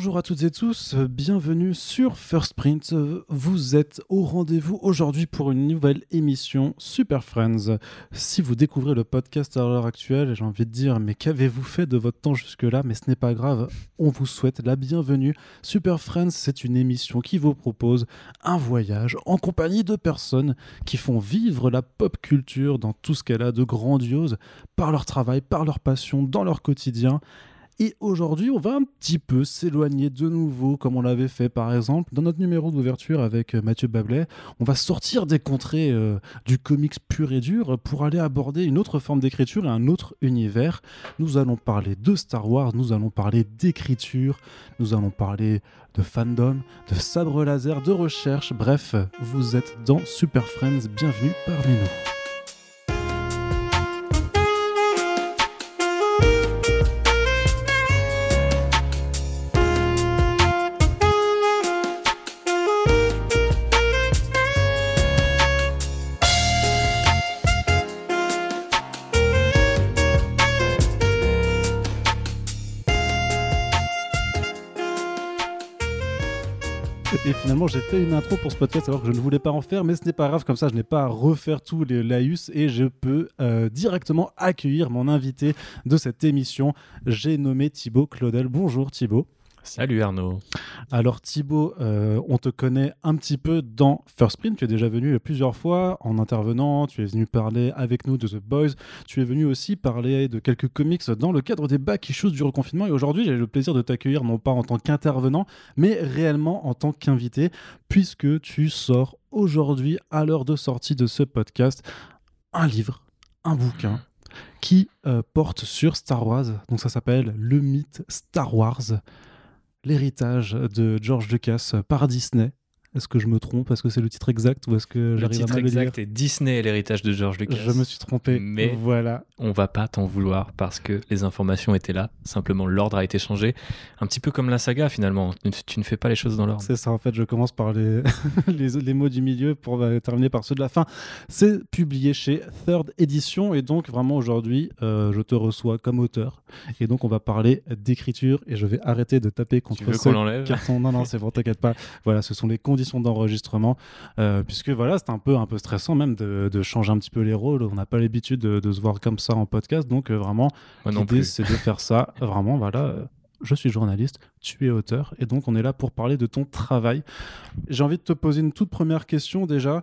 Bonjour à toutes et tous, bienvenue sur First Print. Vous êtes au rendez-vous aujourd'hui pour une nouvelle émission Super Friends. Si vous découvrez le podcast à l'heure actuelle, j'ai envie de dire, mais qu'avez-vous fait de votre temps jusque-là? Mais ce n'est pas grave, on vous souhaite la bienvenue. Super Friends, c'est une émission qui vous propose un voyage en compagnie de personnes qui font vivre la pop culture dans tout ce qu'elle a de grandiose par leur travail, par leur passion, dans leur quotidien. Et aujourd'hui, on va un petit peu s'éloigner de nouveau, comme on l'avait fait par exemple dans notre numéro d'ouverture avec euh, Mathieu Bablet. On va sortir des contrées euh, du comics pur et dur pour aller aborder une autre forme d'écriture et un autre univers. Nous allons parler de Star Wars, nous allons parler d'écriture, nous allons parler de fandom, de sabre laser, de recherche. Bref, vous êtes dans Super Friends, bienvenue parmi nous. J'ai fait une intro pour ce podcast alors que je ne voulais pas en faire, mais ce n'est pas grave, comme ça, je n'ai pas à refaire tous les laïus et je peux euh, directement accueillir mon invité de cette émission. J'ai nommé Thibaut Claudel. Bonjour Thibaut. Salut Arnaud. Alors Thibaut, euh, on te connaît un petit peu dans First Print. Tu es déjà venu plusieurs fois en intervenant. Tu es venu parler avec nous de The Boys. Tu es venu aussi parler de quelques comics dans le cadre des back issues du reconfinement. Et aujourd'hui, j'ai le plaisir de t'accueillir non pas en tant qu'intervenant, mais réellement en tant qu'invité, puisque tu sors aujourd'hui, à l'heure de sortie de ce podcast, un livre, un bouquin qui euh, porte sur Star Wars. Donc ça s'appelle Le mythe Star Wars l'héritage de George Lucas par Disney. Est-ce que je me trompe? Est-ce que c'est le titre exact ou est-ce que j'arrive à Le titre exact est Disney et l'héritage de George Lucas. Je me suis trompé. Mais voilà. On va pas t'en vouloir parce que les informations étaient là. Simplement, l'ordre a été changé. Un petit peu comme la saga finalement. Tu ne fais pas les choses dans l'ordre. C'est ça. En fait, je commence par les, les, mots du milieu pour euh, terminer par ceux de la fin. C'est publié chez Third Edition et donc vraiment aujourd'hui, euh, je te reçois comme auteur. Et donc, on va parler d'écriture et je vais arrêter de taper contre ce carton. Non, non, c'est bon, t'inquiète pas. Voilà, ce sont les conditions d'enregistrement, euh, puisque voilà, c'est un peu, un peu stressant même de, changer un petit peu les rôles. On n'a pas l'habitude de, se voir comme ça en podcast, donc euh, vraiment, l'idée c'est de faire ça. Vraiment, voilà euh, je suis journaliste, tu es auteur, et donc on est là pour parler de ton travail. J'ai envie de te poser une toute première question déjà.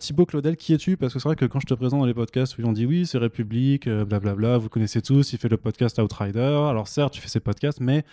Thibaut Claudel, qui es-tu? Parce que c'est vrai que quand je te présente dans les podcasts, où on dit oui, c'est République, blablabla, vous connaissez tous, il fait le podcast Outrider. Alors certes, tu fais ces podcasts, mais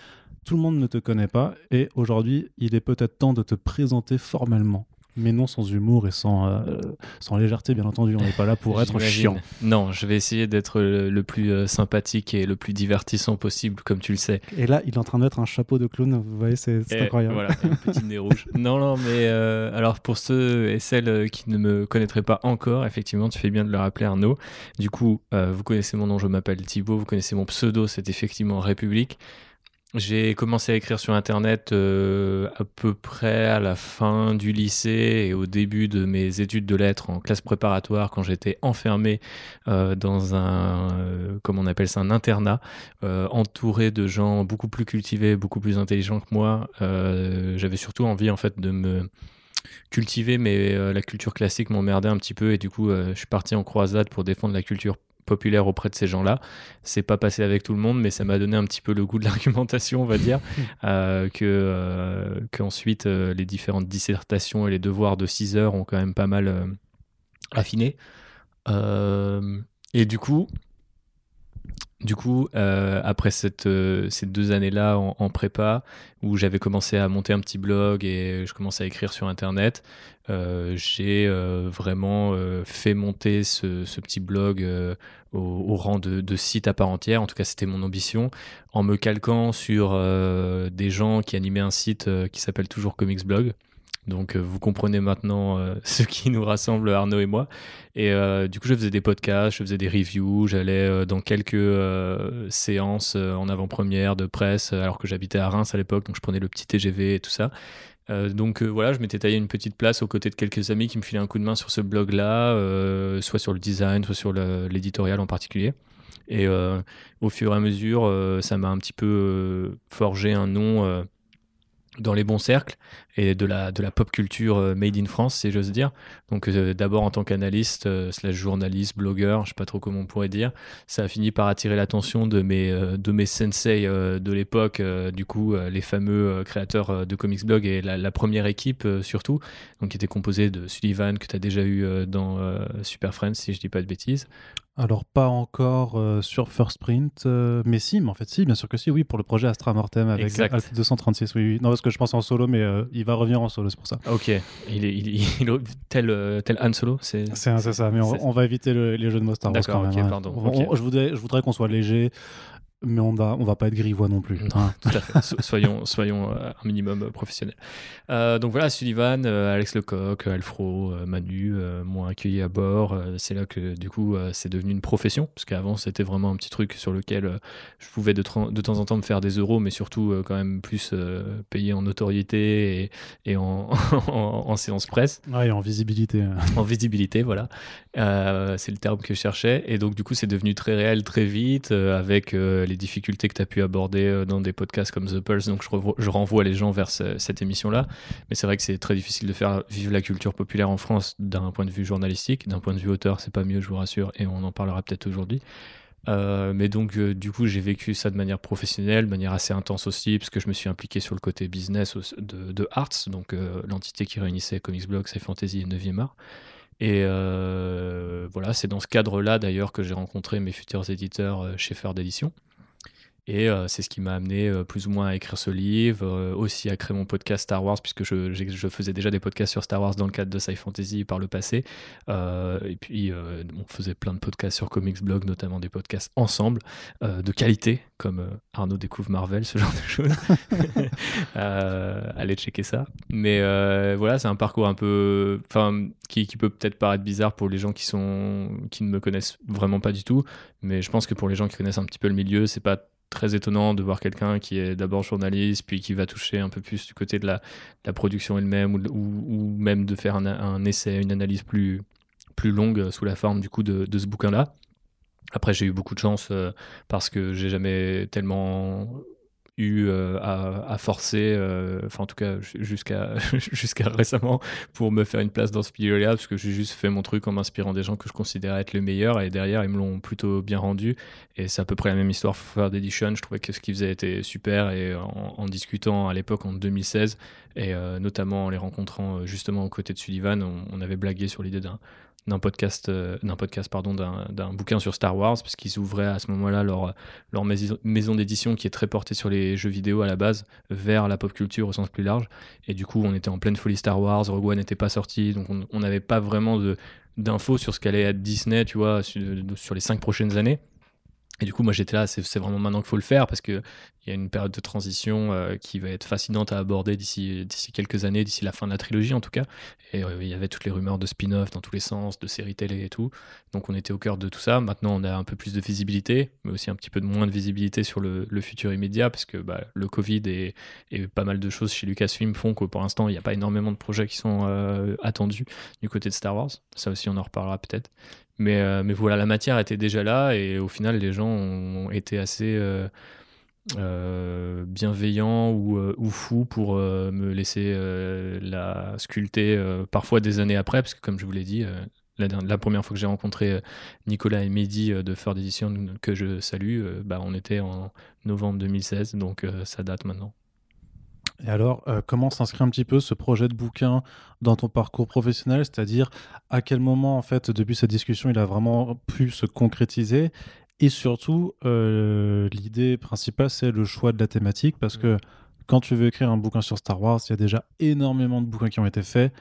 tout le monde ne te connaît pas et aujourd'hui, il est peut-être temps de te présenter formellement. Mais non sans humour et sans, euh, sans légèreté, bien entendu. On n'est pas là pour être chiant. Non, je vais essayer d'être le, plus euh, sympathique et le plus divertissant possible, comme tu le sais. Et là, il est en train de mettre un chapeau de clown. Vous voyez, c'est incroyable. Voilà, un petit nez rouge. Non, non, mais euh, alors pour ceux et celles qui ne me connaîtraient pas encore, effectivement, tu fais bien de le rappeler, Arnaud. Du coup, vous connaissez mon nom, je m'appelle Thibaut. Vous connaissez mon pseudo, c'est effectivement République. J'ai commencé à écrire sur Internet euh, à peu près à la fin du lycée et au début de mes études de lettres en classe préparatoire quand j'étais enfermé euh, dans un, euh, comme on appelle ça, un internat, entouré de gens beaucoup plus cultivés, beaucoup plus intelligents que moi. J'avais surtout envie en fait de me cultiver, mais la culture classique m'emmerdait un petit peu et du coup je suis parti en croisade pour défendre la culture populaire auprès de ces gens-là. C'est pas passé avec tout le monde, mais ça m'a donné un petit peu le goût de l'argumentation, on va dire, euh, que euh, qu'ensuite euh, les différentes dissertations et les devoirs de 6 heures ont quand même pas mal affiné. et du coup, du coup, euh, après euh, ces deux années-là en, prépa, où j'avais commencé à monter un petit blog et je commençais à écrire sur Internet, euh, j'ai vraiment fait monter ce, petit blog au, au, rang de, de, site à part entière. En tout cas, c'était mon ambition, en me calquant sur des gens qui animaient un site qui s'appelle toujours Comics Blog. Donc euh, vous comprenez maintenant euh, ce qui nous rassemble, Arnaud et moi. Et euh, du coup, je faisais des podcasts, je faisais des reviews, j'allais dans quelques séances en avant-première de presse, alors que j'habitais à Reims à l'époque, donc je prenais le petit TGV et tout ça. donc voilà, je m'étais taillé une petite place aux côtés de quelques amis qui me filaient un coup de main sur ce blog-là, soit sur le design, soit sur l'éditorial en particulier. Et au fur et à mesure, ça m'a un petit peu forgé un nom dans les bons cercles et de la, de la pop culture euh, made in France, si j'ose dire. Donc euh, d'abord en tant qu'analyste, euh, slash journaliste, blogueur, je sais pas trop comment on pourrait dire, ça a fini par attirer l'attention de mes, de mes sensei de l'époque, du coup les fameux créateurs de comics blog et la, la première équipe surtout, donc qui était composée de Sullivan que tu as déjà eu dans Super Friends si je dis pas de bêtises. Alors, pas encore euh, sur First Print, euh, mais si, mais en fait, si, bien sûr que si, oui, pour le projet Astra Mortem avec exact. 236, oui, oui. Non, parce que je pense en solo, mais euh, il va revenir en solo, c'est pour ça. Ok, il est, il, il, tel, tel Han Solo C'est ça, mais on, va éviter les jeux de mots Star Wars quand même. Hein. pardon. je voudrais, je voudrais qu'on soit léger mais on va, on va pas être grivois non plus. Hein. tout à fait. soyons, soyons euh, un minimum euh, professionnels. Euh, donc voilà, Sullivan, Alex Lecoq, Alfro, Manu m'ont accueilli à bord. c'est là que du coup, c'est devenu une profession, parce qu'avant, c'était vraiment un petit truc sur lequel je pouvais de, de, temps en temps me faire des euros, mais surtout quand même plus payer en notoriété et, et en, en, séance presse. Ouais, en visibilité. en visibilité, voilà. c'est le terme que je cherchais. Et donc, du coup, c'est devenu très réel très vite, avec les difficultés que tu as pu aborder euh, dans des podcasts comme The Pulse. Donc, je, renvoie les gens vers cette émission-là. Mais c'est vrai que c'est très difficile de faire vivre la culture populaire en France d'un point de vue journalistique. D'un point de vue auteur, c'est pas mieux, je vous rassure, et on en parlera peut-être aujourd'hui. Euh, mais donc, euh, du coup, j'ai vécu ça de manière professionnelle, de manière assez intense aussi, parce que je me suis impliqué sur le côté business de, Arts, donc l'entité qui réunissait Comics Blog, C'est Fantasy et 9e Art. Et voilà, c'est dans ce cadre-là d'ailleurs que j'ai rencontré mes futurs éditeurs chez Fer d'édition. Et euh, c'est ce qui m'a amené euh, plus ou moins à écrire ce livre, euh, aussi à créer mon podcast Star Wars, puisque je, je, faisais déjà des podcasts sur Star Wars dans le cadre de Sci Fantasy par le passé. et puis, on faisait plein de podcasts sur Comics Blog, notamment des podcasts ensemble, de qualité, comme Arnaud découvre Marvel, ce genre de choses. allez checker ça. Mais voilà, c'est un parcours un peu. Enfin, qui, qui, peut peut-être paraître bizarre pour les gens qui, sont, qui ne me connaissent vraiment pas du tout. Mais je pense que pour les gens qui connaissent un petit peu le milieu, c'est pas très étonnant de voir quelqu'un qui est d'abord journaliste, puis qui va toucher un peu plus du côté de la, la production elle-même, ou, ou, même de faire un, un, essai, une analyse plus, plus longue sous la forme du coup de, de ce bouquin-là. Après, j'ai eu beaucoup de chance euh, parce que j'ai jamais tellement eu euh, à, forcer, euh, enfin en tout cas jusqu'à jusqu'à récemment, pour me faire une place dans ce milieu-là, parce que j'ai juste fait mon truc en m'inspirant des gens que je considérais être les meilleurs, et derrière ils me l'ont plutôt bien rendu. Et c'est à peu près la même histoire faire d'édition. Je trouvais que ce qu'ils faisaient était super, et en, discutant à l'époque en 2016, et euh, notamment en les rencontrant justement aux côtés de Sullivan, on avait blagué sur l'idée d'un d'un podcast, euh, d'un podcast pardon, d'un bouquin sur Star Wars, parce qu'ils ouvraient à ce moment-là leur, maison, d'édition qui est très portée sur les jeux vidéo à la base, vers la pop culture au sens plus large. Et du coup, on était en pleine folie Star Wars, Rogue One n'était pas sorti, donc on n'avait pas vraiment d'infos sur ce qu'allait être Disney, tu vois, sur les cinq prochaines années. Et du coup, moi j'étais là, c'est vraiment maintenant qu'il faut le faire parce qu'il y a une période de transition euh, qui va être fascinante à aborder d'ici quelques années, d'ici la fin de la trilogie en tout cas. Et euh, il y avait toutes les rumeurs de spin-off dans tous les sens, de séries télé et tout. Donc on était au cœur de tout ça. Maintenant on a un peu plus de visibilité, mais aussi un petit peu de moins de visibilité sur le, futur immédiat parce que bah, le Covid et, pas mal de choses chez Lucasfilm font que pour l'instant il n'y a pas énormément de projets qui sont euh, attendus du côté de Star Wars. Ça aussi on en reparlera peut-être. Mais, euh, mais voilà, la matière était déjà là et au final, les gens ont été assez euh, euh, bienveillants ou, ou, fous pour me laisser la sculpter parfois des années après, parce que comme je vous l'ai dit, la, la, première fois que j'ai rencontré Nicolas et Mehdi de Ford Edition, que je salue, bah, on était en novembre 2016, donc ça date maintenant. Et alors, euh, comment s'inscrit un petit peu ce projet de bouquin dans ton parcours professionnel? C'est-à-dire, à quel moment, en fait, depuis cette discussion, il a vraiment pu se concrétiser? Et surtout, euh, l'idée principale, c'est le choix de la thématique, parce mmh. que quand tu veux écrire un bouquin sur Star Wars, il y a déjà énormément de bouquins qui ont été faits.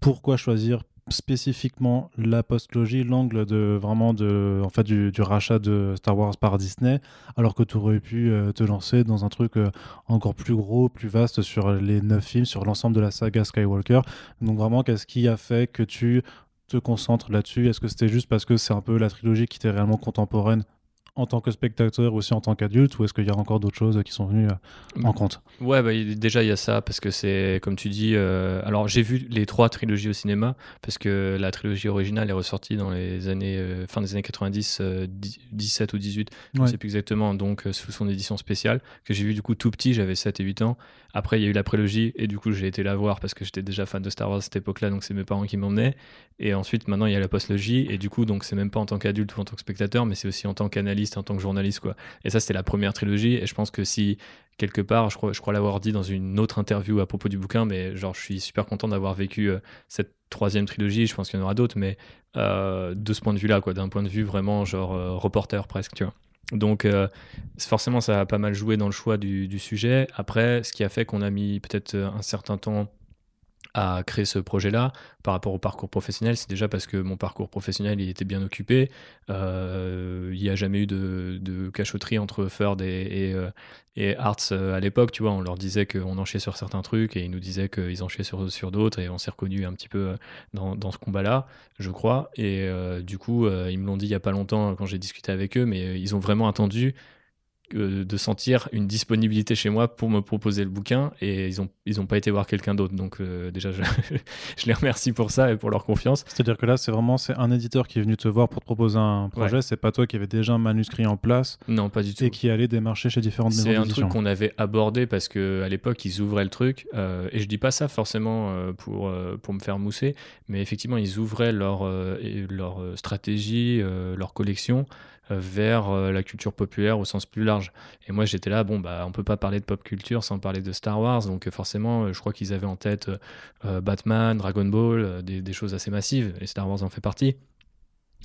Pourquoi choisir spécifiquement la postlogie, l'angle de vraiment du, rachat de Star Wars par Disney, alors que tu aurais pu euh, te lancer dans un truc euh, encore plus gros, plus vaste sur les neuf films, sur l'ensemble de la saga Skywalker. Donc vraiment, qu'est-ce qui a fait que tu te concentres là-dessus? Est-ce que c'était juste parce que c'est un peu la trilogie qui était réellement contemporaine en tant que spectateur aussi en tant qu'adulte ou est-ce qu'il y a encore d'autres choses qui sont venues euh, en compte? Ouais, bah, déjà il y a ça parce que c'est comme tu dis. euh, alors j'ai vu les trois trilogies au cinéma parce que la trilogie originale est ressortie dans les années euh, fin des années 90, euh, 10 17 ou 18, je ne sais plus exactement. Donc sous son édition spéciale que j'ai vu du coup tout petit, j'avais 7 et 8 ans. Après il y a eu la prélogie et du coup j'ai été la voir parce que j'étais déjà fan de Star Wars à cette époque-là, donc c'est mes parents qui m'emmenaient. Et ensuite maintenant il y a la postlogie et du coup donc c'est même pas en tant qu'adulte ou en tant que spectateur, mais c'est aussi en tant qu'analyste, en tant que journaliste quoi. Et ça c'était la première trilogie et je pense que si quelque part, je crois, je crois l'avoir dit dans une autre interview à propos du bouquin, mais genre je suis super content d'avoir vécu euh, cette troisième trilogie. Je pense qu'il y en aura d'autres, mais euh, de ce point de vue-là, quoi, d'un point de vue vraiment genre euh, reporter presque, tu vois. Donc euh, forcément, ça a pas mal joué dans le choix du, du sujet. Après, ce qui a fait qu'on a mis peut-être euh, un certain temps à créer ce projet-là par rapport au parcours professionnel, c'est déjà parce que mon parcours professionnel il était bien occupé. Euh, il n'y a jamais eu de, de cachotterie entre Ferd et, euh, Arts euh, à l'époque. Tu vois, on leur disait qu'on enchaînait sur certains trucs et ils nous disaient qu'ils enchaînaient sur, sur d'autres et on s'est reconnu un petit peu dans, ce combat-là, je crois. Et du coup, ils me l'ont dit il n'y a pas longtemps quand j'ai discuté avec eux, mais ils ont vraiment attendu de sentir une disponibilité chez moi pour me proposer le bouquin et ils ont ils ont pas été voir quelqu'un d'autre. Donc euh, déjà je, je les remercie pour ça et pour leur confiance. C'est-à-dire que là, c'est vraiment c'est un éditeur qui est venu te voir pour te proposer un projet. C'est pas toi qui avais déjà un manuscrit en place non pas du tout. et qui allait démarcher chez différentes c'est maisons un d'édition. truc qu'on avait abordé parce que à l'époque ils ouvraient le truc euh, et je dis pas ça forcément euh, pour euh, pour me faire mousser mais effectivement ils ouvraient leur euh, leur euh, stratégie euh, leur collection euh, vers euh, la culture populaire au sens plus large et moi j'étais là bon bah on peut pas parler de pop culture sans parler de Star Wars. Donc euh, forcément euh, je crois qu'ils avaient en tête euh, Batman Dragon Ball des, choses assez massives. Et Star Wars en fait partie.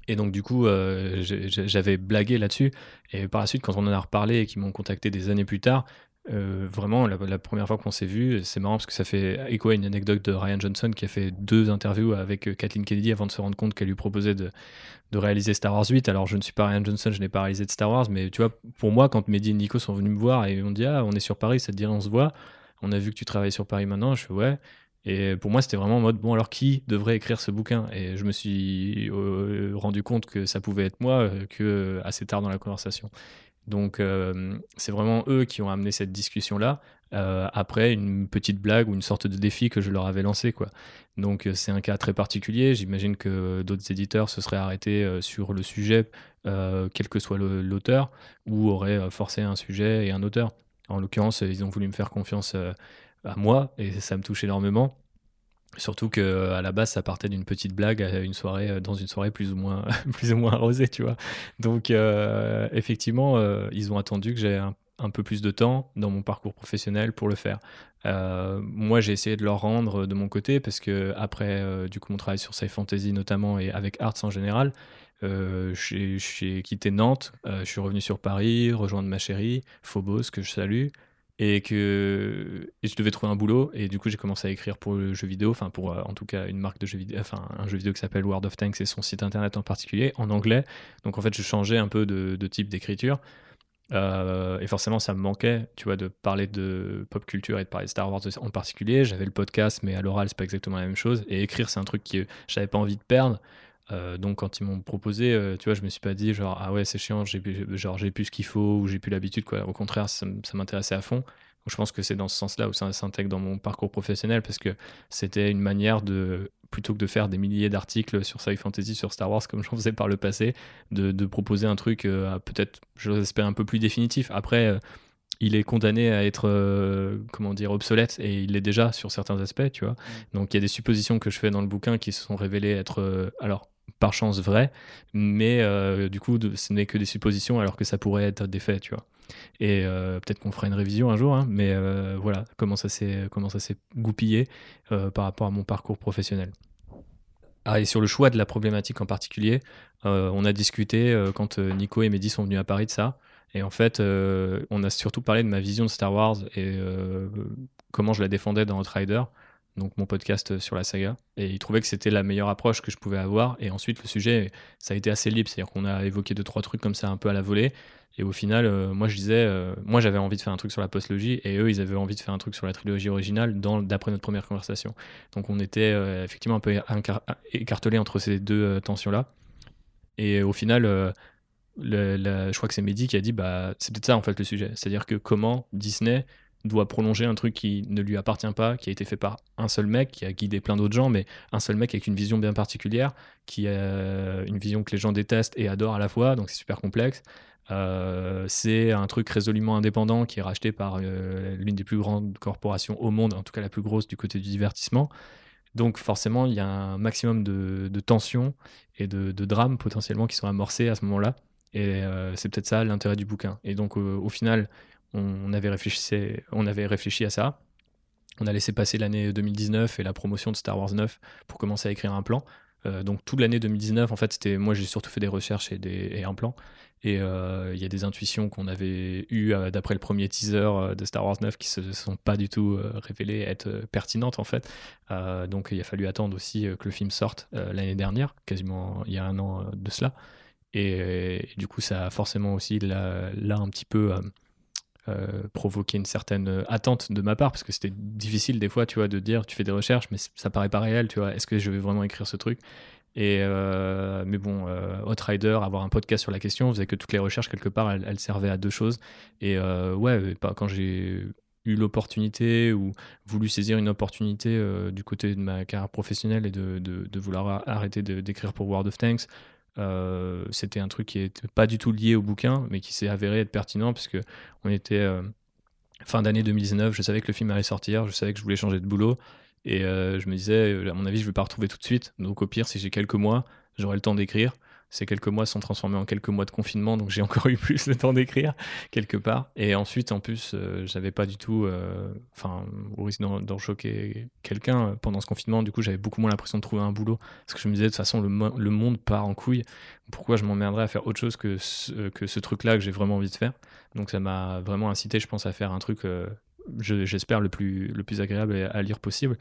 Et donc du coup j'avais blagué là-dessus. Et par la suite, quand on en a reparlé et qu'ils m'ont contacté des années plus tard, euh, vraiment, la, première fois qu'on s'est vu, c'est marrant parce que ça fait écho à une anecdote de Ryan Johnson qui a fait deux interviews avec euh, Kathleen Kennedy avant de se rendre compte qu'elle lui proposait de, de réaliser Star Wars 8. Alors, je ne suis pas Ryan Johnson, je n'ai pas réalisé de Star Wars, mais tu vois, pour moi, quand Mehdi et Nico sont venus me voir et on dit Ah, on est sur Paris, ça te dirait, on se voit. On a vu que tu travailles sur Paris maintenant. Je fais Ouais. Et pour moi, c'était vraiment en mode bon, alors qui devrait écrire ce bouquin? Et je me suis euh, rendu compte que ça pouvait être moi que assez tard dans la conversation. Donc, euh, c'est vraiment eux qui ont amené cette discussion-là euh, après une petite blague ou une sorte de défi que je leur avais lancé. Quoi. Donc, euh, c'est un cas très particulier. J'imagine que d'autres éditeurs se seraient arrêtés sur le sujet, quel que soit l'auteur, ou auraient forcé un sujet et un auteur. En l'occurrence, ils ont voulu me faire confiance à moi et ça me touche énormément. Surtout que euh, à la base, ça partait d'une petite blague à une soirée, euh, dans une soirée plus ou moins, plus ou moins arrosée, tu vois. Donc, euh, effectivement, ils ont attendu que j'ai un, peu plus de temps dans mon parcours professionnel pour le faire. Moi, j'ai essayé de leur rendre de mon côté parce que après, du coup, mon travail sur Sci Fantasy notamment et avec Arts en général, euh, j'ai quitté Nantes, je suis revenu sur Paris, rejoindre ma chérie, Phobos, que je salue, et que je devais trouver un boulot. Et du coup, j'ai commencé à écrire pour le jeu vidéo, enfin, pour euh, en tout cas une marque de jeux vidéo, enfin, un jeu vidéo qui s'appelle World of Tanks et son site internet en particulier, en anglais. Donc, en fait, je changeais un peu de, de type d'écriture. Euh, et forcément, ça me manquait, tu vois, de parler de pop culture et de parler de Star Wars en particulier. J'avais le podcast, mais à l'oral, c'est pas exactement la même chose. Et écrire, c'est un truc que j'avais pas envie de perdre. Euh, donc quand ils m'ont proposé, euh, tu vois, je me suis pas dit genre ah ouais c'est chiant, j'ai plus- genre j'ai plus ce qu'il faut ou j'ai plus l'habitude quoi. Au contraire, ça, m'intéressait à fond. Donc, je pense que c'est dans ce sens-là où ça s'intègre dans mon parcours professionnel parce que c'était une manière de plutôt que de faire des milliers d'articles sur sci fantasy, sur Star Wars comme j'en faisais par le passé, de, de proposer un truc euh, peut-être, je l'espère, un peu plus définitif. Après, euh, il est condamné à être, euh, comment dire, obsolète et il l'est déjà sur certains aspects, tu vois. Donc il y a des suppositions que je fais dans le bouquin qui se sont révélées être, euh, alors, par chance vraies, mais euh, du coup, ce n'est que des suppositions alors que ça pourrait être des faits, tu vois. Et euh, peut-être qu'on fera une révision un jour, hein, mais euh, voilà comment ça s'est comment ça s'est goupillé par rapport à mon parcours professionnel. Ah, et sur le choix de la problématique en particulier, on a discuté quand Nico et Mehdi sont venus à Paris de ça. Et en fait, on a surtout parlé de ma vision de Star Wars et comment je la défendais dans Outrider, donc mon podcast sur la saga. Et ils trouvaient que c'était la meilleure approche que je pouvais avoir. Et ensuite, le sujet, ça a été assez libre. C'est-à-dire qu'on a évoqué deux, trois trucs comme ça un peu à la volée. Et au final, euh, moi je disais, euh, moi j'avais envie de faire un truc sur la postlogie et eux ils avaient envie de faire un truc sur la trilogie originale d'après notre première conversation. Donc on était euh, effectivement un peu écartelés entre ces deux euh, tensions-là. Et au final, euh, je crois que c'est Mehdi qui a dit bah c'est peut-être ça en fait le sujet c'est-à-dire que comment Disney doit prolonger un truc qui ne lui appartient pas, qui a été fait par un seul mec, qui a guidé plein d'autres gens, mais un seul mec avec une vision bien particulière, qui a une vision que les gens détestent et adorent à la fois, donc c'est super complexe. Euh, c'est un truc résolument indépendant qui est racheté par euh, l'une des plus grandes corporations au monde, en tout cas la plus grosse du côté du divertissement. Donc forcément, il y a un maximum de, de tensions et de, drames potentiellement qui sont amorcés à ce moment-là. Et euh, c'est peut-être ça l'intérêt du bouquin. Et donc au final, on avait, réfléchi, à ça. On a laissé passer l'année 2019 et la promotion de Star Wars 9 pour commencer à écrire un plan. Euh, donc toute l'année 2019, en fait, c'était moi j'ai surtout fait des recherches et, des, un plan. Et euh, il y a des intuitions qu'on avait eues euh, d'après le premier teaser de Star Wars 9 qui se sont pas du tout révélées être pertinentes en fait. donc il a fallu attendre aussi que le film sorte l'année dernière, quasiment il y a un an de cela. Et, du coup ça a forcément aussi là un petit peu euh, provoquer une certaine euh, attente de ma part parce que c'était difficile des fois tu vois de dire tu fais des recherches mais ça paraît pas réel tu vois est-ce que je vais vraiment écrire ce truc? Et euh, mais bon Hot Rider avoir un podcast sur la question faisait que toutes les recherches quelque part elles, servaient à deux choses. Et ouais quand j'ai eu l'opportunité ou voulu saisir une opportunité du côté de ma carrière professionnelle et de, de, de vouloir arrêter d'écrire pour World of Tanks euh, c'était un truc qui n'était pas du tout lié au bouquin, mais qui s'est avéré être pertinent puisque on était euh, fin d'année 2019. Je savais que le film allait sortir, je savais que je voulais changer de boulot, et euh, je me disais, à mon avis, je ne vais pas retrouver tout de suite. Donc au pire, si j'ai quelques mois, j'aurai le temps d'écrire ces quelques mois sont transformés en quelques mois de confinement, donc j'ai encore eu plus le temps d'écrire quelque part. Et ensuite, en plus, euh, j'avais pas du tout, euh, enfin, au risque d'en choquer quelqu'un euh, pendant ce confinement, du coup, j'avais beaucoup moins l'impression de trouver un boulot, parce que je me disais de toute façon, le, monde part en couille. Pourquoi je m'emmerderais à faire autre chose que ce, que ce truc-là que j'ai vraiment envie de faire? Donc ça m'a vraiment incité, je pense, à faire un truc, j'espère le plus le plus agréable à lire possible.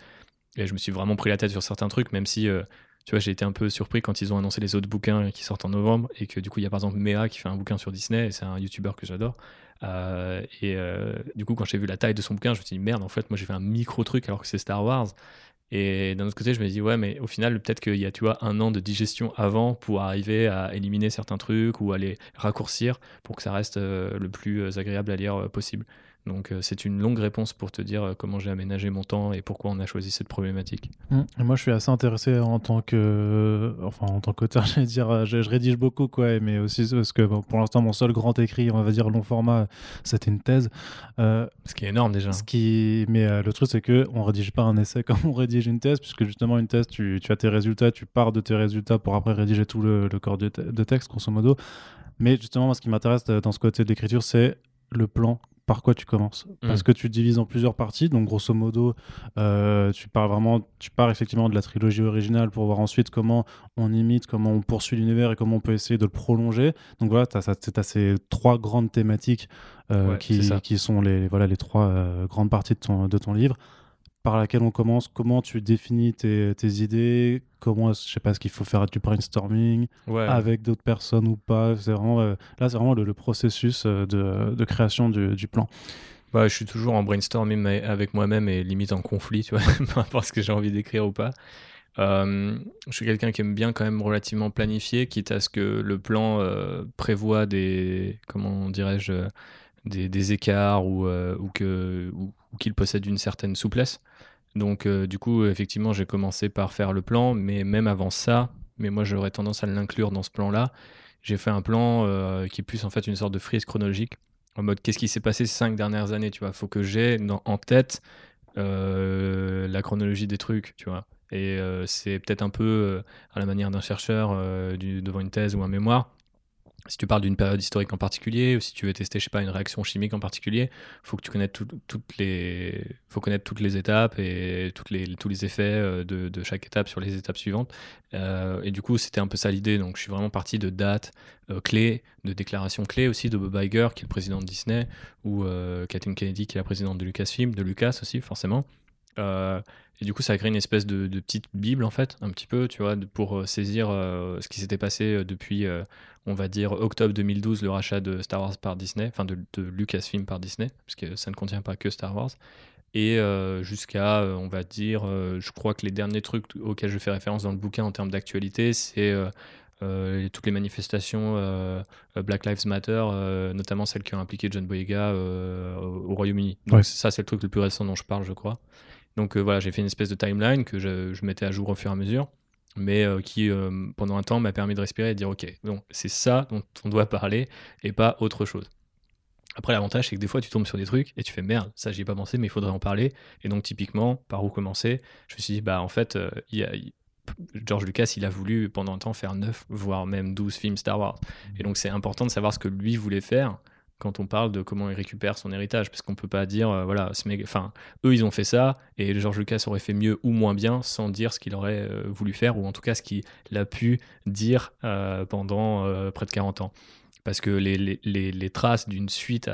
Et je me suis vraiment pris la tête sur certains trucs, même si tu vois, j'ai été un peu surpris quand ils ont annoncé les autres bouquins qui sortent en novembre et que du coup, il y a par exemple Méa qui fait un bouquin sur Disney et c'est un youtubeur que j'adore. Euh, et euh, du coup, quand j'ai vu la taille de son bouquin, je me suis dit merde, en fait, moi j'ai fait un micro truc alors que c'est Star Wars. Et d'un autre côté, je me dis ouais, mais au final, peut-être qu'il y a tu vois un an de digestion avant pour arriver à éliminer certains trucs ou à les raccourcir pour que ça reste euh, le plus agréable à lire possible. Donc euh, c'est une longue réponse pour te dire euh, comment j'ai aménagé mon temps et pourquoi on a choisi cette problématique. Mmh. Moi je suis assez intéressé en tant que euh, enfin en tant qu'auteur, je dire je, rédige beaucoup quoi mais aussi parce que pour l'instant mon seul grand écrit, on va dire long format, c'était une thèse. ce qui est énorme déjà. Ce qui mais le truc c'est que on rédige pas un essai comme on rédige une thèse puisque justement une thèse tu, tu as tes résultats, tu pars de tes résultats pour après rédiger tout le, corps de, de texte grosso modo. Mais justement, moi, ce qui m'intéresse dans ce côté de l'écriture, c'est le plan par quoi tu commences Parce mm. que tu divises en plusieurs parties, donc grosso modo, euh, tu pars vraiment, tu pars effectivement de la trilogie originale pour voir ensuite comment on imite, comment on poursuit l'univers et comment on peut essayer de le prolonger. Donc voilà, tu as, ces trois grandes thématiques euh, qui, qui, sont les, voilà, les trois euh, grandes parties de ton, de ton livre par laquelle on commence, comment tu définis tes, idées, comment, je sais pas, ce qu'il faut faire du brainstorming avec d'autres personnes ou pas. C'est vraiment, euh, là, c'est vraiment le, processus euh, de, création du, plan. Bah, je suis toujours en brainstorming avec moi-même et limite en conflit, tu vois, peu importe ce que j'ai envie d'écrire ou pas. Euh, je suis quelqu'un qui aime bien quand même relativement planifier, quitte à ce que le plan prévoit des, comment dirais-je, des, écarts ou, ou que ou, qu'il possède une certaine souplesse. Donc euh, du coup, effectivement, j'ai commencé par faire le plan, mais même avant ça, mais moi j'aurais tendance à l'inclure dans ce plan-là, j'ai fait un plan euh, qui est plus en fait une sorte de frise chronologique, en mode qu'est-ce qui s'est passé ces cinq dernières années, tu vois? Faut que j'ai en tête euh, la chronologie des trucs, tu vois? Et c'est peut-être un peu à la manière d'un chercheur devant une thèse ou un mémoire si tu parles d'une période historique en particulier, ou si tu veux tester, je sais pas, une réaction chimique en particulier, faut que tu connaisses toutes les, faut connaître toutes les étapes et toutes les, tous les effets euh, de, chaque étape sur les étapes suivantes. Euh, et du coup, c'était un peu ça l'idée. Donc, je suis vraiment parti de dates euh, clés, de déclarations clés aussi de Bob Iger, qui est le président de Disney, ou Kathleen Kennedy, qui est la présidente de Lucasfilm, de Lucas aussi, forcément. Et du coup, ça a créé une espèce de, de, petite bible, en fait, un petit peu, tu vois, pour saisir ce qui s'était passé depuis on va dire octobre 2012, le rachat de Star Wars par Disney, enfin de, Lucasfilm par Disney, parce que ça ne contient pas que Star Wars. Et euh, jusqu'à, euh, on va dire, euh, je crois que les derniers trucs auxquels je fais référence dans le bouquin en termes d'actualité, c'est toutes les manifestations Black Lives Matter, notamment celles qui ont impliqué John Boyega au, Royaume-Uni. Donc ça, c'est le truc le plus récent dont je parle, je crois. Donc voilà, j'ai fait une espèce de timeline que je, mettais à jour au fur et à mesure, mais qui, pendant un temps, m'a permis de respirer et de dire, ok, donc c'est ça dont on doit parler et pas autre chose. Après, l'avantage, c'est que des fois, tu tombes sur des trucs et tu fais merde, ça, j'y ai pas pensé, mais il faudrait en parler. Et donc, typiquement, par où commencer Je me suis dit, bah, en fait, euh, y a, George Lucas, il a voulu pendant un temps faire 9, voire même 12 films Star Wars. Et donc, c'est important de savoir ce que lui voulait faire quand on parle de comment il récupère son héritage, parce qu'on peut pas dire, euh, voilà, enfin, eux, ils ont fait ça, et George Lucas aurait fait mieux ou moins bien sans dire ce qu'il aurait euh, voulu faire, ou en tout cas ce qu'il a pu dire pendant près de 40 ans parce que les, les, les, traces d'une suite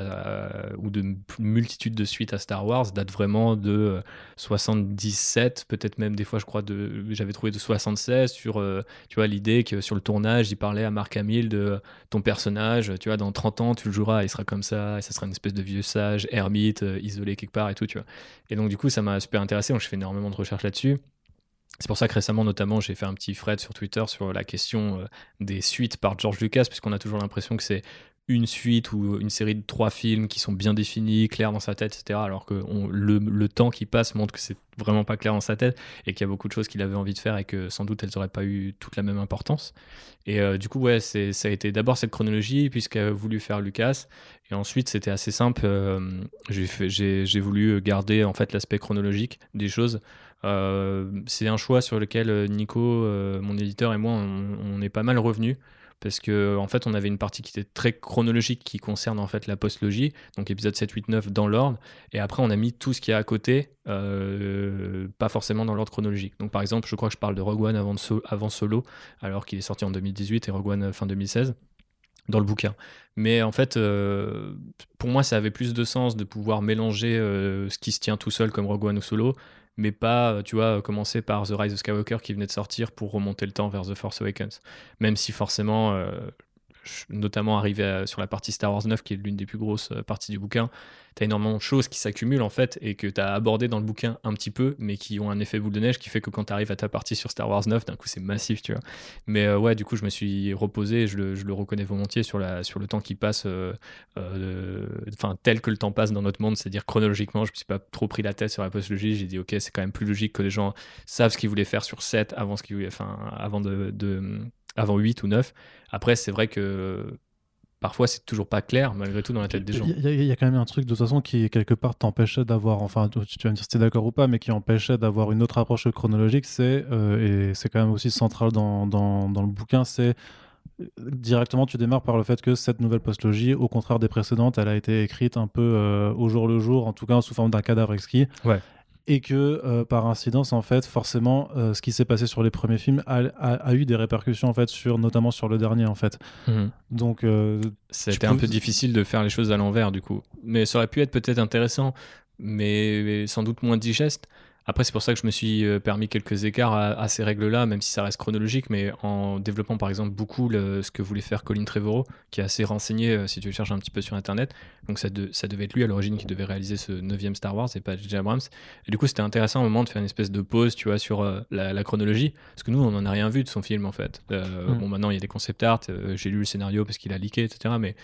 ou de multitude de suites à Star Wars datent vraiment de 77, euh, peut-être même des fois, je crois, de, j'avais trouvé de 76 sur, euh, tu vois, l'idée que sur le tournage, il parlait à Mark Hamill de ton personnage, tu vois, dans 30 ans, tu le joueras, il sera comme ça, et ça sera une espèce de vieux sage, ermite, euh, isolé quelque part et tout, tu vois. Et donc, du coup, ça m'a super intéressé, donc je fais énormément de recherches là-dessus. C'est pour ça que récemment, notamment, j'ai fait un petit thread sur Twitter sur la question euh, des suites par George Lucas, puisqu'on a toujours l'impression que c'est une suite ou une série de trois films qui sont bien définis, clairs dans sa tête, etc. Alors que le, temps qui passe montre que c'est vraiment pas clair dans sa tête et qu'il y a beaucoup de choses qu'il avait envie de faire et que sans doute elles n'auraient pas eu toute la même importance. Et euh, du coup, ouais, ça a été d'abord cette chronologie puisqu'il a voulu faire Lucas. Et ensuite, c'était assez simple. Euh, j'ai voulu garder en fait l'aspect chronologique des choses. Euh, c'est un choix sur lequel euh, Nico, euh, mon éditeur et moi, on, est pas mal revenus parce que en fait on avait une partie qui était très chronologique qui concerne en fait la postlogie donc épisode 7 8 9 dans l'ordre et après on a mis tout ce qui est à côté pas forcément dans l'ordre chronologique donc par exemple je crois que je parle de Rogue One avant, avant Solo alors qu'il est sorti en 2018 et Rogue One fin 2016 dans le bouquin. Mais en fait, pour moi, ça avait plus de sens de pouvoir mélanger ce qui se tient tout seul comme Rogue One ou Solo mais pas, euh, tu vois, commencer par The Rise of Skywalker qui venait de sortir pour remonter le temps vers The Force Awakens. Même si forcément, euh, notamment arrivé sur la partie Star Wars 9, qui est l'une des plus grosses euh, parties du bouquin, tu as énormément de choses qui s'accumulent en fait et que tu as abordé dans le bouquin un petit peu, mais qui ont un effet boule de neige qui fait que quand tu arrives à ta partie sur Star Wars 9, d'un coup c'est massif, tu vois. Mais euh, ouais, du coup, je me suis reposé, je le, je le, reconnais volontiers sur, le temps qui passe, euh, tel que le temps passe dans notre monde, c'est-à-dire chronologiquement, je me suis pas trop pris la tête sur la postlogie, j'ai dit ok, c'est quand même plus logique que les gens savent ce qu'ils voulaient faire sur 7 avant, de avant 8 ou 9. Après, c'est vrai que parfois c'est toujours pas clair malgré tout dans la tête des gens. Il y, a quand même un truc de toute façon qui quelque part t'empêchait d'avoir, enfin tu vas me dire si tu es d'accord ou pas, mais qui empêchait d'avoir une autre approche chronologique, c'est, euh, et c'est quand même aussi central dans, dans, dans le bouquin, c'est euh, directement tu démarres par le fait que cette nouvelle postlogie, au contraire des précédentes, elle a été écrite un peu euh, au jour le jour, en tout cas sous forme d'un cadavre exquis. Ouais et que euh, par incidence en fait forcément euh, ce qui s'est passé sur les premiers films a, eu des répercussions en fait sur notamment sur le dernier en fait. Mhm. donc euh, c'était un peu difficile de faire les choses à l'envers du coup. Mais ça aurait pu être peut-être intéressant mais sans doute moins digeste après, c'est pour ça que je me suis euh, permis quelques écarts à, ces règles-là, même si ça reste chronologique, mais en développant par exemple beaucoup ce que voulait faire Colin Trevorrow, qui est assez renseigné euh, si tu le cherches un petit peu sur Internet. Donc ça, ça devait être lui à l'origine qui devait réaliser ce 9 Star Wars et pas J.J. Abrams. Et du coup, c'était intéressant au moment de faire une espèce de pause, tu vois, sur euh, la, chronologie, parce que nous, on n'en a rien vu de son film en fait. Mm. Bon, maintenant, il y a des concept art, j'ai lu le scénario parce qu'il a leaké, etc. Mais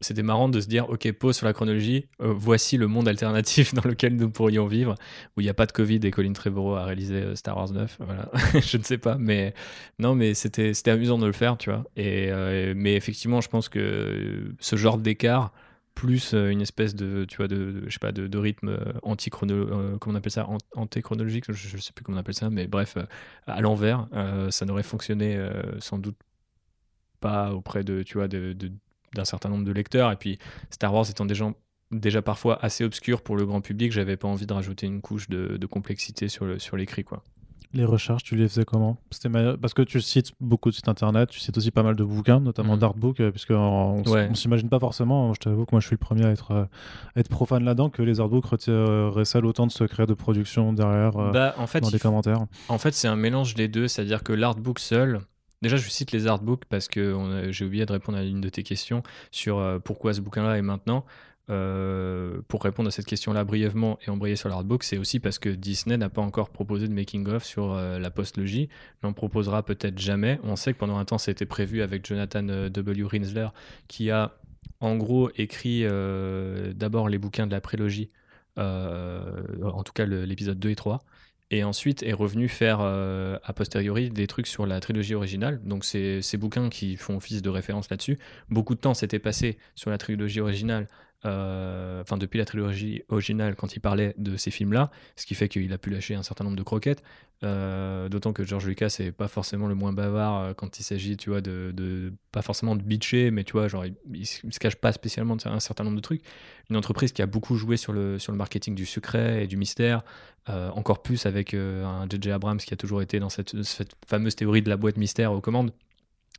c'était marrant de se dire, ok, pause sur la chronologie, euh, voici le monde alternatif dans lequel nous pourrions vivre, où il n'y a pas de Covid et Colin Trevorrow a réalisé euh, Star Wars 9. Voilà. je ne sais pas, mais non, mais c'était amusant de le faire, tu vois. Et, euh, mais effectivement, je pense que ce genre d'écart, plus une espèce de, tu vois, de, je sais pas, de, rythme anti-chronologique, comment on appelle ça, anti-chronologique, je, ne sais plus comment on appelle ça, mais bref, à l'envers, ça n'aurait fonctionné sans doute pas auprès de, tu vois, de d'un certain nombre de lecteurs. Et puis Star Wars étant déjà, déjà parfois assez obscur pour le grand public, j'avais pas envie de rajouter une couche de, complexité sur, le, sur l'écrit. quoi. Les recherches, tu les faisais comment? C'était Parce que tu cites beaucoup de sites internet, tu cites aussi pas mal de bouquins, notamment mmh. d'artbook, euh, puisque on, on s'imagine pas forcément, je t'avoue que moi je suis le premier à être, euh, être profane là-dedans, que les artbooks recèlent autant de secrets de production derrière euh, bah, en fait, dans les commentaires. En fait, c'est un mélange des deux, c'est-à-dire que l'artbook seul, Déjà, je cite les artbooks parce que j'ai oublié de répondre à une de tes questions sur euh, pourquoi ce bouquin-là est maintenant. euh, pour répondre à cette question-là brièvement et embrayer sur l'artbook, c'est aussi parce que Disney n'a pas encore proposé de making-of sur euh, la post-logie. N'en proposera peut-être jamais. On sait que pendant un temps, été prévu avec Jonathan euh, W. Rinsler, qui a en gros écrit d'abord les bouquins de la prélogie, en tout cas l'épisode 2 et 3 et ensuite est revenu faire a posteriori des trucs sur la trilogie originale. Donc c'est ces bouquins qui font office de référence là-dessus. Beaucoup de temps s'était passé sur la trilogie originale euh, enfin depuis la trilogie originale quand il parlait de ces films-là, ce qui fait qu'il a pu lâcher un certain nombre de croquettes. Euh, d'autant que George Lucas c'est pas forcément le moins bavard euh, quand il s'agit, tu vois, de, pas forcément de bitcher, mais tu vois, genre il, se cache pas spécialement de un certain nombre de trucs. Une entreprise qui a beaucoup joué sur le sur le marketing du secret et du mystère, encore plus avec un JJ Abrams qui a toujours été dans cette fameuse théorie de la boîte mystère aux commandes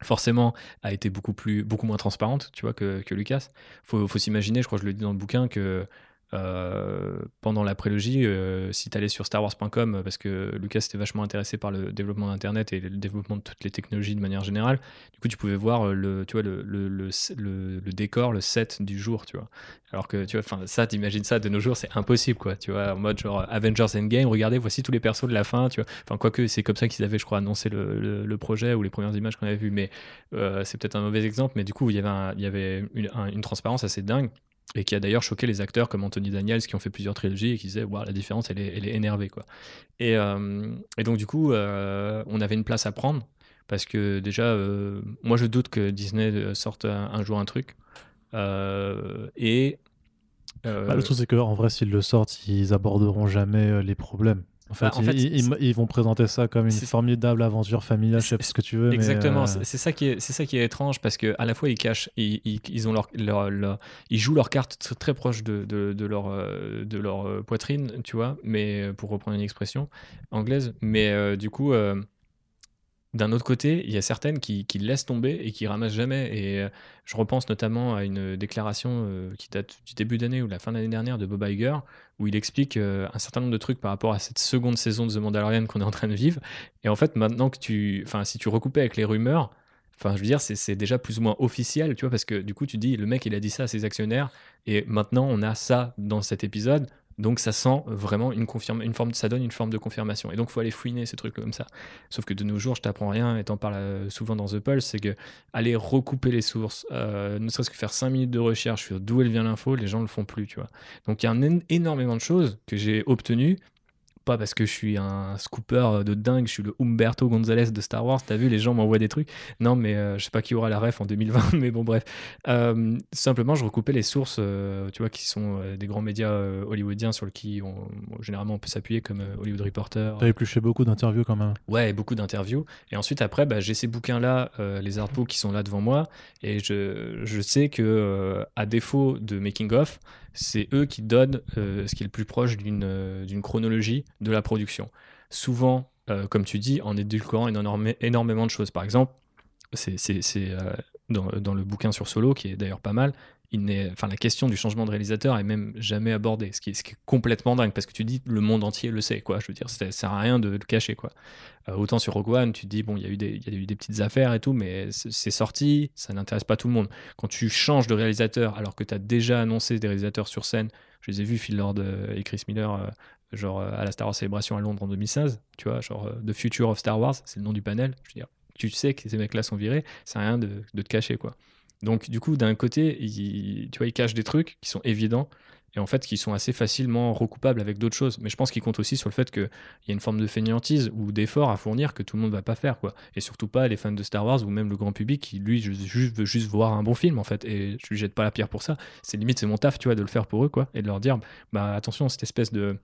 forcément a été beaucoup plus beaucoup moins transparente tu vois que, que Lucas. Faut, faut s'imaginer je crois que je le dis dans le bouquin que euh, pendant la prélogie, euh, si tu allais sur starwars.com, parce que Lucas était vachement intéressé par le développement d'Internet et le développement de toutes les technologies de manière générale, du coup, tu pouvais voir euh, le, tu vois, le, le, le, le décor, le set du jour, tu vois. Alors que, tu vois, ça, t'imagines ça de nos jours, c'est impossible, quoi, tu vois, en mode genre Avengers Endgame, regardez, voici tous les persos de la fin, tu vois. Enfin, quoique, c'est comme ça qu'ils avaient, je crois, annoncé le, projet ou les premières images qu'on avait vues, mais c'est peut-être un mauvais exemple, mais du coup, il y avait, il y avait une transparence assez dingue et qui a d'ailleurs choqué les acteurs comme Anthony Daniels qui ont fait plusieurs trilogies et qui disaient la différence elle est, elle est énervée quoi. Et, euh, et donc du coup euh, on avait une place à prendre parce que déjà euh, moi je doute que Disney sorte un, jour un truc. Et bah, le truc c'est qu'en vrai s'ils le sortent ils aborderont jamais les problèmes bah, en fait, ils, vont présenter ça comme une formidable aventure familiale, je sais pas ce que tu veux. Exactement, euh, c'est ça qui est, c'est ça qui est étrange parce que à la fois ils cachent, ils, ils ont leur, leur, ils jouent leur carte très proche de, de, de leur, euh, de leur euh, poitrine, tu vois, mais pour reprendre une expression anglaise, mais du coup. D'un autre côté, il y a certaines qui, laissent tomber et qui ramassent jamais. Et je repense notamment à une déclaration qui date du début d'année ou de la fin d'année dernière de Bob Iger, où il explique euh, un certain nombre de trucs par rapport à cette seconde saison de The Mandalorian qu'on est en train de vivre. Et en fait, maintenant que tu. Enfin, si tu recoupais avec les rumeurs, enfin, je veux dire, c'est déjà plus ou moins officiel, tu vois, parce que du coup, tu dis, le mec, il a dit ça à ses actionnaires, et maintenant, on a ça dans cet épisode. Donc ça sent vraiment une, forme, ça donne une forme de confirmation. Et donc faut aller fouiner ces trucs comme ça. Sauf que de nos jours, je t'apprends rien, et t'en parles euh, souvent dans The Pulse, c'est que aller recouper les sources, euh, ne serait-ce que faire 5 minutes de recherche sur d'où elle vient l'info, les gens le font plus, tu vois. Donc il y a un, énormément de choses que j'ai obtenues pas parce que je suis un scooper de dingue, je suis le Humberto Gonzalez de Star Wars, t'as vu, les gens m'envoient des trucs. Non, mais euh, je sais pas qui aura la ref en 2020, mais bon, bref. Euh, simplement, je recoupais les sources, euh, tu vois, qui sont des grands médias hollywoodiens sur lesquels on, généralement on peut s'appuyer, comme Hollywood Reporter. T'as épluché beaucoup d'interviews quand même. Ouais, beaucoup d'interviews. Et ensuite, après, bah, j'ai ces bouquins-là, les artbooks qui sont là devant moi, et je, je sais que, à défaut de making-of, c'est eux qui donnent euh, ce qui est le plus proche d'une euh, chronologie de la production. Souvent, euh, comme tu dis, en édulcorant énormément de choses. Par exemple, c'est dans, dans, le bouquin sur Solo, qui est d'ailleurs pas mal, enfin, la question du changement de réalisateur est même jamais abordée, ce qui, est, complètement dingue, parce que tu dis le monde entier le sait, quoi. Je veux dire, ça sert à rien de le cacher, quoi. Euh, autant sur Rogue One, tu te dis, bon, il y, a eu des, y a eu des petites affaires et tout, mais c'est sorti, ça n'intéresse pas tout le monde. Quand tu changes de réalisateur, alors que tu as déjà annoncé des réalisateurs sur scène, je les ai vus, Phil Lord et Chris Miller, euh, genre à la Star Wars Celebration à Londres en 2016, tu vois, genre euh, The Future of Star Wars, c'est le nom du panel. Je veux dire, tu sais que ces mecs-là sont virés, c'est rien de, de te cacher, quoi. Donc, du coup, d'un côté, il, tu vois, cache des trucs qui sont évidents et en fait qui sont assez facilement recoupables avec d'autres choses. Mais je pense qu'il compte aussi sur le fait qu'il y a une forme de fainéantise ou d'effort à fournir que tout le monde va pas faire, quoi. Et surtout pas les fans de Star Wars ou même le grand public qui, lui, veut juste voir un bon film, en fait. Et je lui jette pas la pierre pour ça. C'est limite, c'est mon taf, tu vois, de le faire pour eux, quoi. Et de leur dire, bah attention, cette espèce de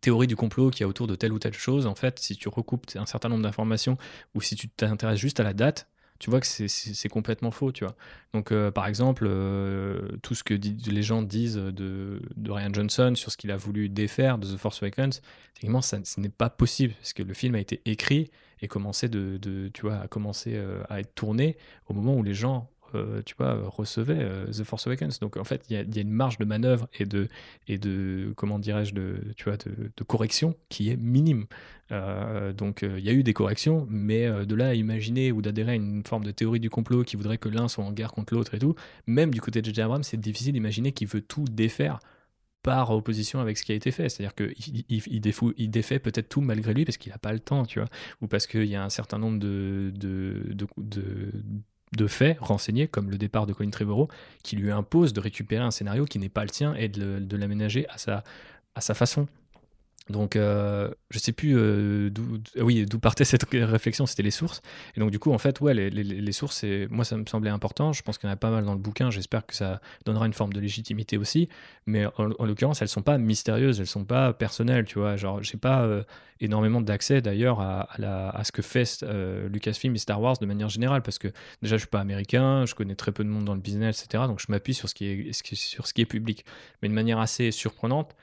théorie du complot qui a autour de telle ou telle chose, en fait, si tu recoupes un certain nombre d'informations ou si tu t'intéresses juste à la date, tu vois que c'est complètement faux, tu vois. Donc, euh, par exemple, euh, tout ce que les gens disent de, de, Ryan Johnson sur ce qu'il a voulu défaire de The Force Awakens, effectivement, ça, ce n'est pas possible, parce que le film a été écrit et commencé de, de tu vois, a commencé euh, à être tourné au moment où les gens tu vois, recevait The Force Awakens. Donc en fait, il y, a une marge de manœuvre et de, et de comment dirais-je, de, tu vois, de, correction qui est minime. donc il y a eu des corrections, mais de là à imaginer ou d'adhérer à une forme de théorie du complot qui voudrait que l'un soit en guerre contre l'autre et tout, même du côté de J.J. Abrams, c'est difficile d'imaginer qu'il veut tout défaire par opposition avec ce qui a été fait. C'est-à-dire qu'il il, il, défait peut-être tout malgré lui parce qu'il n'a pas le temps, tu vois, ou parce qu'il y a un certain nombre de, faits renseignés, comme le départ de Colin Trevorrow, qui lui impose de récupérer un scénario qui n'est pas le tien et de, de l'aménager à sa, à sa façon. Donc, euh, je sais plus euh, d'où, oui, d'où partait cette réflexion, c'était les sources. Et donc, du coup, en fait, ouais, les, les, sources, moi, ça me semblait important. Je pense qu'il y en a pas mal dans le bouquin. J'espère que ça donnera une forme de légitimité aussi. Mais en, l'occurrence, elles sont pas mystérieuses, elles sont pas personnelles, tu vois. Genre, j'ai pas euh, énormément d'accès d'ailleurs à, à, ce que fait Lucasfilm et Star Wars de manière générale, parce que déjà, je suis pas américain, je connais très peu de monde dans le business, etc. Donc, je m'appuie sur sur ce qui est public. Mais de manière assez surprenante,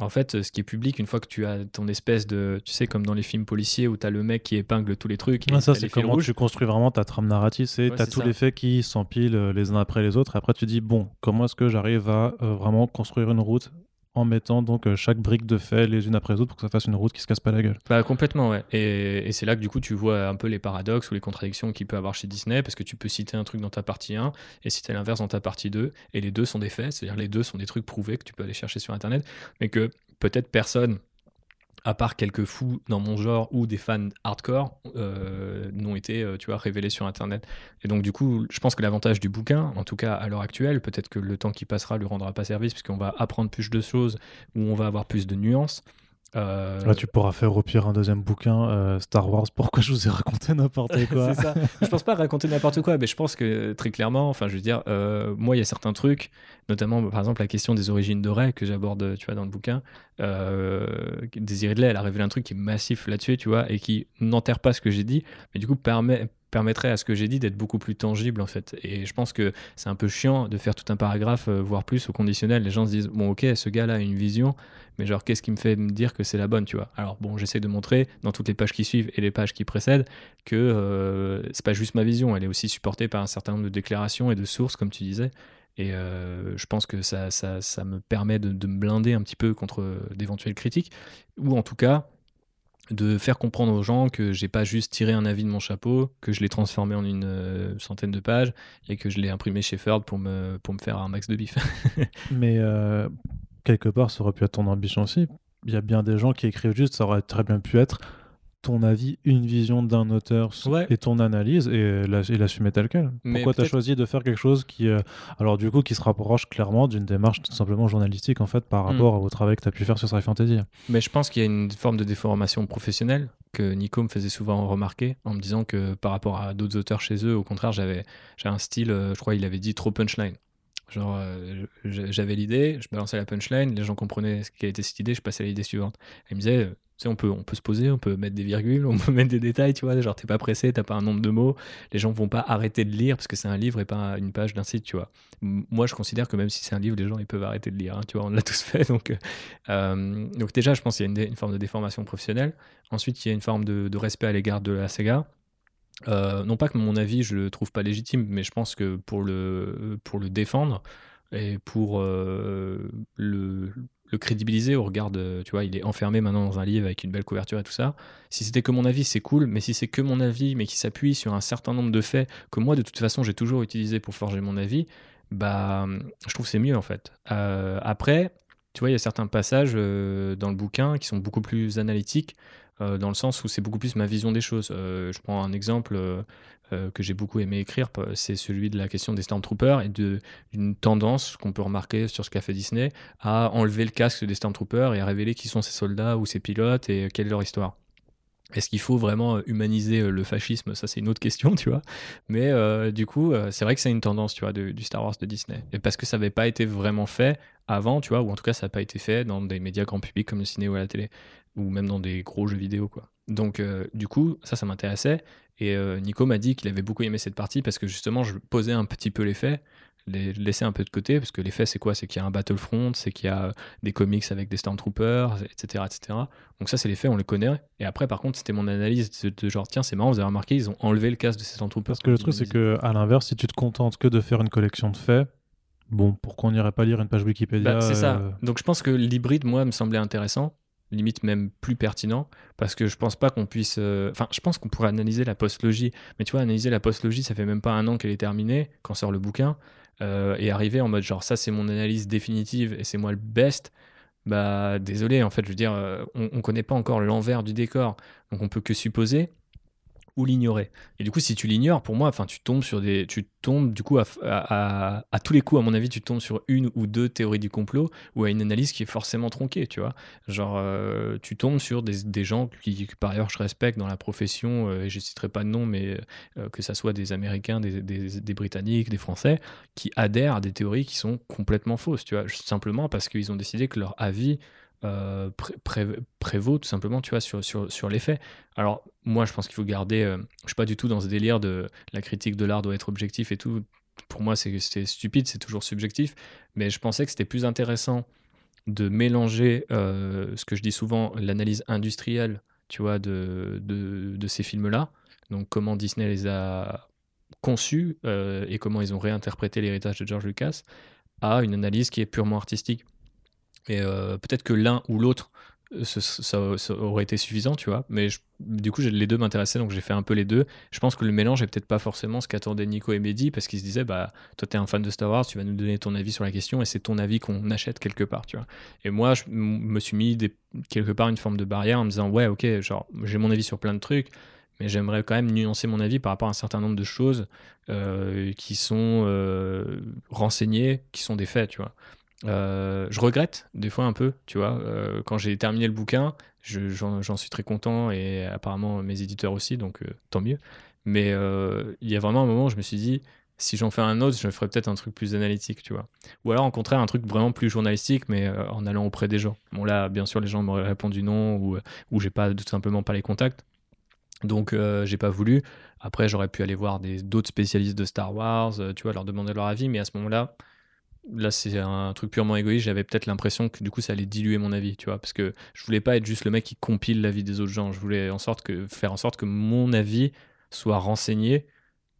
en fait, ce qui est public, une fois que tu as ton espèce de. Tu sais, comme dans les films policiers où tu as le mec qui épingle tous les trucs. Ah, ça, c'est comment tu construis vraiment ta trame narrative. C'est tu as tous les faits qui s'empilent euh, les uns après les autres. Et après, tu dis, bon, comment est-ce que j'arrive à euh, vraiment construire une route en mettant donc euh, chaque brique de fait les unes après les autres pour que ça fasse une route qui se casse pas la gueule. Bah, complètement, ouais. Et, c'est là que du coup tu vois un peu les paradoxes ou les contradictions qu'il peut avoir chez Disney parce que tu peux citer un truc dans ta partie 1 et citer l'inverse dans ta partie 2 et les deux sont des faits, c'est-à-dire les deux sont des trucs prouvés que tu peux aller chercher sur internet, mais que peut-être personne à part quelques fous dans mon genre ou des fans hardcore, euh, n'ont été, euh, tu vois, révélés sur Internet. Et donc, du coup, je pense que l'avantage du bouquin, en tout cas à l'heure actuelle, peut-être que le temps qui passera lui rendra pas service, puisqu'on va apprendre plus de choses, ou on va avoir plus de nuances. Euh, Là, tu pourras faire au pire un deuxième bouquin, euh, Star Wars, pourquoi je vous ai raconté n'importe quoi? ça. Je pense pas raconter n'importe quoi, mais je pense que très clairement, enfin, je veux dire, euh, moi, il y a certains trucs, notamment par exemple la question des origines de Ray que j'aborde, tu vois, dans le bouquin. Désiré de lait, elle a révélé un truc qui est massif là-dessus, tu vois, et qui n'enterre pas ce que j'ai dit, mais du coup permet, permettrait à ce que j'ai dit d'être beaucoup plus tangible en fait. Et je pense que c'est un peu chiant de faire tout un paragraphe, voire plus au conditionnel. Les gens se disent bon ok, ce gars-là a une vision, mais genre qu'est-ce qui me fait me dire que c'est la bonne, tu vois? Alors bon, j'essaie de montrer dans toutes les pages qui suivent et les pages qui précèdent que euh, c'est pas juste ma vision, elle est aussi supportée par un certain nombre de déclarations et de sources, comme tu disais. Et euh, je pense que ça, ça, ça me permet de, de, me blinder un petit peu contre d'éventuelles critiques, ou en tout cas de faire comprendre aux gens que j'ai pas juste tiré un avis de mon chapeau, que je l'ai transformé en une euh, centaine de pages et que je l'ai imprimé chez Ferd pour me, pour me faire un max de bif. Mais euh, quelque part, ça aurait pu être ton ambition aussi. Il y a bien des gens qui écrivent juste, ça aurait très bien pu être ton avis, une vision d'un auteur et ton analyse et l'assumer tel quel. Pourquoi tu as choisi de faire quelque chose qui, euh, alors du coup, qui se rapproche clairement d'une démarche tout simplement journalistique en fait par hmm. rapport au travail que tu as pu faire sur Sci Fantasy? Mais je pense qu'il y a une forme de déformation professionnelle que Nico me faisait souvent remarquer en me disant que par rapport à d'autres auteurs chez eux, au contraire, j'avais un style, euh, je crois il avait dit trop punchline. Genre, euh, j'avais l'idée, je balançais la punchline, les gens comprenaient ce qu'elle était cette idée, je passais à l'idée suivante. Elle me disait, on peut, se poser, on peut mettre des virgules, on peut mettre des détails, tu vois, genre t'es pas pressé, t'as pas un nombre de mots, les gens vont pas arrêter de lire parce que c'est un livre et pas une page d'un site, tu vois. Moi, je considère que même si c'est un livre, les gens ils peuvent arrêter de lire, hein, tu vois, on l'a tous fait. Donc, euh, donc déjà, je pense qu'il y a une, forme de déformation professionnelle. Ensuite, il y a une forme de, respect à l'égard de la Sega. Euh, non pas que mon avis je le trouve pas légitime, mais je pense que pour le, défendre et pour euh, le, le, crédibiliser au regard de, tu vois, il est enfermé maintenant dans un livre avec une belle couverture et tout ça. Si c'était que mon avis, c'est cool, mais si c'est que mon avis, mais qui s'appuie sur un certain nombre de faits que moi de toute façon j'ai toujours utilisé pour forger mon avis, bah je trouve c'est mieux en fait. Euh, après, tu vois, il y a certains passages dans le bouquin qui sont beaucoup plus analytiques euh, dans le sens où c'est beaucoup plus ma vision des choses. Euh, je prends un exemple euh, que j'ai beaucoup aimé écrire, c'est celui de la question des Stormtroopers et d'une tendance qu'on peut remarquer sur ce qu'a fait Disney à enlever le casque des Stormtroopers et à révéler qui sont ces soldats ou ces pilotes et quelle est leur histoire. Est-ce qu'il faut vraiment humaniser le fascisme? Ça, c'est une autre question, tu vois. Mais du coup, c'est vrai que c'est une tendance, tu vois, du Star Wars de Disney. Et parce que ça n'avait pas été vraiment fait avant, tu vois, ou en tout cas, ça n'a pas été fait dans des médias grand public comme le ciné ou la télé ou même dans des gros jeux vidéo quoi. Donc euh, du coup, ça ça m'intéressait et euh, Nico m'a dit qu'il avait beaucoup aimé cette partie parce que justement je posais un petit peu les faits les laisser un peu de côté, parce que les faits, c'est quoi? C'est qu'il y a un Battlefront, c'est qu'il y a des comics avec des Stormtroopers, etc. etc. Donc ça, c'est les faits, on les connaît. Et après, par contre, c'était mon analyse de, genre, tiens, c'est marrant, vous avez remarqué, ils ont enlevé le casque de ces Stormtroopers. Parce que le truc, c'est que à l'inverse, si tu te contentes que de faire une collection de faits, bon, pourquoi on n'irait pas lire une page Wikipédia Bah, c'est ça. euh, Donc je pense que l'hybride, moi, me semblait intéressant, limite même plus pertinent, parce que je pense pas qu'on puisse. euh, Enfin, je pense qu'on pourrait analyser la postlogie, mais tu vois, analyser la postlogie, ça fait même pas un an qu'elle est terminée, quand sort le bouquin, euh, et arriver en mode genre, ça c'est mon analyse définitive et c'est moi le best. Bah désolé, en fait, je veux dire, euh, on, on connaît pas encore l'envers du décor, donc on peut que supposer ou l'ignorer. Et du coup, si tu l'ignores, pour moi, enfin, tu tombes sur des, tu tombes du coup à, tous les coups, à mon avis, tu tombes sur une ou deux théories du complot ou à une analyse qui est forcément tronquée, tu vois. Genre, euh, tu tombes sur des, des gens qui, par ailleurs, je respecte dans la profession, euh, et je citerai pas de nom, mais euh, que ça soit des Américains, des, des- des Britanniques, des Français, qui adhèrent à des théories qui sont complètement fausses, tu vois, simplement parce qu'ils ont décidé que leur avis euh, pré- pré- prévaut tout simplement, tu vois, sur, sur, sur les faits. Alors, moi, je pense qu'il faut garder. euh, je suis pas du tout dans ce délire de la critique de l'art doit être objectif et tout. Pour moi, c'est stupide, c'est toujours subjectif. Mais je pensais que c'était plus intéressant de mélanger euh, ce que je dis souvent, l'analyse industrielle, tu vois, de, de, de ces films-là. Donc, comment Disney les a conçus euh, et comment ils ont réinterprété l'héritage de George Lucas à une analyse qui est purement artistique. Et euh, peut-être que l'un ou l'autre, euh, ça, aurait été suffisant, tu vois. Mais du coup, les deux m'intéressaient, donc j'ai fait un peu les deux. Je pense que le mélange est peut-être pas forcément ce qu'attendaient Nico et Mehdi, parce qu'ils se disaient, bah, toi, t'es un fan de Star Wars, tu vas nous donner ton avis sur la question, et c'est ton avis qu'on achète quelque part, tu vois. Et moi, je me suis mis quelque part une forme de barrière en me disant, ouais, ok, genre, j'ai mon avis sur plein de trucs, mais j'aimerais quand même nuancer mon avis par rapport à un certain nombre de choses euh, qui sont renseignées, qui sont des faits, tu vois. Euh, je regrette des fois un peu, tu vois. euh, quand j'ai terminé le bouquin, je- j'en suis très content et apparemment mes éditeurs aussi, donc euh, tant mieux. Mais il y a vraiment un moment où je me suis dit, si j'en fais un autre, je ferais peut-être un truc plus analytique, tu vois. Ou alors, au contraire, un truc vraiment plus journalistique, mais en allant auprès des gens. Bon, là, bien sûr, les gens m'auraient répondu non, ou, j'ai pas tout simplement pas les contacts. Donc, j'ai pas voulu. Après, j'aurais pu aller voir d'autres spécialistes de Star Wars, tu vois, leur demander leur avis, mais à ce moment-là, là, c'est un truc purement égoïste. J'avais peut-être l'impression que du coup, ça allait diluer mon avis, tu vois, parce que je voulais pas être juste le mec qui compile l'avis des autres gens. Je voulais en sorte que, faire en sorte que mon avis soit renseigné,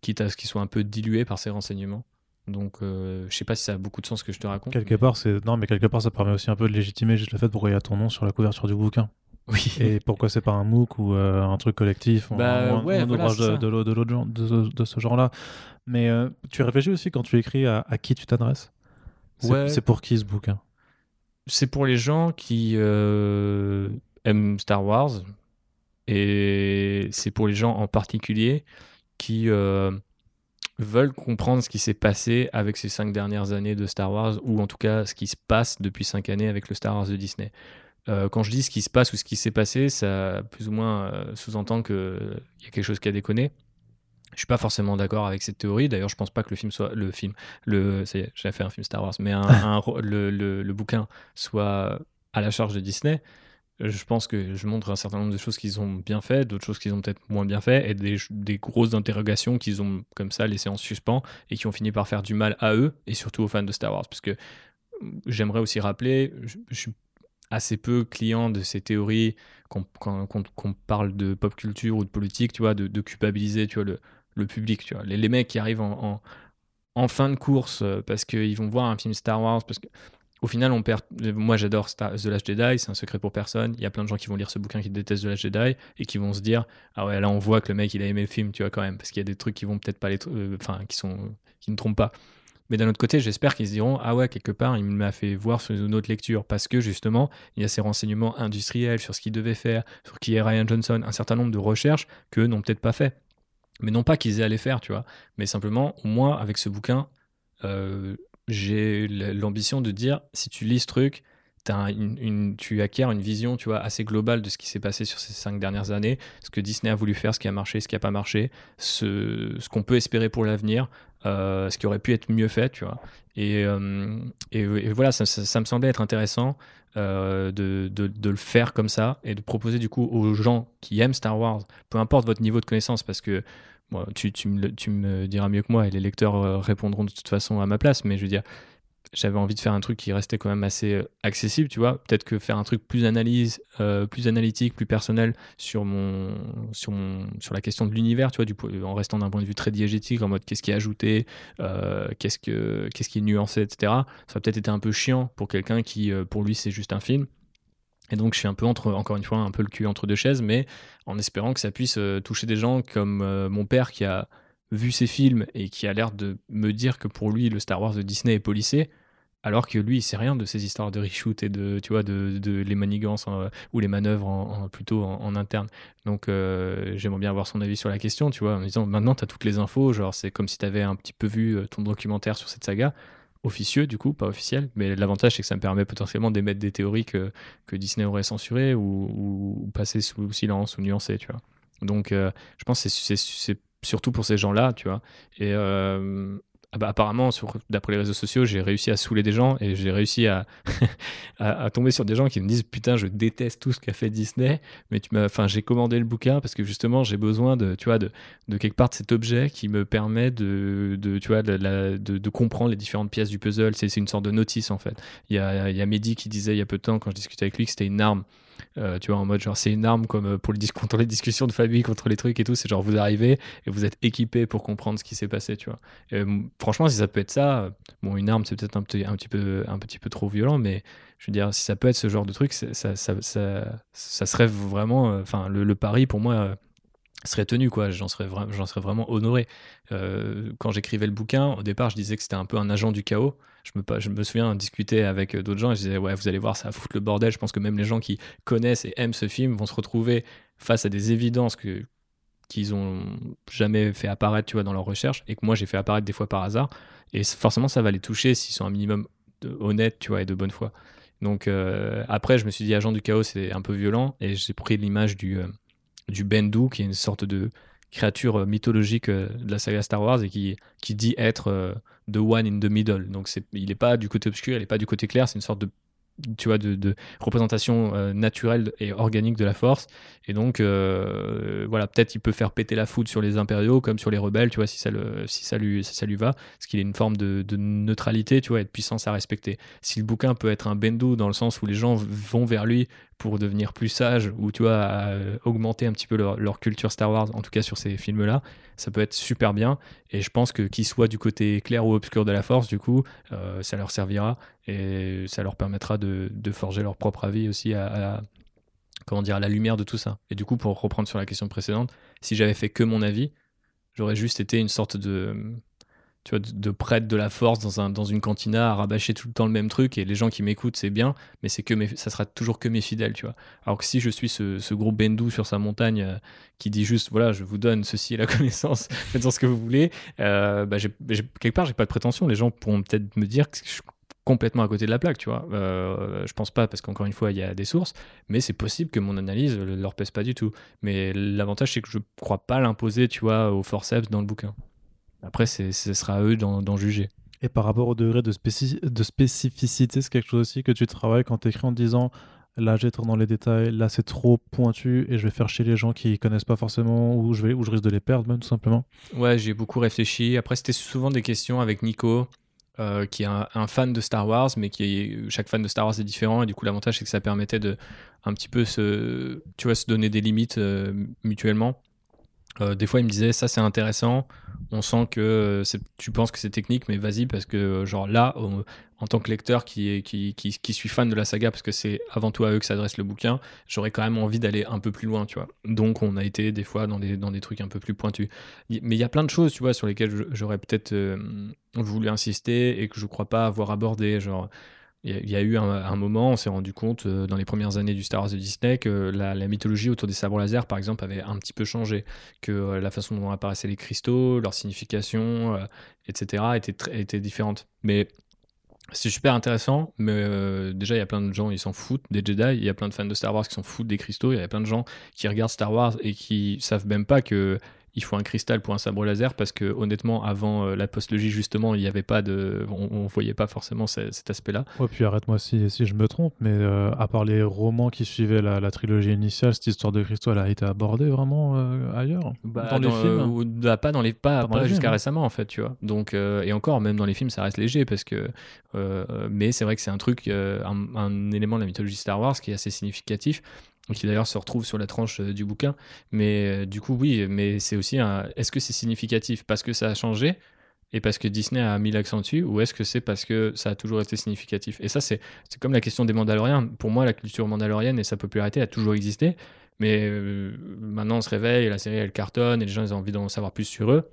quitte à ce qu'il soit un peu dilué par ces renseignements. Donc, euh, je sais pas si ça a beaucoup de sens ce que je te raconte. Quelque mais- part, c'est non, mais quelque part, ça permet aussi un peu de légitimer juste le fait pourquoi il y a ton nom sur la couverture du bouquin Oui. et pourquoi c'est pas un MOOC ou euh, un truc collectif Bah, un, ou un- ouais, ou un voilà, ouvrage de, de, de de, de ce genre-là. Mais euh, tu réfléchis aussi quand tu écris à, à qui tu t'adresses. C'est Ouais. pour qui ce bouquin? C'est pour les gens qui euh, aiment Star Wars et c'est pour les gens en particulier qui euh, veulent comprendre ce qui s'est passé avec ces cinq dernières années de Star Wars ou en tout cas ce qui se passe depuis cinq années avec le Star Wars de Disney. Euh, quand je dis ce qui se passe ou ce qui s'est passé, ça plus ou moins sous-entend qu'il y a quelque chose qui a déconné. Je suis pas forcément d'accord avec cette théorie. D'ailleurs, je pense pas que le film soit le film, le, j'ai fait un film Star Wars, mais un, un ro- le, le- le bouquin soit à la charge de Disney. Je pense que je montre un certain nombre de choses qu'ils ont bien fait, d'autres choses qu'ils ont peut-être moins bien fait, et des, des grosses interrogations qu'ils ont comme ça laissées en suspens et qui ont fini par faire du mal à eux et surtout aux fans de Star Wars. Parce que j'aimerais aussi rappeler, je, je suis assez peu client de ces théories qu'on qu'on- qu'on- qu'on parle de pop culture ou de politique, tu vois, de, de culpabiliser, tu vois, le, le public, tu vois. Les, les mecs qui arrivent en, en, fin de course euh, parce qu'ils vont voir un film Star Wars, parce que au final, on perd. Moi, j'adore Star- The Last Jedi, c'est un secret pour personne. Il y a plein de gens qui vont lire ce bouquin qui détestent The Last Jedi et qui vont se dire Ah ouais, là, on voit que le mec, il a aimé le film, tu vois, quand même. Parce qu'il y a des trucs qui vont peut-être pas les. euh, Enfin, qui sont. qui ne trompent pas. Mais d'un autre côté, j'espère qu'ils se diront Ah ouais, quelque part, il m'a fait voir sur une autre lecture. Parce que justement, il y a ces renseignements industriels sur ce qu'il devait faire, sur qui est Ryan Johnson, un certain nombre de recherches qu'eux n'ont peut-être pas fait. Mais non pas qu'ils aient à les faire, tu vois. Mais simplement, moins, avec ce bouquin, euh, j'ai l'ambition de dire si tu lis ce truc, tu acquiers une vision tu vois, assez globale de ce qui s'est passé sur ces cinq dernières années, ce que Disney a voulu faire, ce qui a marché, ce qui n'a pas marché, ce, qu'on peut espérer pour l'avenir, euh, ce qui aurait pu être mieux fait, tu vois. Et, euh, voilà, ça me semblait être intéressant euh, de, de- le faire comme ça et de proposer du coup aux gens qui aiment Star Wars, peu importe votre niveau de connaissance, parce que tu, tu, me, tu, me, diras mieux que moi et les lecteurs répondront de toute façon à ma place, mais je veux dire, j'avais envie de faire un truc qui restait quand même assez euh, accessible, tu vois. Peut-être que faire un truc plus analyse, euh, plus analytique, plus personnel sur mon, sur la question de l'univers, tu vois, en restant d'un point de vue très diégétique, en mode qu'est-ce qui est ajouté, euh, qu'est-ce que, qu'est-ce qui est nuancé, etc. Ça a peut-être été un peu chiant pour quelqu'un qui, pour lui, c'est juste un film. Et donc, je suis un peu entre, encore une fois, un peu le cul entre deux chaises, mais en espérant que ça puisse toucher des gens comme mon père qui a vu ces films et qui a l'air de me dire que pour lui, le Star Wars de Disney est policé, alors que lui, il sait rien de ces histoires de reshoot et de, tu vois, de, de les manigances ou les manœuvres plutôt en, interne. Donc, euh, j'aimerais bien avoir son avis sur la question, tu vois, en disant maintenant, tu as toutes les infos, genre, c'est comme si tu avais un petit peu vu euh, ton documentaire sur cette saga, officieux, du coup, pas officiel, mais l'avantage, c'est que ça me permet potentiellement d'émettre des théories que, Disney aurait censurées ou, ou, passer sous silence ou nuancer, tu vois. Donc, euh, je pense que c'est surtout pour ces gens-là, tu vois. Et, ah bah, apparemment, d'après les réseaux sociaux, j'ai réussi à saouler des gens et j'ai réussi à, tomber sur des gens qui me disent putain, je déteste tout ce qu'a fait Disney, mais j'ai commandé le bouquin parce que justement, j'ai besoin de, tu vois, de, quelque part de cet objet qui me permet de, tu vois, de, comprendre les différentes pièces du puzzle. C'est une sorte de notice en fait. Il y a, il y a Mehdi qui disait il y a peu de temps quand je discutais avec lui que c'était une arme. Euh, tu vois, en mode genre c'est une arme comme euh, pour le les discussions de famille, contre les trucs et tout. C'est genre vous arrivez et vous êtes équipé pour comprendre ce qui s'est passé, tu vois. Euh, franchement, si ça peut être ça, bon, une arme c'est peut-être un petit, un, petit peu, un petit peu trop violent, mais je veux dire, si ça peut être ce genre de truc, ça, ça, ça, ça, serait vraiment, enfin, le, le, pari pour moi serait tenu quoi. J'en serais j'en serais vraiment honoré. Quand j'écrivais le bouquin au départ je disais que c'était un peu un agent du chaos. Je me, je me souviens discuter avec euh, d'autres gens et je disais, ouais, vous allez voir, ça va foutre le bordel. Je pense que même les gens qui connaissent et aiment ce film vont se retrouver face à des évidences que qu'ils ont jamais fait apparaître tu vois dans leur recherche et que moi j'ai fait apparaître des fois par hasard. Et forcément ça va les toucher s'ils sont un minimum honnêtes tu vois et de bonne foi. Donc euh, après je me suis dit agent du chaos c'est un peu violent et j'ai pris l'image du euh, du Bendu qui est une sorte de créature mythologique de la saga Star Wars et qui qui dit être the one in the middle. Donc il n'est pas du côté obscur, il n'est pas du côté clair, c'est une sorte de tu vois, de, représentation euh, naturelle et organique de la force. Et donc, euh, voilà, peut-être il peut faire péter la foudre sur les impériaux comme sur les rebelles, tu vois, si ça, le, si ça, lui, ça lui va, parce qu'il est une forme de, neutralité, tu vois, et de puissance à respecter. Si le bouquin peut être un bendo dans le sens où les gens vont vers lui pour devenir plus sages, ou tu vois, augmenter un petit peu leur, leur, culture Star Wars, en tout cas sur ces films-là, ça peut être super bien. Et je pense que qu'ils soient du côté clair ou obscur de la force, du coup, euh, ça leur servira et ça leur permettra de, de forger leur propre avis aussi à, comment dire, à la lumière de tout ça. Et du coup, pour reprendre sur la question précédente, si j'avais fait que mon avis, j'aurais juste été une sorte de vois, de, prêtre de la force dans, un, dans une cantina à rabâcher tout le temps le même truc et les gens qui m'écoutent c'est bien mais c'est que mes, ça sera toujours que mes fidèles tu vois alors que si je suis ce, ce gros bendou sur sa montagne euh, qui dit juste voilà je vous donne ceci et la connaissance faites-en ce que vous voulez euh, bah, quelque part j'ai pas de prétention les gens pourront peut-être me dire que je complètement à côté de la plaque, tu vois. Euh, je pense pas parce qu'encore une fois, il y a des sources, mais c'est possible que mon analyse leur pèse pas du tout. Mais l'avantage, c'est que je crois pas l'imposer, tu vois, au forceps dans le bouquin. Après, ce sera à eux d'en juger. Et par rapport au degré de, de spécificité, c'est quelque chose aussi que tu travailles quand tu écris en disant là j'ai trop dans les détails, là c'est trop pointu et je vais faire chier les gens qui connaissent pas forcément ou je, vais, ou je risque de les perdre même tout simplement. Ouais, j'ai beaucoup réfléchi. Après, c'était souvent des questions avec Nico. Euh, qui est un, fan de Star Wars, mais qui chaque fan de Star Wars est différent, et du coup l'avantage c'est que ça permettait de un petit peu se, tu vois, se donner des limites euh, mutuellement. Euh, des fois, il me disait ça c'est intéressant. On sent que tu penses que c'est technique, mais vas-y parce que genre là, en tant que lecteur qui, qui, suis fan de la saga, parce que c'est avant tout à eux que s'adresse le bouquin, j'aurais quand même envie d'aller un peu plus loin, tu vois. Donc on a été des fois dans des, dans des trucs un peu plus pointus. Mais il y a plein de choses, tu vois, sur lesquelles j'aurais peut-être euh, voulu insister et que je crois pas avoir abordé, genre il y, a eu un, moment, on s'est rendu compte euh, dans les premières années du Star Wars de Disney que la, mythologie autour des sabres laser, par exemple, avait un petit peu changé, que euh, la façon dont apparaissaient les cristaux, leur signification, euh, etc., était, était différente. Mais c'est super intéressant, mais déjà, il y a plein de gens, ils s'en foutent des Jedi, il y a plein de fans de Star Wars qui s'en foutent des cristaux, il y a plein de gens qui regardent Star Wars et qui savent même pas que il faut un cristal pour un sabre laser parce que honnêtement, avant la postlogie justement, il n'y avait pas de, on, voyait pas forcément cet aspect-là. Ouais, puis arrête-moi si, si je me trompe, mais à part les romans qui suivaient la, trilogie initiale, cette histoire de cristal a été abordée vraiment ailleurs? Bah, dans, les films? Bah, pas dans les pas, jusqu'à récemment en fait, tu vois. Donc et encore même dans les films, ça reste léger parce que, mais c'est vrai que c'est un truc, un, un élément de la mythologie Star Wars qui est assez significatif qui d'ailleurs se retrouve sur la tranche euh, du bouquin. Mais euh, du coup, oui, mais c'est aussi un. Est-ce que c'est significatif parce que ça a changé et parce que Disney a mis l'accent dessus, ou est-ce que c'est parce que ça a toujours été significatif? Et ça, c'est comme la question des Mandaloriens. Pour moi, la culture mandalorienne et sa popularité a toujours existé, mais euh, maintenant on se réveille, la série elle cartonne, et les gens ils ont envie d'en savoir plus sur eux.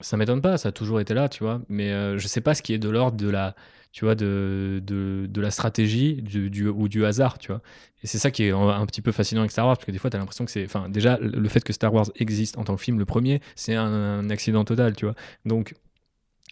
Ça m'étonne pas, ça a toujours été là, tu vois. Mais je sais pas ce qui est de l'ordre de la tu vois, de, de, de la stratégie du, ou du hasard, tu vois. Et c'est ça qui est un, petit peu fascinant avec Star Wars, parce que des fois, tu as l'impression que c'est. Enfin, déjà, le fait que Star Wars existe en tant que film, le premier, c'est un, accident total, tu vois. Donc,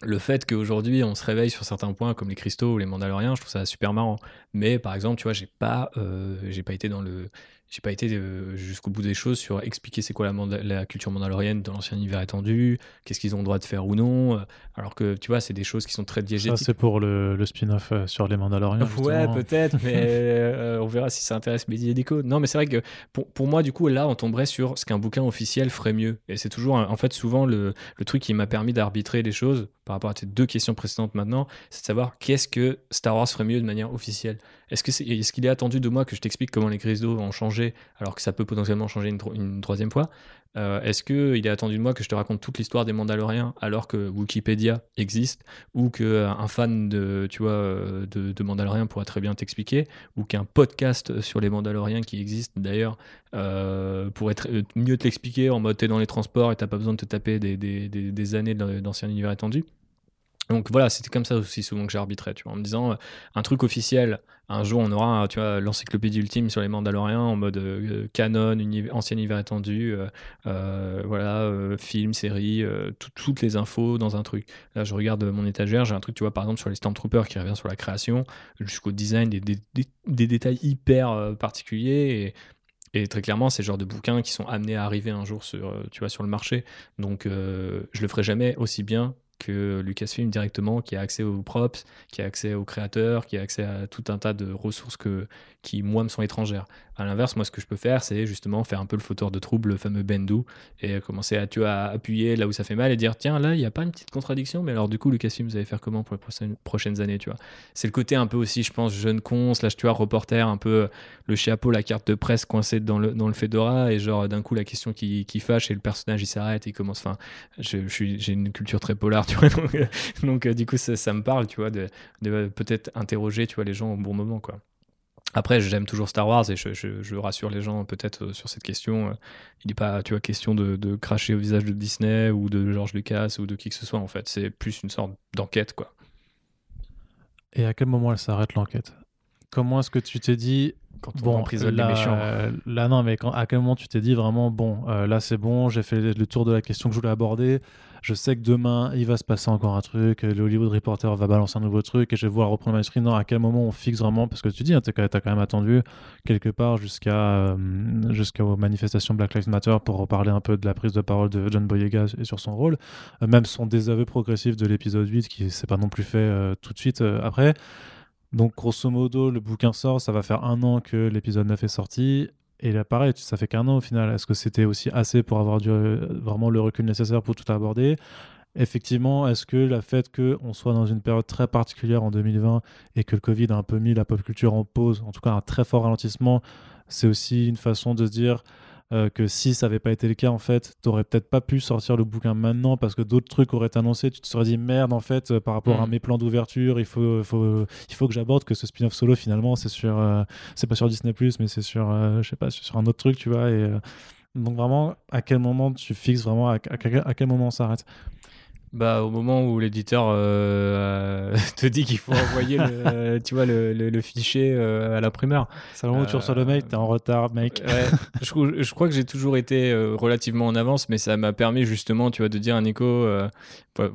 le fait qu'aujourd'hui on se réveille sur certains points comme les cristaux ou les mandaloriens, je trouve ça super marrant. Mais par exemple, tu vois, j'ai pas, euh, j'ai pas été dans le, j'ai pas été euh, jusqu'au bout des choses sur expliquer c'est quoi la, la, culture mandalorienne dans l'ancien univers étendu, qu'est-ce qu'ils ont le droit de faire ou non. Euh, alors que tu vois, c'est des choses qui sont très diégétiques. Ça, c'est pour le, le spin-off euh, sur les Mandaloriens. ouais, peut-être, mais on verra si ça intéresse Mehdi et Non, mais c'est vrai que pour, pour, moi, du coup, là, on tomberait sur ce qu'un bouquin officiel ferait mieux. Et c'est toujours, en fait, souvent le, le truc qui m'a permis d'arbitrer des choses par rapport à tes deux questions précédentes maintenant, c'est de savoir qu'est-ce que Star Wars ferait mieux de manière officielle. Est-ce qu'il est, attendu de moi que je t'explique comment les crises d'eau ont changé alors que ça peut potentiellement changer une, troisième fois? Euh, Est-ce qu'il est attendu de moi que je te raconte toute l'histoire des Mandaloriens alors que Wikipédia existe ou qu'un euh, fan de, tu euh, de, Mandaloriens pourrait très bien t'expliquer ou qu'un podcast sur les Mandaloriens qui existe d'ailleurs pourrait mieux te l'expliquer en mode t'es dans les transports et t'as pas besoin de te taper des, des, des années d'ancien univers étendu donc voilà, c'était comme ça aussi souvent que j'arbitrais, tu vois, en me disant euh, un truc officiel. Un jour, on aura, tu vois, l'encyclopédie ultime sur les Mandaloriens en mode euh, canon, ancien univers étendu, euh, voilà, film, série, toutes les infos dans un truc. Là, je regarde mon étagère, j'ai un truc, tu vois, par exemple sur les Stormtroopers qui revient sur la création, jusqu'au design, des, détails hyper particuliers et, très clairement, c'est le genre de bouquins qui sont amenés à arriver un jour sur, tu vois, sur le marché. Donc, je le ferai jamais aussi bien que Lucasfilm directement, qui a accès aux props, qui a accès aux créateurs, qui a accès à tout un tas de ressources qui, moi, me sont étrangères. À l'inverse, moi, ce que je peux faire, c'est justement faire un peu le fauteur de trouble, le fameux Bendu, et commencer à, tu appuyer là où ça fait mal et dire tiens, là, il n'y a pas une petite contradiction, mais alors du coup, Lucasfilm, vous allez faire comment pour les prochaines, années, tu vois? C'est le côté un peu aussi, je pense, jeune con, slash, tu vois, reporter, un peu le chapeau, la carte de presse coincée dans le, dans le Fedora, et genre, d'un coup, la question qui, qui fâche, et le personnage, il s'arrête, et il commence. Enfin, j'ai une culture très polar, tu vois, donc, euh, du coup, ça, me parle, tu vois, de, de peut-être interroger, tu vois, les gens au bon moment, quoi. Après, j'aime toujours Star Wars et je, rassure les gens peut-être euh, sur cette question. Euh, il n'est pas, tu vois, question de, cracher au visage de Disney ou de George Lucas ou de qui que ce soit en fait. C'est plus une sorte d'enquête, quoi. Et à quel moment elle s'arrête l'enquête? Comment est-ce que tu t'es dit quand on bon, emprisonne là, les méchants. là, non, mais à quel moment tu t'es dit vraiment, bon, euh, là c'est bon, j'ai fait le tour de la question que je voulais aborder, je sais que demain il va se passer encore un truc, le Hollywood Reporter va balancer un nouveau truc et je vais voir reprendre ma screen. Non, à quel moment on fixe vraiment Parce que tu dis, hein, tu as, quand même attendu quelque part jusqu'à euh, jusqu'aux manifestations Black Lives Matter pour reparler un peu de la prise de parole de John Boyega et sur son rôle, euh, même son désaveu progressif de l'épisode 8 qui s'est pas non plus fait tout de suite après. Donc, grosso modo, le bouquin sort, ça va faire un an que l'épisode 9 est sorti. Et là, pareil, ça fait qu'un an au final. Est-ce que c'était aussi assez pour avoir vraiment le recul nécessaire pour tout aborder? Effectivement, est-ce que le fait qu'on soit dans une période très particulière en 2020 et que le Covid a un peu mis la pop culture en pause, en tout cas un très fort ralentissement, c'est aussi une façon de se dire euh, que si ça n'avait pas été le cas, en fait, tu n'aurais peut-être pas pu sortir le bouquin maintenant parce que d'autres trucs auraient été annoncés. Tu te serais dit merde, en fait, euh, par rapport à mm. mes plans d'ouverture, il faut, faut, il faut que j'aborde que ce spin-off solo, finalement, c'est sur, euh, c'est pas sur Disney, mais c'est sur, je sais pas, sur un autre truc, tu vois. Et, donc, vraiment, à quel moment tu fixes vraiment, à, à quel moment on s'arrête? Bah, au moment où l'éditeur euh, te dit qu'il faut envoyer le, tu vois, le, le, fichier euh, à l'imprimeur. C'est le moment où tu reçois le mail, t'es en retard, mec. je, je, crois que j'ai toujours été euh, relativement en avance, mais ça m'a permis justement, tu vois, de dire à Nico,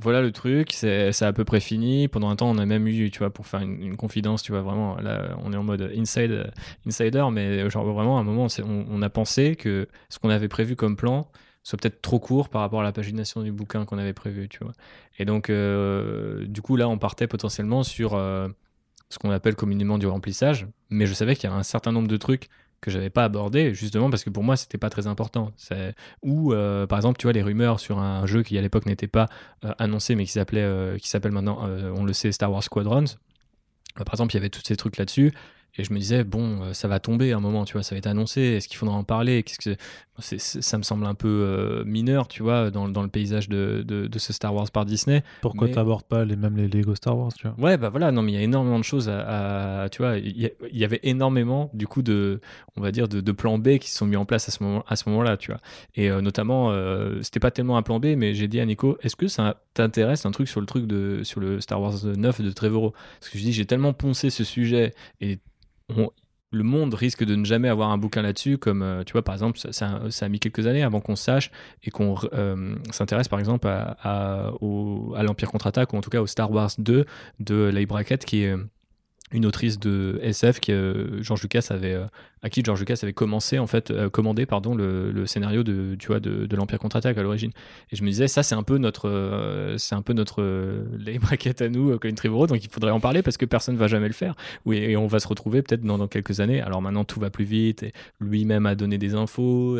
voilà le truc, c'est à peu près fini. Pendant un temps, on a même eu, tu vois, pour faire une, confidence, tu vois, vraiment, là, on est en mode inside, insider, mais genre vraiment, à un moment, on, on a pensé que ce qu'on avait prévu comme plan, soit peut-être trop court par rapport à la pagination du bouquin qu'on avait prévu, tu vois. Et donc, euh, du coup, là, on partait potentiellement sur euh, ce qu'on appelle communément du remplissage, mais je savais qu'il y avait un certain nombre de trucs que j'avais pas abordé justement parce que pour moi c'était pas très important. Ou euh, par exemple tu vois les rumeurs sur un jeu qui à l'époque n'était pas annoncé mais qui s'appelait qui s'appelle maintenant on le sait Star Wars Squadrons. Par exemple il y avait tous ces trucs là-dessus et je me disais, bon, euh, ça va tomber un moment, tu vois, ça va être annoncé, est-ce qu'il faudra en parler Qu'est-ce que ça me semble un peu euh, mineur, tu vois, dans, dans le paysage de, de, ce Star Wars par Disney. Pourquoi tu n'abordes pas les, même les Lego Star Wars, tu vois? Ouais, bah voilà, non, mais il y a énormément de choses à, tu vois, il y, avait énormément, du coup, de, on va dire, de, de, plans B qui se sont mis en place à ce moment, à ce moment-là, tu vois. Et euh, notamment, c'était pas tellement un plan B, mais j'ai dit à Nico, est-ce que ça t'intéresse un truc sur le truc de, sur le Star Wars 9 de Trevorrow Parce que je dis, j'ai tellement poncé ce sujet et le monde risque de ne jamais avoir un bouquin là-dessus, comme euh, tu vois, par exemple, ça, a mis quelques années avant qu'on sache et qu'on euh, s'intéresse par exemple à, l'Empire contre-attaque ou en tout cas au Star Wars 2 de Leigh Brackett, qui est une autrice de SF que euh, George Lucas avait à qui George Lucas avait commencé en fait euh, commandé pardon le, scénario de tu vois de, l'Empire contre-attaque à l'origine. Et je me disais ça c'est un peu notre euh, c'est un peu notre euh, les braquettes à nous Colin Trevorrow donc il faudrait en parler parce que personne va jamais le faire. Oui et on va se retrouver peut-être dans, dans, quelques années. Alors maintenant tout va plus vite et lui-même a donné des infos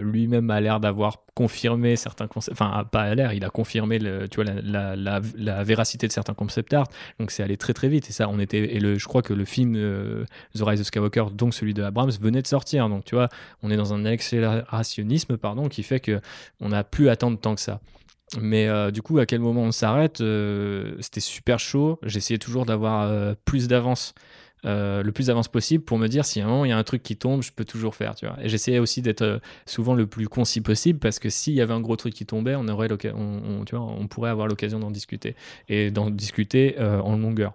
lui-même a l'air d'avoir confirmé certains concepts enfin pas à l'air il a confirmé tu vois la, véracité de certains concept art. Donc c'est allé très très vite. Et ça on était et le je crois que le film The Rise of Skywalker dont celui de Abrams venait de sortir. Donc tu vois, on est dans un accélérationnisme pardon, qui fait que on n'a plus à attendre tant que ça. Mais euh, du coup, à quel moment on s'arrête euh, C'était super chaud. J'essayais toujours d'avoir euh, plus d'avance, le plus d'avance possible pour me dire si un moment il y a un truc qui tombe, je peux toujours faire. Tu vois. Et j'essayais aussi d'être souvent le plus concis possible parce que s'il y avait un gros truc qui tombait, on, aurait on pourrait avoir l'occasion d'en discuter et d'en discuter en longueur.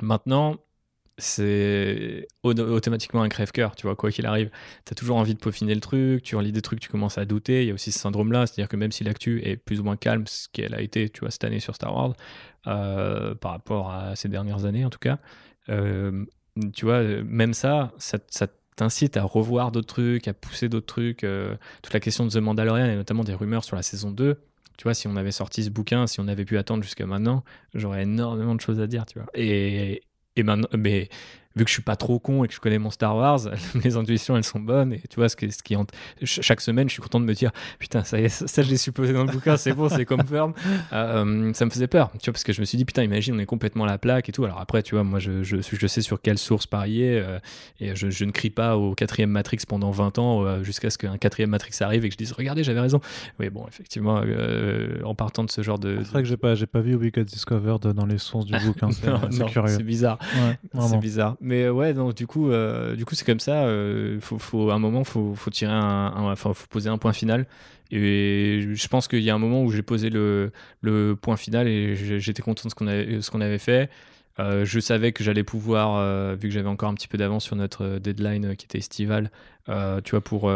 Maintenant, c'est automatiquement un crève-cœur, tu vois, quoi qu'il arrive. Tu as toujours envie de peaufiner le truc, tu relis des trucs, tu commences à douter. Il y a aussi ce syndrome-là, c'est-à-dire que même si l'actu est plus ou moins calme, ce qu'elle a été, tu vois, cette année sur Star Wars, euh, par rapport à ces dernières années en tout cas, euh, tu vois, même ça, ça, t'incite à revoir d'autres trucs, à pousser d'autres trucs. Euh, toute la question de The Mandalorian et notamment des rumeurs sur la saison 2 tu vois, si on avait sorti ce bouquin, si on avait pu attendre jusqu'à maintenant, j'aurais énormément de choses à dire, tu vois. Et, et maintenant, mais vu que je suis pas trop con et que je connais mon Star Wars, mes intuitions elles sont bonnes et tu vois ce qui, ce qui chaque semaine je suis content de me dire putain ça y est ça je l'ai supposé dans le bouquin c'est bon c'est confirm euh, ça me faisait peur tu vois parce que je me suis dit putain imagine on est complètement à la plaque et tout. Alors après tu vois moi je, je, je sais sur quelle source parier euh, et je, je, ne crie pas au quatrième Matrix pendant 20 ans euh, jusqu'à ce qu'un quatrième Matrix arrive et que je dise regardez j'avais raison. Oui bon effectivement en partant de ce genre de c'est vrai que j'ai pas j'ai pas vu We Got Discovered dans les sources du bouquin c'est curieux. c'est bizarre. C'est bizarre mais euh, ouais, donc du coup, euh, du coup, c'est comme ça. Euh, faut, à un moment, faut, faut tirer enfin, faut poser un point final. Et je pense qu'il y a un moment où j'ai posé le, point final et j'étais content de ce qu'on avait, fait. je savais que j'allais pouvoir, vu que j'avais encore un petit peu d'avance sur notre deadline qui était estival, tu vois, pour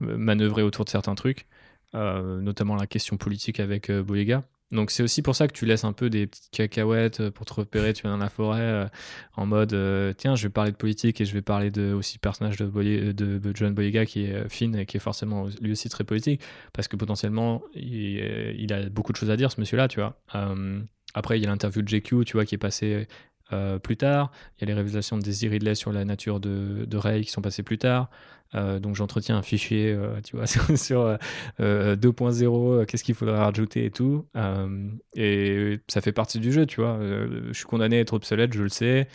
manœuvrer autour de certains trucs, notamment la question politique avec Boyega. Donc c'est aussi pour ça que tu laisses un peu des petites cacahuètes euh, pour te repérer, tu es dans la forêt euh, en mode euh, tiens je vais parler de politique et je vais parler de aussi personnage de, John Boyega qui est fine et qui est forcément lui aussi très politique parce que potentiellement il, a beaucoup de choses à dire ce monsieur là tu vois. après il y a l'interview de JQ tu vois qui est passé plus tard. Il y a les révélations de Daisy Ridley sur la nature de, de Ray qui sont passées plus tard. Euh, donc j'entretiens un fichier, euh, tu vois, sur, 2.0, euh, qu'est-ce qu'il faudrait rajouter et tout. et ça fait partie du jeu, tu vois. je suis condamné à être obsolète, je le sais.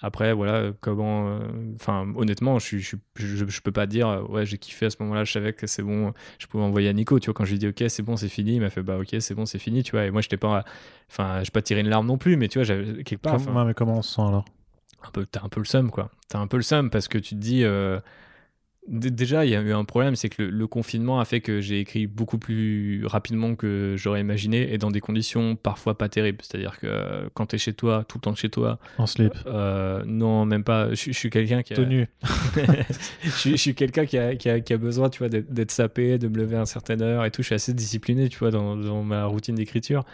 Après, voilà, comment. Enfin, honnêtement, je, je, je, peux pas dire, ouais, j'ai kiffé à ce moment-là, je savais que c'est bon, je pouvais envoyer à Nico, tu vois, quand je lui ai dit, ok, c'est bon, c'est fini, il m'a fait, bah, ok, c'est bon, c'est fini, tu vois. Et moi, je pas. Enfin, je pas tiré une larme non plus, mais tu vois, j'avais quelque part. mais comment on se sent alors? Un peu, T'as un peu le seum, quoi. T'as un peu le seum parce que tu te dis. Déjà, il y a eu un problème, c'est que le, confinement a fait que j'ai écrit beaucoup plus rapidement que j'aurais imaginé et dans des conditions parfois pas terribles. C'est-à-dire que euh, quand tu es chez toi, tout le temps chez toi. En slip euh, Non, même pas. Je, suis quelqu'un qui a. Tenu. je, suis quelqu'un qui a, qui, a, qui a, besoin, tu vois, d'être sapé, de me lever à une certaine heure et tout. Je suis assez discipliné, tu vois, dans, dans ma routine d'écriture.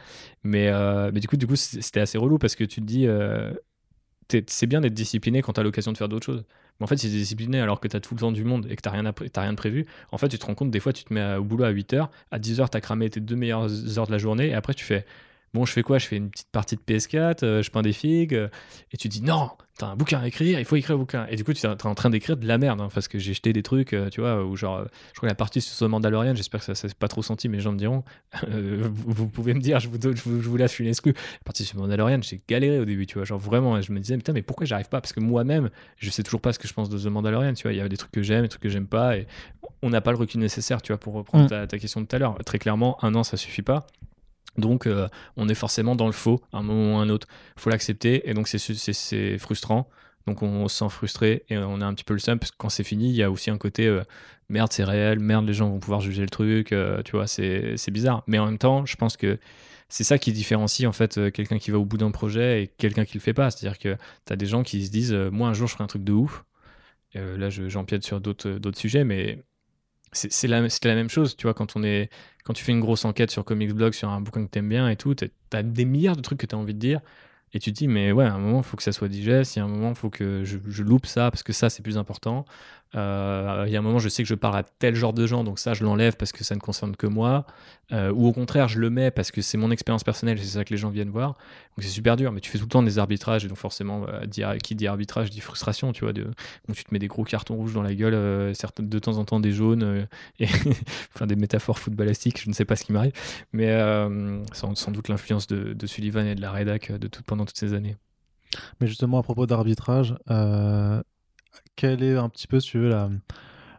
Mais, euh, mais du coup, du coup c'était assez relou parce que tu te dis. c'est bien d'être discipliné quand tu as l'occasion de faire d'autres choses. Mais en fait, si t'es discipliné alors que t'as tout le temps du monde et que pré- t'as rien de prévu, en fait, tu te rends compte, des fois, tu te mets au boulot à 8h, à 10h, t'as cramé tes deux meilleures heures de la journée, et après, tu fais, bon, je fais quoi? Je fais une petite partie de PS4, euh, je peins des figues, euh, et tu dis, non, t'as un bouquin à écrire, il faut écrire un bouquin. Et du coup, tu es en train d'écrire de la merde, hein, parce que j'ai jeté des trucs, euh, tu vois, où genre, je crois que la partie sur The Mandalorian, j'espère que ça s'est pas trop senti, mais les gens me diront, euh, vous, vous pouvez me dire, je vous, donne- je vous, je vous une excuse. La partie sur The Mandalorian, j'ai galéré au début, tu vois, genre vraiment, je me disais, putain, mais pourquoi j'arrive pas? Parce que moi-même, je sais toujours pas ce que je pense de The Mandalorian, tu vois, il y a des trucs que j'aime, des trucs que j'aime pas, et on n'a pas le recul nécessaire, tu vois, pour reprendre Mm. ta, ta question de tout à l'heure. Très clairement, un an, ça suffit pas. Donc, euh, on est forcément dans le faux à un moment ou à un autre. faut l'accepter, et donc c'est- frustrant. Donc, on se sent frustré et on a un petit peu le seum, parce que quand c'est fini, il y a aussi un côté euh, merde, c'est réel, merde, les gens vont pouvoir juger le truc, euh, tu vois, c'est bizarre. Mais en même temps, je pense que c'est ça qui différencie en fait quelqu'un qui va au bout d'un projet et quelqu'un qui le fait pas. C'est-à-dire que tu as des gens qui se disent, moi un jour je ferai un truc de ouf. Là, je- j'empiète sur d'autres sujets, mais c'est la, la même chose, tu vois, quand on est quand tu fais une grosse enquête sur Comics Blog, sur un bouquin que t'aimes bien et tout, t'as- des milliards de trucs que t'as envie de dire, et tu te dis, mais ouais, à un moment, il faut que ça soit digeste, il y a un moment, il faut que je loupe ça, parce que ça, c'est plus important. Euh, Il y a un moment, je sais que je parle à tel genre de gens, donc ça, je l'enlève parce que ça ne concerne que moi. Euh, ou au contraire, je le mets parce que c'est mon expérience personnelle, et c'est ça que les gens viennent voir. Donc c'est super dur, mais tu fais tout le temps des arbitrages, et donc forcément, euh, qui dit arbitrage dit frustration, tu vois. De, donc tu te mets des gros cartons rouges dans la gueule, de temps en temps des jaunes, enfin des métaphores footballistiques, je ne sais pas ce qui m'arrive, mais sans, doute l'influence de, Sullivan et de la rédac de tout, pendant toutes ces années. Mais justement, à propos d'arbitrage, quelle est un petit peu, si tu veux, la,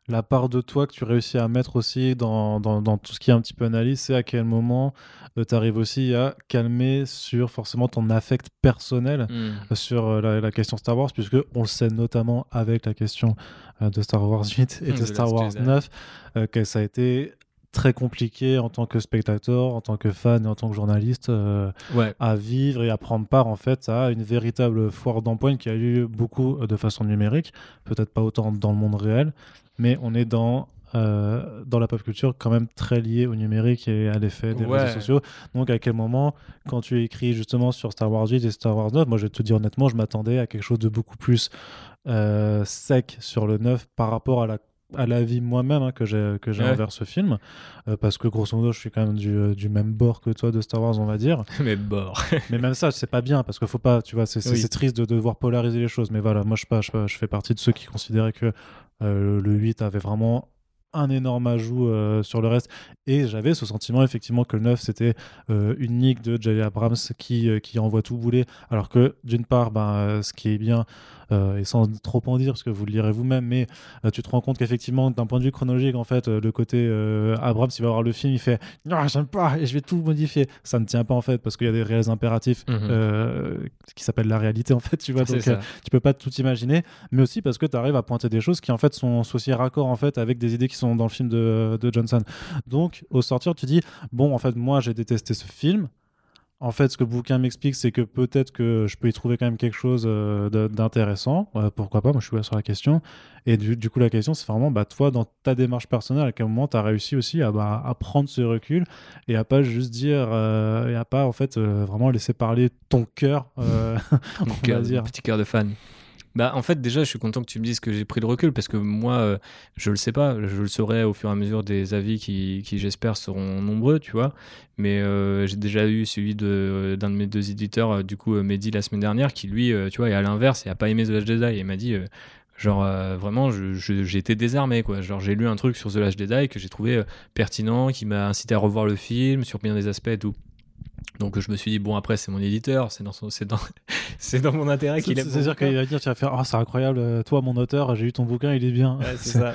la part de toi que tu réussis à mettre aussi dans, dans, dans tout ce qui est un petit peu analyse C'est à quel moment tu arrives aussi à calmer sur forcément ton affect personnel sur euh, la, la question Star Wars, puisque on le sait notamment avec la question euh, de Star Wars 8 et de The Star Wars Jedi. 9, euh, que ça a été très compliqué en tant que spectateur, en tant que fan et en tant que journaliste euh, Ouais. à vivre et à prendre part en fait à une véritable foire d'empoigne qui a eu beaucoup de façon numérique, peut-être pas autant dans le monde réel, mais on est dans euh, dans la pop culture quand même très lié au numérique et à l'effet des Ouais. réseaux sociaux. Donc à quel moment, quand tu écris justement sur Star Wars 8 et Star Wars 9, moi je vais te dire honnêtement, je m'attendais à quelque chose de beaucoup plus euh, sec sur le 9 par rapport à la à l'avis moi-même hein, que j'ai que j'ai Ouais. envers ce film Euh, parce que grosso modo je suis quand même du, euh, du même bord que toi de Star Wars on va dire mais bord. mais même ça, c'est pas bien parce qu'il faut pas, tu vois, c'est Oui. triste de devoir polariser les choses. Mais voilà, moi je, pas, je, je fais partie de ceux qui considéraient que euh, le 8 avait vraiment un énorme ajout euh, sur le reste. Et j'avais ce sentiment effectivement que le 9 c'était euh, une nique de J. Abrams qui, euh, qui envoie tout bouler. Alors que d'une part, ben, ce qui est bien, euh, et sans trop en dire parce que vous le lirez vous-même, mais euh, tu te rends compte qu'effectivement, d'un point de vue chronologique, en fait, euh, le côté Abrams, il va voir le film, il fait Non, j'aime pas et je vais tout modifier. Ça ne tient pas en fait parce qu'il y a des réels impératifs Mhm. qui s'appellent la réalité en fait, tu vois. Donc tu peux pas tout imaginer, mais aussi parce que tu arrives à pointer des choses qui en fait sont aussi raccord en fait avec des idées qui sont dans le film de, de Johnson. Donc au sortir, tu dis bon, en fait, moi j'ai détesté ce film. En fait, ce que le bouquin m'explique, c'est que peut-être que je peux y trouver quand même quelque chose euh, d'intéressant. Euh, pourquoi pas Moi, je suis ouvert sur la question. Et du, du coup, la question, c'est vraiment, bah, toi, dans ta démarche personnelle, à quel moment tu as réussi aussi à, bah, à prendre ce recul et à pas juste dire, euh, et à pas, en fait, euh, vraiment laisser parler ton cœur, on va dire. petit cœur de fan. Bah, en fait, déjà, je suis content que tu me dises que j'ai pris le recul parce que moi, euh, je le sais pas. Je le saurai au fur et à mesure des avis qui, qui j'espère, seront nombreux, tu vois. Mais euh, j'ai déjà eu celui d'un de, mes deux éditeurs, euh, du coup, Mehdi, la semaine dernière, qui lui, tu vois, est à l'inverse et a pas aimé The Last Jedi. Et il m'a dit, genre, vraiment, j'ai été désarmé, quoi. Genre, j'ai lu un truc sur The Last Jedi que j'ai trouvé pertinent, qui m'a incité à revoir le film sur bien des aspects et tout. Donc je me suis dit bon après c'est mon éditeur, c'est dans son, c'est dans, c'est dans mon intérêt qu'il aime. C'est-à-dire qu'il va dire, tu vas faire, oh, c'est incroyable, euh, toi, mon auteur, j'ai eu ton bouquin, il est bien. Ouais, c'est ça.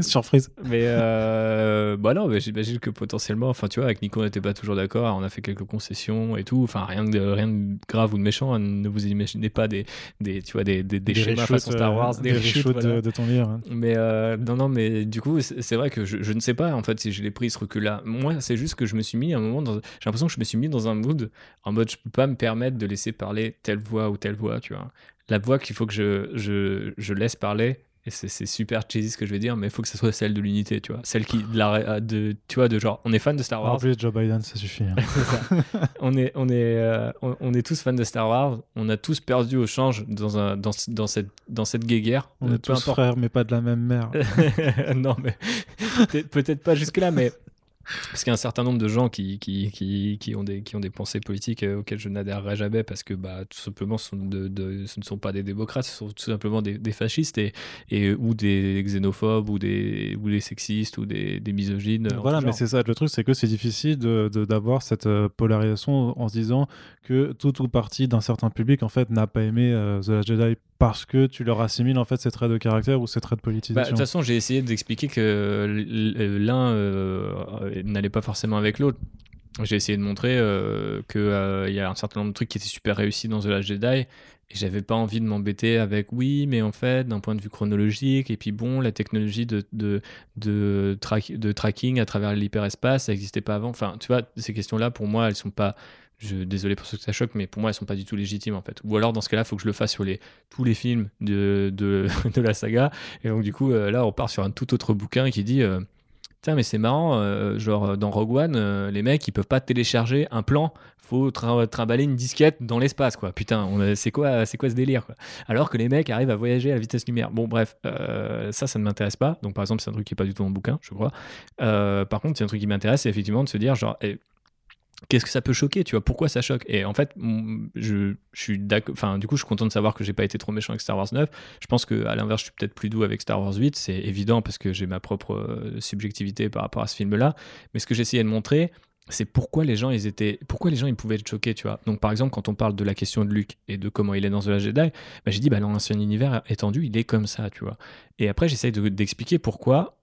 Surprise. Mais euh, bah non, mais j'imagine que potentiellement, enfin tu vois, avec Nico on n'était pas toujours d'accord, on a fait quelques concessions et tout, enfin rien de rien de grave ou de méchant, hein, ne vous imaginez pas des, des tu vois des, des, des schémas façon Star euh, Wars, des reshoots, reshoots voilà. de, de ton livre. hein. Mais euh, non, non, mais du coup, c'est c'est vrai que je, je ne sais pas en fait si je l'ai pris ce recul-là. Moi, c'est juste que je me suis mis à un moment, dans- j'ai l'impression que je me suis mis dans un mood en mode je peux pas me permettre de laisser parler telle voix ou telle voix, tu vois. La voix qu'il faut que je, je, je laisse parler, et c'est super cheesy ce que je vais dire, mais il faut que ce soit celle de l'unité, tu vois. Celle qui, de, la, de, tu vois, de genre, on est fan de Star Wars. Joe Biden, ça suffit. Hein. on, est, on, est, euh, on, est tous fans de Star Wars, on a tous perdu au change dans, un, dans, dans, cette, dans cette guéguerre. On est tous frères, mais pas de la même mère. non, mais peut-être pas jusque-là, mais parce qu'il y a un certain nombre de gens qui, qui, qui, qui, ont, des, qui ont des pensées politiques euh, auxquelles je n'adhérerai jamais parce que bah, tout simplement ce, sont de, ce ne sont pas des démocrates, ce sont tout simplement des, des fascistes et, et, ou des xénophobes ou des, ou des sexistes ou des, des misogynes. Voilà, mais c'est ça le truc, c'est que c'est difficile d'avoir de, cette euh, polarisation en se disant que tout ou partie d'un certain public en fait n'a pas aimé euh, The Last Jedi parce que tu leur assimiles en fait ces traits de caractère ou ces traits de politisation. Bah, de toute façon, j'ai essayé d'expliquer que l'un euh, n'allait pas forcément avec l'autre. J'ai essayé de montrer euh, qu'il euh, y a un certain nombre de trucs qui étaient super réussis dans The Last Jedi et j'avais pas envie de m'embêter avec oui, mais en fait, d'un point de vue chronologique, et puis bon, la technologie de, de, de, tracking à travers l'hyperespace, ça n'existait pas avant. Enfin, tu vois, ces questions-là, pour moi, elles sont pas je, désolé pour ceux que ça choque, mais pour moi, elles sont pas du tout légitimes en fait. Ou alors, dans ce cas-là, il faut que je le fasse sur tous les films de, la saga. Et donc, du coup, euh, là, on part sur un tout autre bouquin qui dit euh, Tiens, mais c'est marrant, euh, genre dans Rogue One, les mecs, ils peuvent pas télécharger un plan, faut trimballer une disquette dans l'espace, quoi. Putain, c'est quoi, quoi ce délire, quoi? Alors que les mecs arrivent à voyager à la vitesse lumière. Bon, bref, ça, ça ne m'intéresse pas. Donc, par exemple, c'est un truc qui est pas du tout le bouquin, je crois. par contre, c'est un truc qui m'intéresse, c'est effectivement de se dire, genre, eh, qu'est-ce que ça peut choquer tu vois pourquoi ça choque? Et en fait je, suis d'accord enfin du coup je suis content de savoir que j'ai pas été trop méchant avec Star Wars 9 je pense que à l'inverse je suis peut-être plus doux avec Star Wars 8 c'est évident parce que j'ai ma propre euh, subjectivité par rapport à ce film là mais ce que j'essayais de montrer c'est pourquoi les gens ils étaient pourquoi les gens ils pouvaient être choqués tu vois? Donc par exemple quand on parle de la question de Luke et de comment il est dans The Last Jedi bah, j'ai dit bah dans l'ancien univers étendu il est comme ça tu vois? Et après j'essaye d'expliquer pourquoi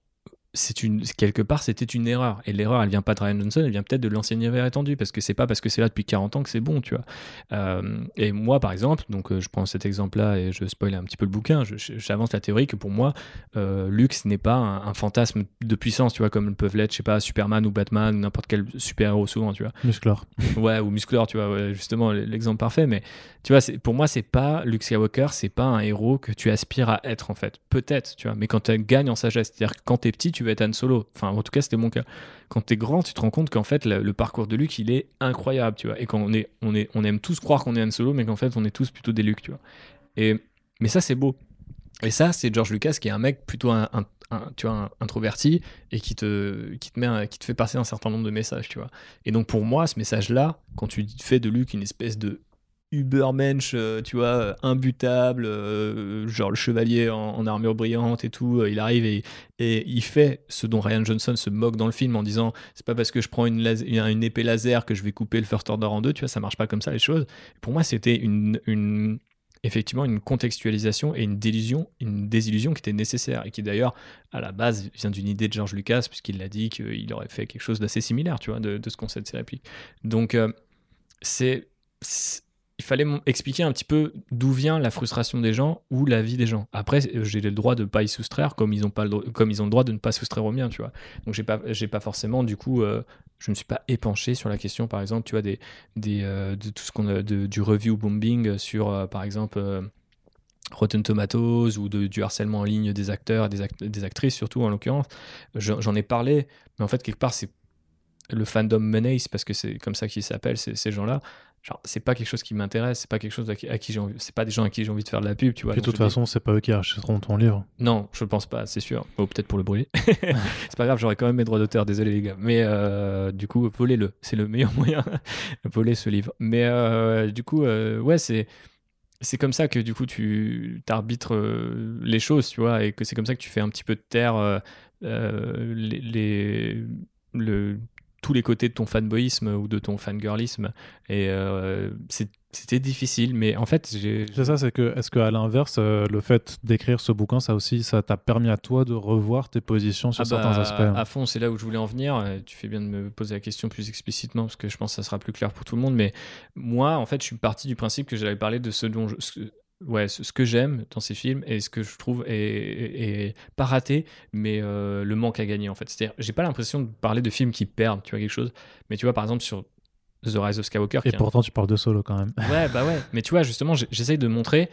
c'est une quelque part c'était une erreur. Et l'erreur elle vient pas de Ryan Johnson elle vient peut-être de l'ancien univers étendu parce que c'est pas parce que c'est là depuis 40 ans que c'est bon tu vois. Euh, et moi par exemple donc euh, je prends cet exemple là et je spoil un petit peu le bouquin j'avance la théorie que pour moi euh, Lux n'est pas un, fantasme de puissance tu vois comme peuvent l'être je sais pas Superman ou Batman ou n'importe quel super héros souvent tu vois. Muscleur ouais ou muscleur tu vois justement l'exemple parfait mais tu vois pour moi c'est pas Luke Skywalker c'est pas un héros que tu aspires à être en fait. Peut-être tu vois mais quand tu gagnes en sagesse c'est à dire quand t'es petit tu être Han Solo. Enfin, en tout cas, c'était mon cas. Quand t'es grand, tu te rends compte qu'en fait, le, parcours de Luke, il est incroyable, tu vois. Et quand on est, on est, on aime tous croire qu'on est Han Solo, mais qu'en fait, on est tous plutôt des Luke, tu vois. Et, mais ça, c'est beau. Et ça, c'est George Lucas qui est un mec plutôt un, tu vois, introverti et qui te, qui, te met qui te fait passer un certain nombre de messages, tu vois. Et donc pour moi, ce message-là, quand tu fais de Luke une espèce de Ubermensch, euh, tu vois, euh, imbutable, euh, genre le chevalier en, armure brillante et tout. il arrive et, et, il fait ce dont Ryan Johnson se moque dans le film en disant c'est pas parce que je prends une, une, épée laser que je vais couper le First Order en deux, tu vois, ça marche pas comme ça les choses. Pour moi, c'était une, une, effectivement une contextualisation et une délusion, une désillusion qui était nécessaire et qui d'ailleurs à la base vient d'une idée de George Lucas puisqu'il l'a dit qu'il aurait fait quelque chose d'assez similaire, tu vois, de, ce concept de ses répliques. Donc c'est il fallait expliquer un petit peu d'où vient la frustration des gens ou la vie des gens. Après, j'ai le droit de ne pas y soustraire comme ils ont pas le comme ils ont droit de ne pas soustraire au mien, tu vois. Donc j'ai pas pas forcément du coup euh, je me suis pas épanché sur la question par exemple, tu vois des des euh, de tout ce qu'on du review bombing sur euh, par exemple Rotten Tomatoes ou de, du harcèlement en ligne des acteurs, des, des actrices surtout en l'occurrence. J'en ai parlé, mais en fait quelque part c'est le fandom menace parce que c'est comme ça qu'ils s'appellent ces gens-là genre c'est pas quelque chose qui m'intéresse c'est pas quelque chose à qui, j'ai envie c'est pas des gens à qui j'ai envie de faire de la pub tu vois de toute façon c'est pas eux qui achèteront ton livre. Non je pense pas c'est sûr. Ou peut-être pour le brûler c'est pas grave j'aurai quand même mes droits d'auteur désolé les gars. Mais euh, du coup volez-le. C'est le meilleur moyen. Voler ce livre. Mais euh, du coup euh, ouais c'est c'est comme ça que du coup tu arbitres les choses tu vois et que c'est comme ça que tu fais un petit peu de terre les, les le tous les côtés de ton fanboyisme ou de ton fangirlisme. Et euh, c'était difficile, mais en fait, j'ai. C'est ça, c'est que, est-ce qu'à l'inverse, euh, le fait d'écrire ce bouquin, ça aussi, ça t'a permis à toi de revoir tes positions sur ah certains bah, aspects À fond, c'est là où je voulais en venir. Tu fais bien de me poser la question plus explicitement, parce que je pense que ça sera plus clair pour tout le monde. Mais moi, en fait, je suis parti du principe que j'allais parler de ce dont je, ouais, ce, que j'aime dans ces films et ce que je trouve est, pas raté, mais euh, le manque à gagner en fait. C'est-à-dire, j'ai pas l'impression de parler de films qui perdent, tu vois, quelque chose. Mais tu vois, par exemple, sur The Rise of Skywalker. Et pourtant, tu parles de solo quand même. Ouais, bah ouais. Mais tu vois, justement, j'essaye de montrer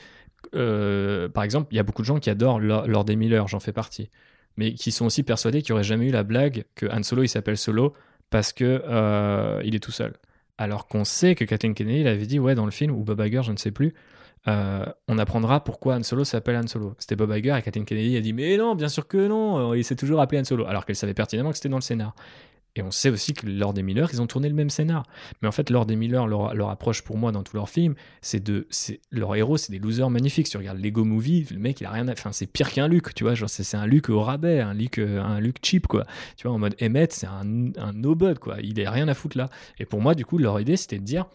euh, par exemple, il y a beaucoup de gens qui adorent Lord des Miller, j'en fais partie, mais qui sont aussi persuadés qu'il n'y aurait jamais eu la blague que Han Solo il s'appelle Solo parce que euh, il est tout seul. Alors qu'on sait que Kathleen Kennedy il avait dit ouais dans le film ou Bob Iger, je ne sais plus, euh, on apprendra pourquoi Han Solo s'appelle Han Solo. C'était Bob Iger et Kathleen Kennedy a dit mais non, bien sûr que non, il s'est toujours appelé Han Solo, alors qu'elle savait pertinemment que c'était dans le scénar. Et on sait aussi que lors des Miller, ils ont tourné le même scénar. Mais en fait, lors des Miller, leur, approche pour moi dans tous leurs films, c'est de. Leur héros, c'est des losers magnifiques. Si tu regardes Lego Movie, le mec, il a rien à. Enfin, c'est pire qu'un Luke, tu vois. Genre, c'est un Luke au rabais, un Luke, un Luke cheap, quoi. Tu vois, en mode Emmett, c'est un, un no-bud, quoi. Il a rien à foutre là. Et pour moi, du coup, leur idée, c'était de dire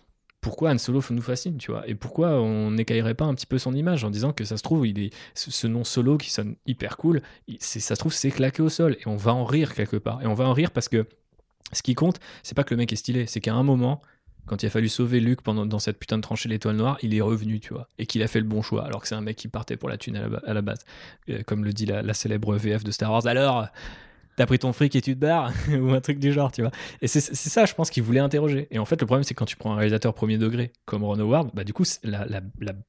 pourquoi Han Solo nous fascine, tu vois, et pourquoi on n'écaillerait pas un petit peu son image en disant que ça se trouve, il est ce, nom Solo qui sonne hyper cool, ça se trouve c'est claqué au sol. Et on va en rire quelque part, et on va en rire parce que ce qui compte, c'est pas que le mec est stylé, c'est qu'à un moment, quand il a fallu sauver Luke pendant, dans cette putain de tranchée l'étoile noire, il est revenu, tu vois, et qu'il a fait le bon choix, alors que c'est un mec qui partait pour la thune à la, base, euh, comme le dit la, la, célèbre VF de Star Wars. Alors, t'as pris ton fric et tu te barres, ou un truc du genre, tu vois. Et c'est ça, je pense, qu'il voulait interroger. Et en fait, le problème, c'est quand tu prends un réalisateur premier degré comme Ron Howard, bah du coup, la, la,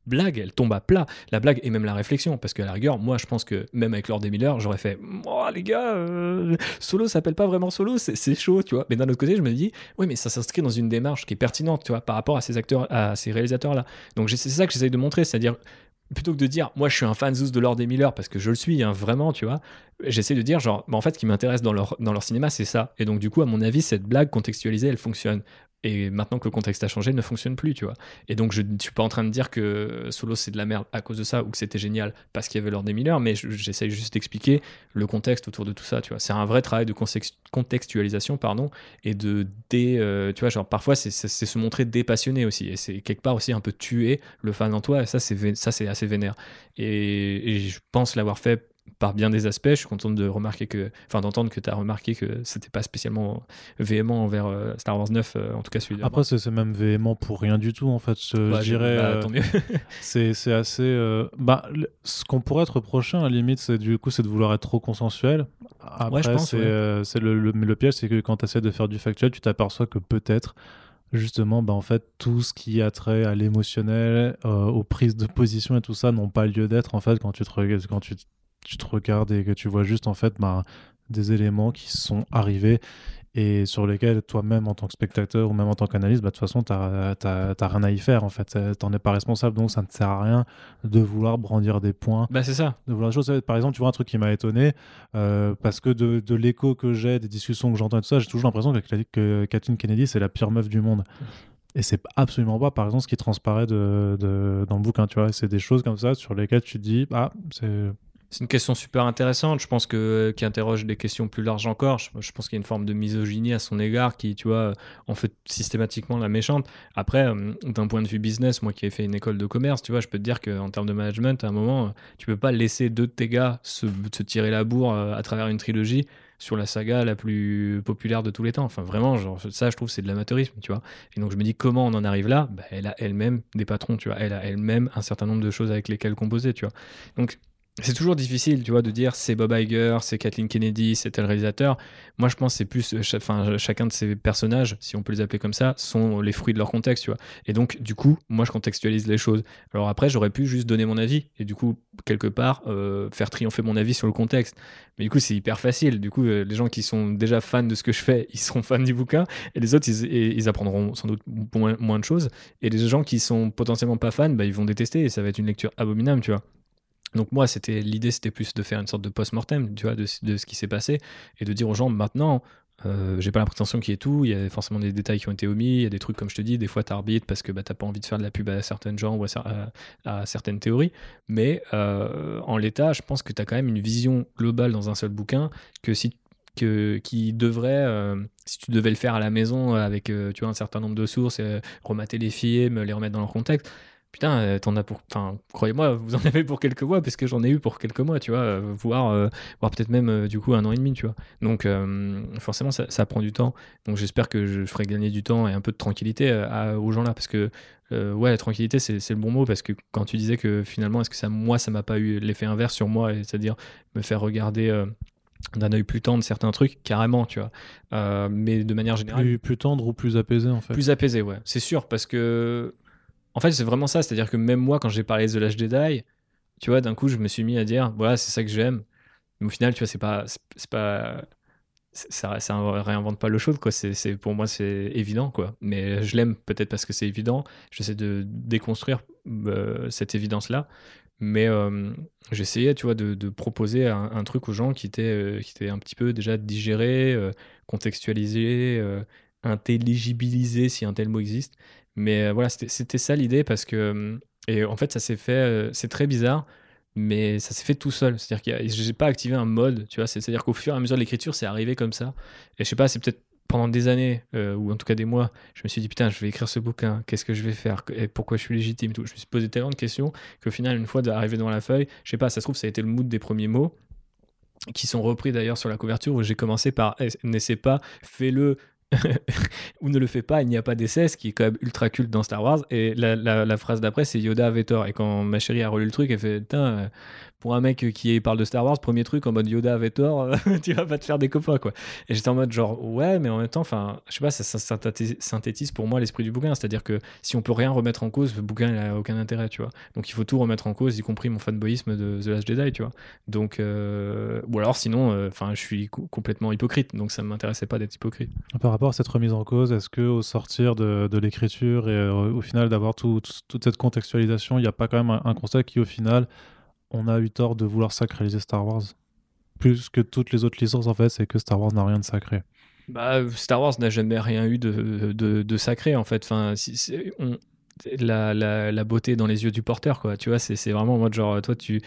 blague, elle tombe à plat. La blague et même la réflexion, parce qu'à la rigueur, moi, je pense que même avec Lord Miller, j'aurais fait, oh les gars, euh, Solo s'appelle pas vraiment Solo, c'est chaud, tu vois. Mais d'un autre côté, je me dis, oui, mais ça s'inscrit dans une démarche qui est pertinente, tu vois, par rapport à ces acteurs, à ces réalisateurs-là. Donc c'est ça que j'essaye de montrer, c'est-à-dire plutôt que de dire moi je suis un fan Zeus de Lord Miller parce que je le suis hein, vraiment tu vois j'essaie de dire genre bah, en fait ce qui m'intéresse dans leur, dans leur cinéma c'est ça. Et donc du coup à mon avis cette blague contextualisée elle fonctionne et maintenant que le contexte a changé, ne fonctionne plus, tu vois. Et donc, je ne suis pas en train de dire que Solo c'est de la merde à cause de ça ou que c'était génial parce qu'il y avait Lord Miller, mais j'essaye juste d'expliquer le contexte autour de tout ça, tu vois. C'est un vrai travail de contextualisation, pardon, et de dé, euh, tu vois, genre parfois c'est se montrer dépassionné aussi, et c'est quelque part aussi un peu tuer le fan en toi, et ça c'est ça c'est assez vénère. Et je pense l'avoir fait par bien des aspects. Je suis content de remarquer que, enfin, d'entendre que tu as remarqué que c'était pas spécialement véhément envers euh, Star Wars 9, euh, en tout cas celui Après, c'est même véhément pour rien du tout, en fait. Je, dirais. Bah, euh, c'est assez. bah, ce qu'on pourrait être reproché, à la limite, c'est du coup, c'est de vouloir être trop consensuel. Après, c'est le, le, piège, c'est que quand tu essaies de faire du factuel, tu t'aperçois que peut-être justement, bah, en fait, tout ce qui a trait à l'émotionnel, aux prises de position et tout ça n'ont pas lieu d'être, en fait, quand tu te, quand tu tu te regardes et que tu vois juste en fait bah, des éléments qui sont arrivés et sur lesquels toi-même en tant que spectateur ou même en tant qu'analyste, bah, de toute façon, tu n'as rien à y faire en fait. Tu n'en es pas responsable, donc ça ne sert à rien de vouloir brandir des points. Bah, c'est ça. De vouloir choses. Par exemple, tu vois un truc qui m'a étonné, euh, parce que de, de l'écho que j'ai, des discussions que j'entends et tout ça, j'ai toujours l'impression que, que Kathleen Kennedy, c'est la pire meuf du monde. Et c'est absolument pas, par exemple, ce qui transparaît de, de, dans le bouquin, tu vois. C'est des choses comme ça sur lesquelles tu te dis, ah, c'est c'est une question super intéressante, je pense que qui interroge des questions plus larges encore. Je, pense qu'il y a une forme de misogynie à son égard qui, tu vois, en fait systématiquement la méchante. Après, euh, d'un point de vue business, moi qui ai fait une école de commerce, tu vois, je peux te dire qu'en termes de management, à un moment, tu peux pas laisser deux de tes gars se, tirer la bourre euh, à travers une trilogie sur la saga la plus populaire de tous les temps. Enfin, vraiment, genre, ça, je trouve, c'est de l'amateurisme, tu vois. Et donc, je me dis, comment on en arrive là? Bah, Elle a elle-même des patrons, tu vois. Elle a elle-même un certain nombre de choses avec lesquelles composer, tu vois. Donc, c'est toujours difficile, tu vois, de dire c'est Bob Iger, c'est Kathleen Kennedy, c'est tel réalisateur. Moi, je pense c'est plus, euh, enfin, chacun de ces personnages, si on peut les appeler comme ça, sont les fruits de leur contexte, tu vois. Et donc, du coup, moi, je contextualise les choses. Alors après, j'aurais pu juste donner mon avis et du coup, quelque part, euh, faire triompher mon avis sur le contexte. Mais du coup, c'est hyper facile. Du coup, euh, les gens qui sont déjà fans de ce que je fais, ils seront fans du bouquin et les autres, ils, apprendront sans doute moins, de choses. Et les gens qui sont potentiellement pas fans, bah, ils vont détester et ça va être une lecture abominable, tu vois. Donc moi, c'était l'idée, c'était plus de faire une sorte de post-mortem, tu vois, de, ce qui s'est passé et de dire aux gens maintenant, euh, j'ai pas la prétention qu'il y ait tout, il y a forcément des détails qui ont été omis, il y a des trucs comme je te dis, des fois t'arbitres parce que bah, t'as pas envie de faire de la pub à certains gens ou à, certaines théories, mais euh, en l'état, je pense que tu as quand même une vision globale dans un seul bouquin que si que, qui devrait, euh, si tu devais le faire à la maison avec tu vois, un certain nombre de sources, remater les films, les remettre dans leur contexte, putain, euh, t'en as pour. Enfin, croyez-moi, vous en avez pour quelques mois, parce que j'en ai eu pour quelques mois, tu vois, euh, voire, euh, voire peut-être même du coup un an et demi, tu vois. Donc, forcément, ça, prend du temps. Donc, j'espère que je ferai gagner du temps et un peu de tranquillité aux gens là, parce que. ouais, la tranquillité, c'est le bon mot parce que quand tu disais que finalement, est-ce que ça, moi, ça m'a pas eu l'effet inverse sur moi, c'est-à-dire me faire regarder d'un œil plus tendre certains trucs, carrément, tu vois. mais de manière générale. Plus, plus, tendre ou plus apaisé, en fait Plus apaisé, ouais. C'est sûr, parce que en fait, c'est vraiment ça. C'est-à-dire que même moi, quand j'ai parlé de The Last Jedi, tu vois, d'un coup, je me suis mis à dire, voilà, c'est ça que j'aime. Mais au final, tu vois, c'est pas, c'est pas, ça, ça réinvente pas le show, quoi. C'est, pour moi, c'est évident, quoi. Mais je l'aime peut-être parce que c'est évident. J'essaie de déconstruire euh, cette évidence-là. Mais euh, j'essayais, tu vois, de, proposer un, truc aux gens qui euh, qui était un petit peu déjà digéré, contextualisé, intelligibilisé, si un tel mot existe. Mais voilà, c'était ça l'idée parce que. Et en fait, ça s'est fait. c'est très bizarre mais ça s'est fait tout seul. C'est-à-dire que j'ai pas activé un mode, tu vois. C'est-à-dire qu'au fur et à mesure de l'écriture, c'est arrivé comme ça. Et je sais pas, c'est peut-être pendant des années, euh, ou en tout cas des mois, je me suis dit putain, je vais écrire ce bouquin, qu'est-ce que je vais faire, et pourquoi je suis légitime, tout. Je me suis posé tellement de questions qu'au final, une fois d'arriver devant la feuille, je sais pas, ça se trouve, ça a été le mood des premiers mots qui sont repris d'ailleurs sur la couverture où j'ai commencé par eh, n'essaie pas, fais-le ou ne le fais pas, il n'y a pas d'essai, ce qui est quand même ultra culte dans Star Wars. Et la, la, phrase d'après, c'est Yoda avait tort. Et quand ma chérie a relu le truc, elle fait Putain, euh, pour un mec qui parle de Star Wars, premier truc en mode Yoda avait tort, tu vas pas te faire des copains, quoi. Et j'étais en mode genre, ouais, mais en même temps, enfin, je sais pas, ça, synthétise pour moi l'esprit du bouquin. C'est-à-dire que si on peut rien remettre en cause, le bouquin, il a aucun intérêt, tu vois. Donc il faut tout remettre en cause, y compris mon fanboyisme de The Last Jedi, tu vois. Donc, euh, ou alors sinon, euh, enfin, je suis complètement hypocrite, donc ça m'intéressait pas d'être hypocrite. Par rapport à cette remise en cause, est-ce que au sortir de, l'écriture et euh, au final d'avoir toute cette contextualisation, il n'y a pas quand même un constat qui, au final, on a eu tort de vouloir sacraliser Star Wars. Plus que toutes les autres licences, en fait, c'est que Star Wars n'a rien de sacré. Bah, Star Wars n'a jamais rien eu de, de, sacré, en fait. Enfin, la, la, la, beauté dans les yeux du porteur, quoi. Tu vois, c'est vraiment en mode genre, toi, tu,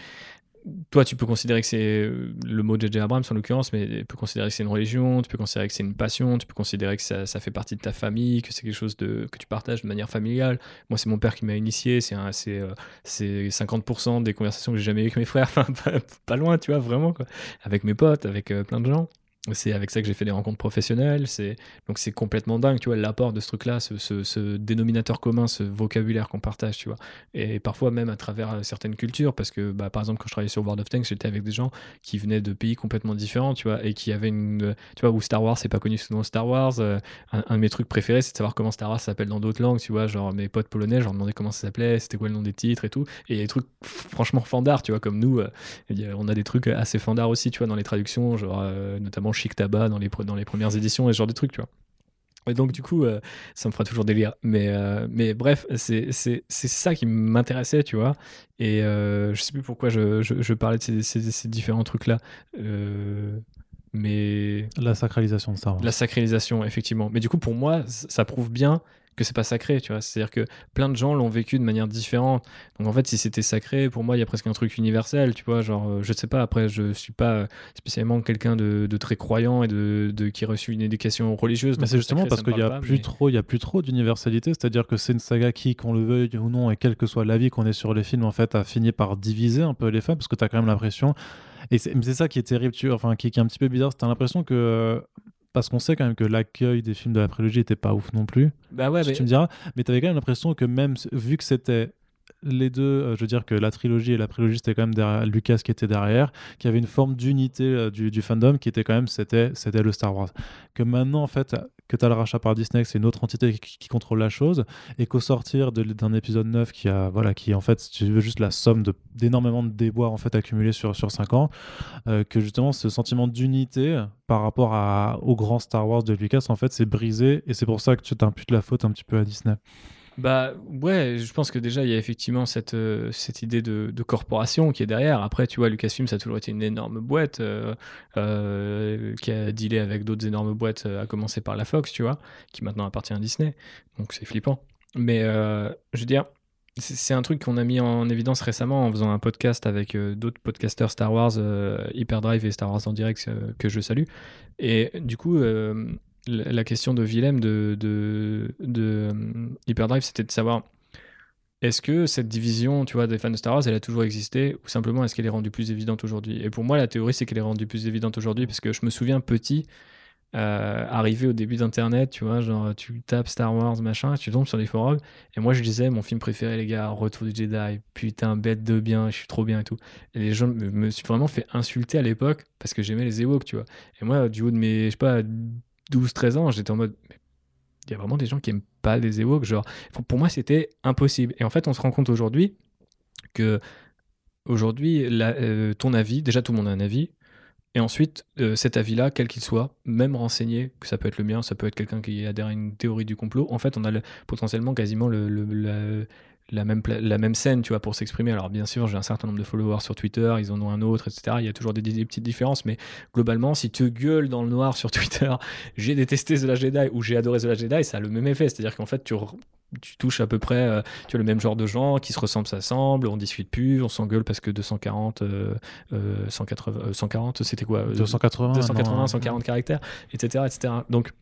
toi, tu peux considérer que c'est euh, le mot J.J. Abrams en l'occurrence, mais tu peux considérer que c'est une religion, tu peux considérer que c'est une passion, tu peux considérer que ça, fait partie de ta famille, que c'est quelque chose que tu partages de manière familiale. Moi, c'est mon père qui m'a initié, c'est euh, c'est 50% des conversations que j'ai jamais eues avec mes frères, pas, loin, tu vois, vraiment, quoi. Avec mes potes, avec euh, plein de gens c'est avec ça que j'ai fait des rencontres professionnelles. C'est donc c'est complètement dingue, tu vois, l'apport de ce truc-là, ce, dénominateur commun, ce vocabulaire qu'on partage, tu vois. Et parfois même à travers euh, certaines cultures, parce que bah, par exemple quand je travaillais sur World of Tanks, j'étais avec des gens qui venaient de pays complètement différents, tu vois, et qui avaient une, tu vois, où Star Wars c'est pas connu sous le nom Star Wars. Euh, un, de mes trucs préférés, c'est de savoir comment Star Wars s'appelle dans d'autres langues, tu vois, genre mes potes polonais, je leur demandais comment ça s'appelait, c'était quoi le nom des titres et tout. Et il y a des trucs franchement fandards, tu vois, comme nous, euh, on a des trucs assez fandards aussi, tu vois, dans les traductions, genre notamment Chic Tabac dans les, dans les premières éditions et ce genre de trucs, tu vois. Et donc, du coup, euh, ça me fera toujours délire. Mais, euh, mais bref, c'est ça qui m'intéressait, tu vois. Et euh, je sais plus pourquoi je, je, parlais de ces, ces, différents trucs-là. mais. La sacralisation de Star Wars. La sacralisation, effectivement. Mais du coup, pour moi, ça prouve bien que c'est pas sacré, tu vois. C'est-à-dire que plein de gens l'ont vécu de manière différente. Donc en fait, si c'était sacré, pour moi, il y a presque un truc universel, tu vois. Genre, euh, je sais pas, après, je suis pas spécialement quelqu'un de, très croyant et de, qui a reçu une éducation religieuse. Mais c'est justement parce qu'il y a plus trop, il y a plus trop d'universalité. C'est-à-dire que c'est une saga qui, qu'on le veuille ou non, et quel que soit l'avis qu'on ait sur les films, en fait, a fini par diviser un peu les femmes parce que tu as quand même l'impression. Et c'est ça qui est terrible, tu vois, enfin, qui, qui est un petit peu bizarre. Tu as l'impression que parce qu'on sait quand même que l'accueil des films de la prélogie était pas ouf non plus. Bah ouais, mais... tu me diras. Mais tu avais quand même l'impression que même vu que c'était les deux, euh, je veux dire que la trilogie et la prélogie c'était quand même Lucas qui était derrière, qu'il y avait une forme d'unité euh, du, fandom qui était quand même c'était le Star Wars. Que maintenant en fait que tu as le rachat par Disney, c'est une autre entité qui, contrôle la chose, et qu'au sortir d'un épisode 9 qui a voilà qui en fait si tu veux juste la somme d'énormément de, déboires en fait accumulés sur sur 5 ans, euh, que justement ce sentiment d'unité par rapport au grand Star Wars de Lucas en fait c'est brisé et c'est pour ça que tu t'imputes la faute un petit peu à Disney. Bah ouais, je pense que déjà il y a effectivement cette, euh, cette idée de, corporation qui est derrière. Après, tu vois, Lucasfilm ça a toujours été une énorme boîte euh, euh, qui a dealé avec d'autres énormes boîtes, à commencer par la Fox, tu vois, qui maintenant appartient à Disney. Donc c'est flippant. Mais je veux dire, c'est un truc qu'on a mis en évidence récemment en faisant un podcast avec d'autres podcasters Star Wars, Hyperdrive et Star Wars en direct que je salue. Et du coup la question de Willem de, de, euh, Hyperdrive, c'était de savoir est-ce que cette division, tu vois, des fans de Star Wars, elle a toujours existé ou simplement est-ce qu'elle est rendue plus évidente aujourd'hui? Et pour moi, la théorie, c'est qu'elle est rendue plus évidente aujourd'hui parce que je me souviens petit, euh, arrivé au début d'Internet, tu vois, genre tu tapes Star Wars, machin, tu tombes sur les forums et moi je disais mon film préféré, les gars, Retour du Jedi, putain, bête de bien, je suis trop bien et tout. Et les gens me, suis vraiment fait insulter à l'époque parce que j'aimais les Ewoks, tu vois. Et moi, du haut de mes, je sais pas, 12-13 ans, j'étais en mode il y a vraiment des gens qui aiment pas les Ewoks. Genre, pour moi, c'était impossible. Et en fait, on se rend compte aujourd'hui que aujourd'hui, euh, ton avis, déjà tout le monde a un avis. Et ensuite, euh, cet avis-là, quel qu'il soit, même renseigné, que ça peut être le mien, ça peut être quelqu'un qui adhère à une théorie du complot, en fait, on a potentiellement quasiment le, même, la même scène, tu vois, pour s'exprimer. Alors, bien sûr, j'ai un certain nombre de followers sur Twitter, ils en ont un autre, etc. Il y a toujours des, petites différences, mais globalement, si tu gueules dans le noir sur Twitter, j'ai détesté The Last Jedi ou j'ai adoré The Last Jedi, ça a le même effet. C'est-à-dire qu'en fait, tu, tu touches à peu près, euh, tu as le même genre de gens qui se ressemblent, s'assemblent, on discute plus, on s'engueule parce que 240, 180, 140, c'était quoi 280, 280, 140 caractères, etc., etc. Donc,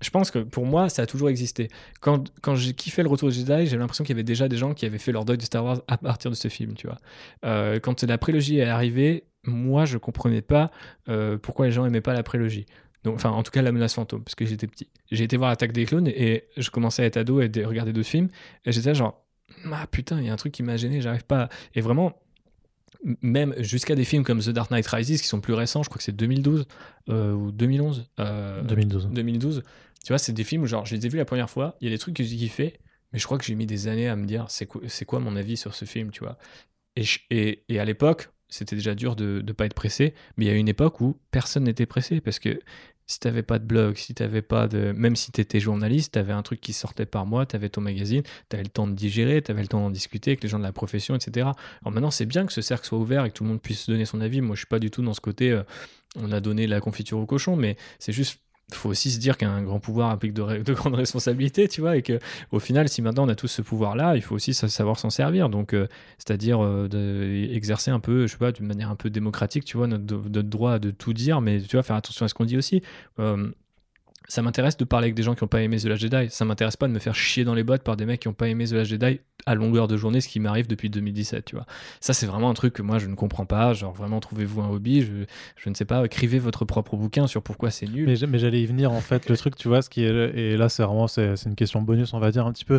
je pense que pour moi, ça a toujours existé. Quand, quand j'ai kiffé le retour de Jedi, j'ai l'impression qu'il y avait déjà des gens qui avaient fait leur deuil de Star Wars à partir de ce film, tu vois. Euh, quand la prélogie est arrivée, moi, je comprenais pas euh, pourquoi les gens aimaient pas la prélogie. Enfin, en tout cas, la menace fantôme, parce que j'étais petit. J'ai été voir l'attaque des clones et je commençais à être ado et regarder d'autres films. Et j'étais genre, ah putain, il y a un truc qui m'a gêné, j'arrive pas. Et vraiment, même jusqu'à des films comme The Dark Knight Rises qui sont plus récents, je crois que c'est 2012 euh, ou 2011. 2012. 2012. Tu vois, c'est des films où genre, je les ai vus la première fois, il y a des trucs que j'ai kiffé, mais je crois que j'ai mis des années à me dire c'est quoi, quoi mon avis sur ce film, tu vois. Et, et, et à l'époque, c'était déjà dur de ne pas être pressé, mais il y a une époque où personne n'était pressé parce que si t'avais pas de blog, si t'avais pas de. Même si tu étais journaliste, tu avais un truc qui sortait par mois, tu avais ton magazine, tu avais le temps de digérer, tu avais le temps d'en discuter avec les gens de la profession, etc. Alors maintenant, c'est bien que ce cercle soit ouvert et que tout le monde puisse donner son avis. Moi, je suis pas du tout dans ce côté. Euh, on a donné la confiture au cochon, mais c'est juste faut aussi se dire qu'un grand pouvoir implique de, grandes responsabilités, tu vois, et que au final, si maintenant on a tous ce pouvoir-là, il faut aussi savoir s'en servir. Donc, euh, c'est-à-dire euh, exercer un peu, je sais pas, d'une manière un peu démocratique, tu vois, notre, droit de tout dire, mais tu vois, faire attention à ce qu'on dit aussi. Euh, ça m'intéresse de parler avec des gens qui n'ont pas aimé The Last Jedi. Ça m'intéresse pas de me faire chier dans les bottes par des mecs qui n'ont pas aimé The Last Jedi à longueur de journée, ce qui m'arrive depuis 2017, tu vois. Ça, c'est vraiment un truc que moi, je ne comprends pas. Genre, vraiment, trouvez-vous un hobby? Je, ne sais pas, écrivez votre propre bouquin sur pourquoi c'est nul. Mais, mais j'allais y venir, en fait. le truc, tu vois, ce qui est. Et là, c'est vraiment c'est une question bonus, on va dire, un petit peu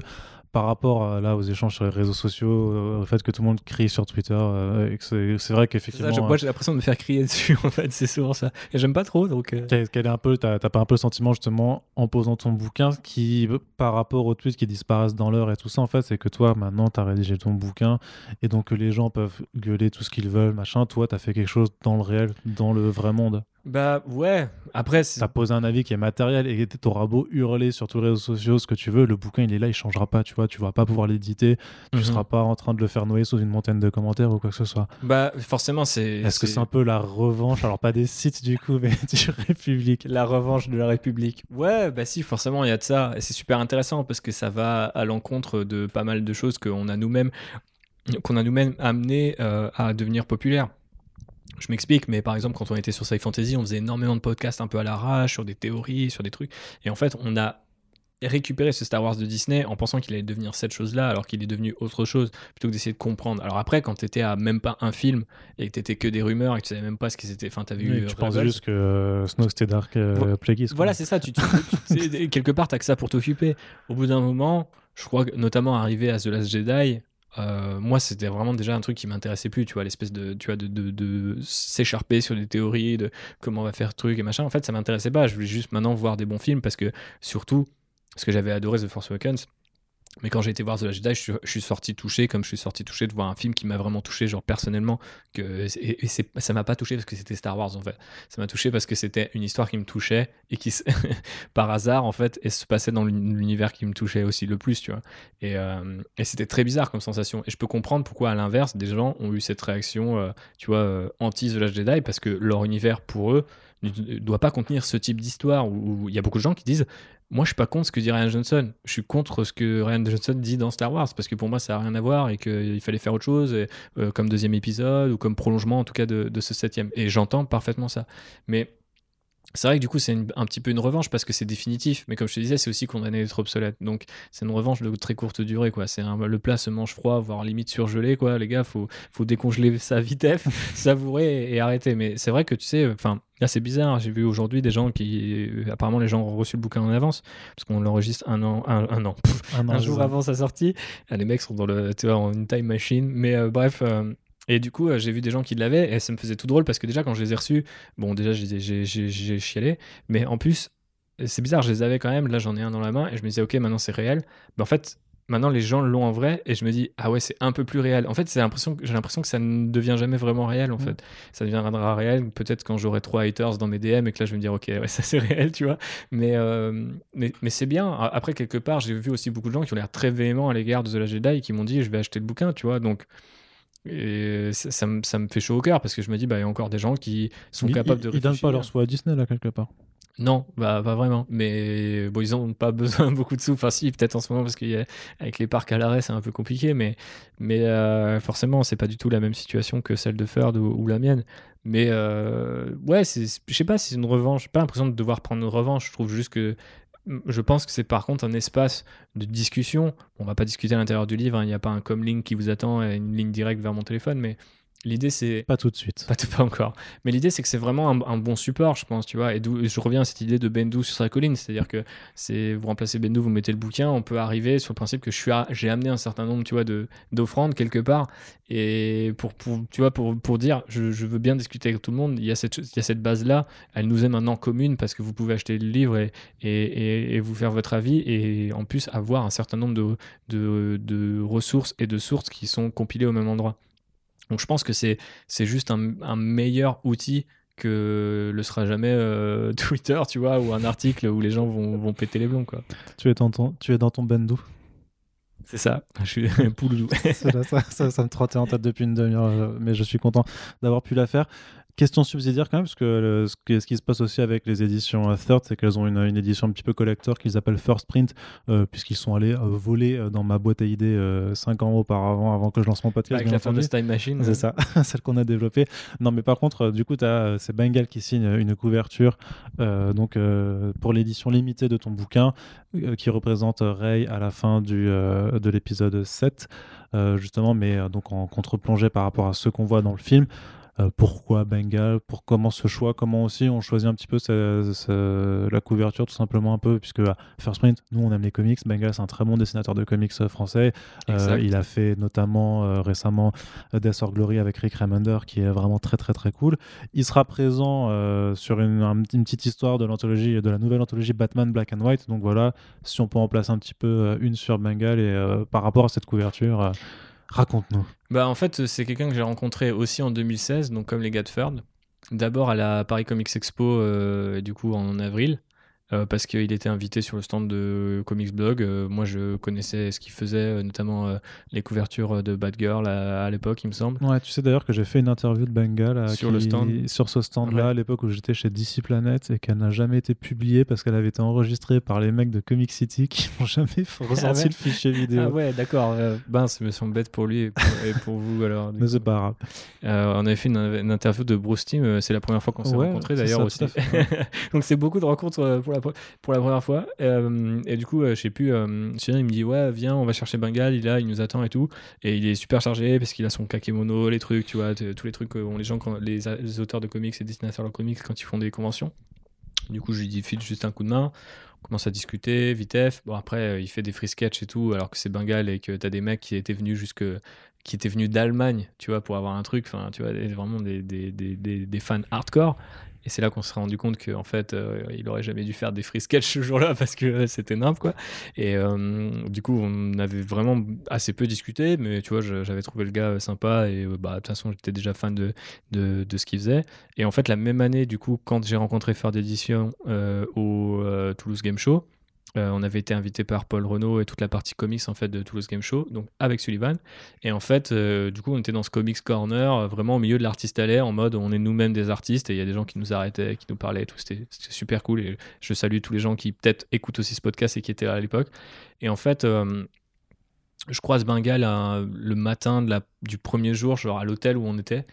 par rapport euh, là aux échanges sur les réseaux sociaux, euh, au fait que tout le monde crie sur Twitter, euh, c'est vrai qu'effectivement. Moi, j'ai l'impression de me faire crier dessus, en fait, c'est souvent ça. Et j'aime pas trop, donc. Quel est un peu, t'as pas un peu le sentiment justement en posant ton bouquin, qui par rapport aux tweets qui disparaissent dans l'heure et tout ça, en fait, c'est que toi maintenant t'as rédigé ton bouquin et donc les gens peuvent gueuler tout ce qu'ils veulent, machin. Toi, t'as fait quelque chose dans le réel, dans le vrai monde. Bah ouais, après. T'as posé un avis qui est matériel et t'auras beau hurler sur tous les réseaux sociaux ce que tu veux, le bouquin il est là, il changera pas, tu vois, tu vas pas pouvoir l'éditer, tu mhm. seras pas en train de le faire noyer sous une montagne de commentaires ou quoi que ce soit. Bah forcément, c'est. Est-ce que c'est un peu la revanche, alors pas des sites du coup, mais du République La revanche de la République. Ouais, bah si, forcément, il y a de ça. Et c'est super intéressant parce que ça va à l'encontre de pas mal de choses qu'on a nous-mêmes qu'on a nous-mêmes amené euh, à devenir populaires. Je m'explique, mais par exemple, quand on était sur Sci Fantasy, on faisait énormément de podcasts un peu à l'arrache, sur des théories, sur des trucs. Et en fait, on a récupéré ce Star Wars de Disney en pensant qu'il allait devenir cette chose-là, alors qu'il est devenu autre chose, plutôt que d'essayer de comprendre. Alors après, quand t'étais à même pas un film, et que t'étais que des rumeurs, et que tu savais même pas ce qui c'était... Enfin, t'avais eu... Tu pensais juste que euh, Snow c'était Dark euh, Plagueis. Voilà, c'est ça. Tu, quelque part, t'as que ça pour t'occuper. Au bout d'un moment, je crois que notamment arrivé à The Last Jedi, euh, moi c'était vraiment déjà un truc qui m'intéressait plus tu vois l'espèce de tu vois de, de, s'écharper sur des théories de comment on va faire truc et machin. En fait ça m'intéressait pas. Je voulais juste maintenant voir des bons films parce que surtout ce que j'avais adoré The Force Awakens mais quand j'ai été voir The Last Jedi, je suis, sorti touché, comme je suis sorti touché de voir un film qui m'a vraiment touché, genre personnellement. Que, et, ça m'a pas touché parce que c'était Star Wars en fait. Ça m'a touché parce que c'était une histoire qui me touchait et qui, par hasard en fait, et se passait dans l'univers qui me touchait aussi le plus, tu vois. Et, euh, et c'était très bizarre comme sensation. Et je peux comprendre pourquoi, à l'inverse, des gens ont eu cette réaction, euh, tu vois, euh, anti The Last Jedi parce que leur univers pour eux ne doit pas contenir ce type d'histoire où il y a beaucoup de gens qui disent moi, je suis pas contre ce que dit Ryan Johnson. Je suis contre ce que Ryan Johnson dit dans Star Wars parce que pour moi, ça a rien à voir et qu'il fallait faire autre chose, euh, comme deuxième épisode ou comme prolongement en tout cas de, ce septième. Et j'entends parfaitement ça. Mais c'est vrai que du coup, c'est un petit peu une revanche parce que c'est définitif, mais comme je te disais, c'est aussi condamné d'être obsolète. Donc, c'est une revanche de très courte durée, quoi. C'est le plat se mange froid, voire limite surgelé, quoi. Les gars, faut, faut décongeler sa vitesse, savourer et, arrêter. Mais c'est vrai que tu sais, enfin, là, c'est bizarre. J'ai vu aujourd'hui des gens qui, apparemment, les gens ont reçu le bouquin en avance parce qu'on l'enregistre un an, un, an, un, jour avant sa sortie. Les mecs sont dans le, tu vois, en une time machine. Mais euh, bref. Euh, et du coup, euh, j'ai vu des gens qui l'avaient et ça me faisait tout drôle parce que déjà, quand je les ai reçus, bon, déjà, j'ai chialé, mais en plus, c'est bizarre, je les avais quand même. Là, j'en ai un dans la main et je me disais, ok, maintenant c'est réel. Mais en fait, maintenant les gens l'ont en vrai et je me dis, ah ouais, c'est un peu plus réel. En fait, j'ai l'impression que ça ne devient jamais vraiment réel. En Mm. fait, ça deviendra réel peut-être quand j'aurai trois haters dans mes DM et que là, je vais me dire, ok, ouais, ça c'est réel, tu vois. Mais, euh, mais, mais c'est bien. Après, quelque part, j'ai vu aussi beaucoup de gens qui ont l'air très véhéments à l'égard de The Last Jedi et qui m'ont dit, je vais acheter le bouquin, tu vois. Donc, et ça, ça me, ça me fait chaud au cœur parce que je me dis, bah, il y a encore des gens qui sont capables de Ils donnent pas leur soi à Disney, là, quelque part. Non, bah pas vraiment. Mais bon, ils ont pas besoin de beaucoup de sous. Enfin, si, peut-être en ce moment parce qu'avec les parcs à l'arrêt, c'est un peu compliqué. Mais, mais euh, forcément, pas du tout la même situation que celle de Ferd ou, la mienne. Mais euh, ouais, je sais pas si c'est une revanche. Pas l'impression de devoir prendre une revanche. Je trouve juste que je pense que c'est par contre un espace de discussion. On va pas discuter à l'intérieur du livre. hein. Il n'y a pas un comlink qui vous attend et une ligne directe vers mon téléphone. Mais l'idée, c'est Pas tout de suite. pas, tout- pas encore. Mais l'idée, c'est que c'est vraiment un, un bon support, je pense, tu vois. Et je reviens à cette idée de Bendou sur sa colline. C'est-à-dire que c'est vous remplacez Bendou, vous mettez le bouquin, on peut arriver sur le principe que je suis à- j'ai amené un certain nombre, tu vois, de d'offrandes quelque part. Et pour, pour, tu vois, pour, pour dire, je, je veux bien discuter avec tout le monde, il y a cette, il y a cette base-là. Elle nous est maintenant commune parce que vous pouvez acheter le livre et, et, et- et vous faire votre avis. Et en plus, avoir un certain nombre de, de, de ressources et de sources qui sont compilées au même endroit. Donc je pense que c'est juste un, un meilleur outil que le sera jamais euh, Twitter, tu vois, ou un article où les gens vont, vont péter les blonds, quoi. Tu es dans ton, tu es dans ton bendo. C'est ça, je suis pouloulou. ça, ça, ça, ça me trottait en tête depuis une demi-heure, mais je suis content d'avoir pu la faire. Question subsidiaire quand même, parce que le- ce, qui, ce qui se passe aussi avec les éditions euh, Third, c'est qu'elles ont une, une édition un petit peu collector qu'ils appellent First Print, euh, puisqu'ils sont allés euh, voler dans ma boîte à idées 5 ans auparavant, avant que je lance mon podcast. Avec la fameuse Time Machine. C'est ça, celle qu'on a développée. Non, mais par contre, du coup, c'est Bengal qui signe une couverture donc, pour l'édition limitée de ton bouquin qui représente Ray à la fin du, de l'épisode 7, euh, justement, mais donc en contre-plongée par rapport à ce qu'on voit dans le film. Euh, pourquoi Bengal? Pour comment ce choix? Comment aussi on choisit un petit peu la couverture, tout simplement un peu, puisque à First Print, nous on aime les comics. Bengal, c'est un très bon dessinateur de comics euh, français. Euh, il a fait notamment euh, récemment Death or Glory avec Rick Remender, qui est vraiment très très très cool. Il sera présent euh, sur une, un- une petite histoire de l'anthologie, de la nouvelle anthologie Batman Black and White. Donc voilà, si on peut en placer un petit peu une sur Bengal et par rapport à cette couverture, raconte-nous. Bah, en fait, c'est quelqu'un que j'ai rencontré aussi en 2016, donc comme les gars. D'abord à la Paris Comics Expo, euh, du coup en avril, euh, parce qu'il était invité sur le stand de Comics Blog. Euh, moi, je connaissais ce qu'il faisait, euh, notamment euh, les couvertures de Batgirl à, à l'époque, il me semble. Ouais, tu sais d'ailleurs que j'ai fait une interview de Bengal euh, Sur qui- le stand. sur ce stand-là Ouais. à l'époque où j'étais chez DC Planet et qu'elle n'a jamais été publiée parce qu'elle avait été enregistrée par les mecs de Comic City qui n'ont jamais ressorti ouais le fichier vidéo. Ah ouais, d'accord. Euh, ben, ça me semble bête pour lui et pour, et pour vous alors. Mais c'est pas grave. Euh, on avait fait une, une interview de Bruce euh, c'est la première fois qu'on s'est Ouais, rencontrés d'ailleurs aussi. fait, Donc c'est beaucoup de rencontres pour la, pour la première fois. Euh, et du coup, euh, je sais plus, euh, Cyril il me dit Ouais, viens, on va chercher Bengal, il là, il nous attend et tout. Et il est super chargé parce qu'il a son kakémono, les trucs, tu vois, tous les trucs que ont les gens, les, a- auteurs de comics et dessinateurs de comics quand ils font des conventions. Du coup, je lui dis file juste un coup de main. On commence à discuter, vitef. Bon, après, il fait des free sketch et tout, alors que c'est Bengal et que t'as des mecs qui étaient venus jusque qui étaient venus d'Allemagne, tu vois, pour avoir un truc, enfin, tu vois, vraiment des, des, des, des fans hardcore. Et c'est là qu'on s'est rendu compte qu'en fait, euh, il aurait jamais dû faire des free sketch ce jour-là parce que c'était nimp, quoi. Et euh, du coup, on avait vraiment assez peu discuté, mais tu vois, j'avais trouvé le gars euh, sympa et bah, de toute façon, j'étais déjà fan de, de, ce qu'il faisait. Et en fait, la même année, du coup, quand j'ai rencontré Faire d'édition au Toulouse Game Show, euh, on avait été invité par Paul Renault et toute la partie comics en fait de Toulouse Game Show, donc avec Sullivan. Et en fait, euh, du coup, on était dans ce comics corner, euh, vraiment au milieu de l'artiste à l'air, en mode on est nous-mêmes des artistes et il y a des gens qui nous arrêtaient, qui nous parlaient et tout. C'était super cool. Et je salue tous les gens qui peut-être écoutent aussi ce podcast et qui étaient là à l'époque. Et en fait, je croise Bengal un- le matin de la, du premier jour, genre à l'hôtel où on était.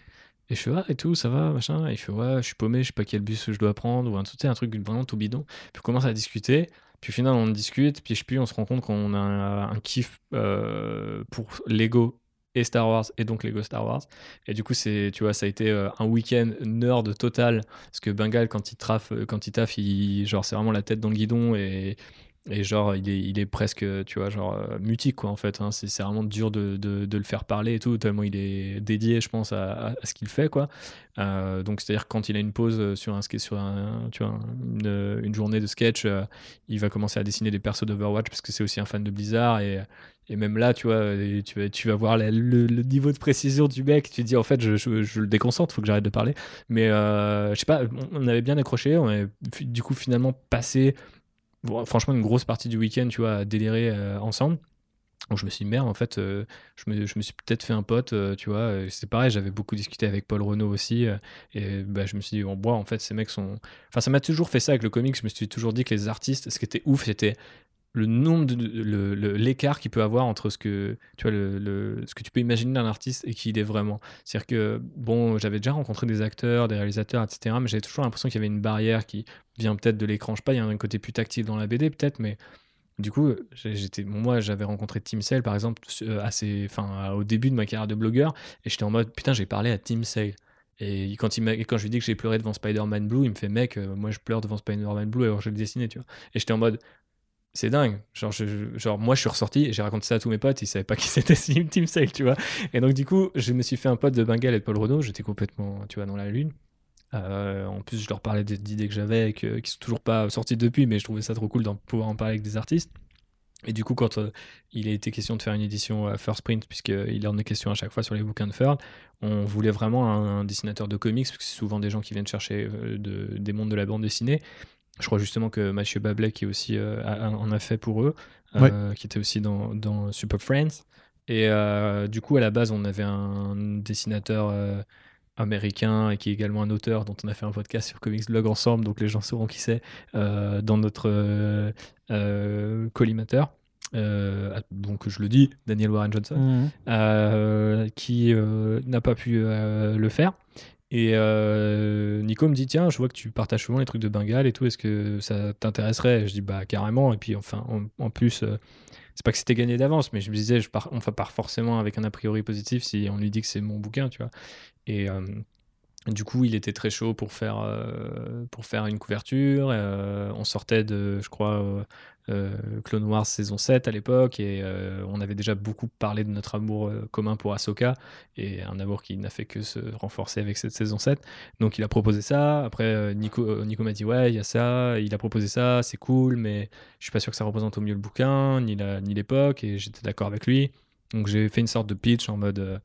Et je fais, ah, et tout, ça va, machin. Et il fait, ouais, je suis paumé, je sais pas quel bus je dois prendre, ou un, un truc vraiment tout bidon. Puis on commence à discuter. Puis au final, on discute, puis je puis on se rend compte qu'on a un, kiff euh, pour Lego et Star Wars, et donc Lego Star Wars. Et du coup, c'est, tu vois, ça a été euh, un week-end nerd total, parce que Bengal, quand il traffe, quand il taffe, il, genre, c'est vraiment la tête dans le guidon, et, Et genre, il est, il est presque, tu vois, genre euh, mutique, quoi, en fait. Hein. C'est vraiment dur de, de, le faire parler et tout, tellement il est dédié, je pense, à, ce qu'il fait, quoi. Euh, donc, c'est-à-dire, quand il a une pause sur, un, sur un, tu vois, une, journée de sketch, euh, il va commencer à dessiner des persos d'Overwatch parce que c'est aussi un fan de Blizzard. Et, et même là, tu vois, tu vas, tu vas voir le, niveau de précision du mec. Tu te dis, en fait, je, je, je le déconcentre, faut que j'arrête de parler. Mais je sais pas, on avait bien accroché. On avait du coup finalement passé franchement, une grosse partie du week-end, tu vois, à délirer euh, ensemble. Je me suis dit, merde, en fait, euh, je, me, je, me, suis peut-être fait un pote, euh, tu vois. C'est pareil, j'avais beaucoup discuté avec Paul Renault aussi. et bah, je me suis dit, on boit, en fait, ces mecs sont. Enfin, ça m'a toujours fait ça avec le comics. Je me suis toujours dit que les artistes, ce qui était ouf, c'était le nombre de l'écart qu'il peut avoir entre ce que tu vois le, ce que tu peux imaginer d'un artiste et qui il est vraiment. C'est à dire que bon j'avais déjà rencontré des acteurs des réalisateurs etc mais j'avais toujours l'impression qu'il y avait une barrière qui vient peut-être de l'écran. Je sais pas il y a un côté plus tactile dans la BD peut-être mais du coup j'étais moi j'avais rencontré Tim Sale par exemple assez enfin au début de ma carrière de blogueur et j'étais en mode putain j'ai parlé à Tim Sale. Et quand, il quand je lui dis que j'ai pleuré devant Spider-Man Blue, il me fait mec, euh, moi je pleure devant Spider-Man Blue alors je le dessinais, tu vois. Et j'étais en mode c'est dingue. Genre, moi, je suis ressorti et j'ai raconté ça à tous mes potes. Ils savaient pas qui c'était Team Sale, tu vois. Et donc, du coup, je me suis fait un pote de Bengal et de Paul Renault. J'étais complètement, tu vois, dans la lune. Euh, en plus, je leur parlais d'idées que j'avais, qui sont toujours pas sorties depuis, mais je trouvais ça trop cool de pouvoir en parler avec des artistes. Et du coup, quand euh, il a été question de faire une édition euh, First Print, puisqu'il en est question à chaque fois sur les bouquins de Furl, on voulait vraiment un, dessinateur de comics, parce que c'est souvent des gens qui viennent chercher de, des mondes de la bande dessinée. Je crois justement que Mathieu Bablet, qui aussi euh, en a fait pour eux, euh, qui était aussi dans, dans, Super Friends. Et euh, du coup, à la base, on avait un dessinateur américain et qui est également un auteur dont on a fait un podcast sur Comics Blog ensemble, donc les gens sauront qui c'est, dans notre collimateur. donc je le dis, Daniel Warren Johnson, mmh. qui n'a pas pu le faire. Et euh, Nico me dit tiens, je vois que tu partages souvent les trucs de Bengale et tout, est-ce que ça t'intéresserait? Je dis bah carrément. Et puis enfin, en, plus, euh, c'est pas que c'était gagné d'avance, mais je me disais, je pars, on part forcément avec un a priori positif si on lui dit que c'est mon bouquin, tu vois. Et euh, du coup, il était très chaud pour faire, pour faire une couverture. on sortait de, je crois, euh, Clone Wars saison 7 à l'époque et euh, on avait déjà beaucoup parlé de notre amour euh, commun pour Ahsoka et un amour qui n'a fait que se renforcer avec cette saison 7 donc il a proposé ça. Après Nico, Nico m'a dit ouais il y a ça. Il a proposé ça c'est cool mais je suis pas sûr que ça représente au mieux le bouquin ni l'époque ni et j'étais d'accord avec lui. Donc j'ai fait une sorte de pitch en mode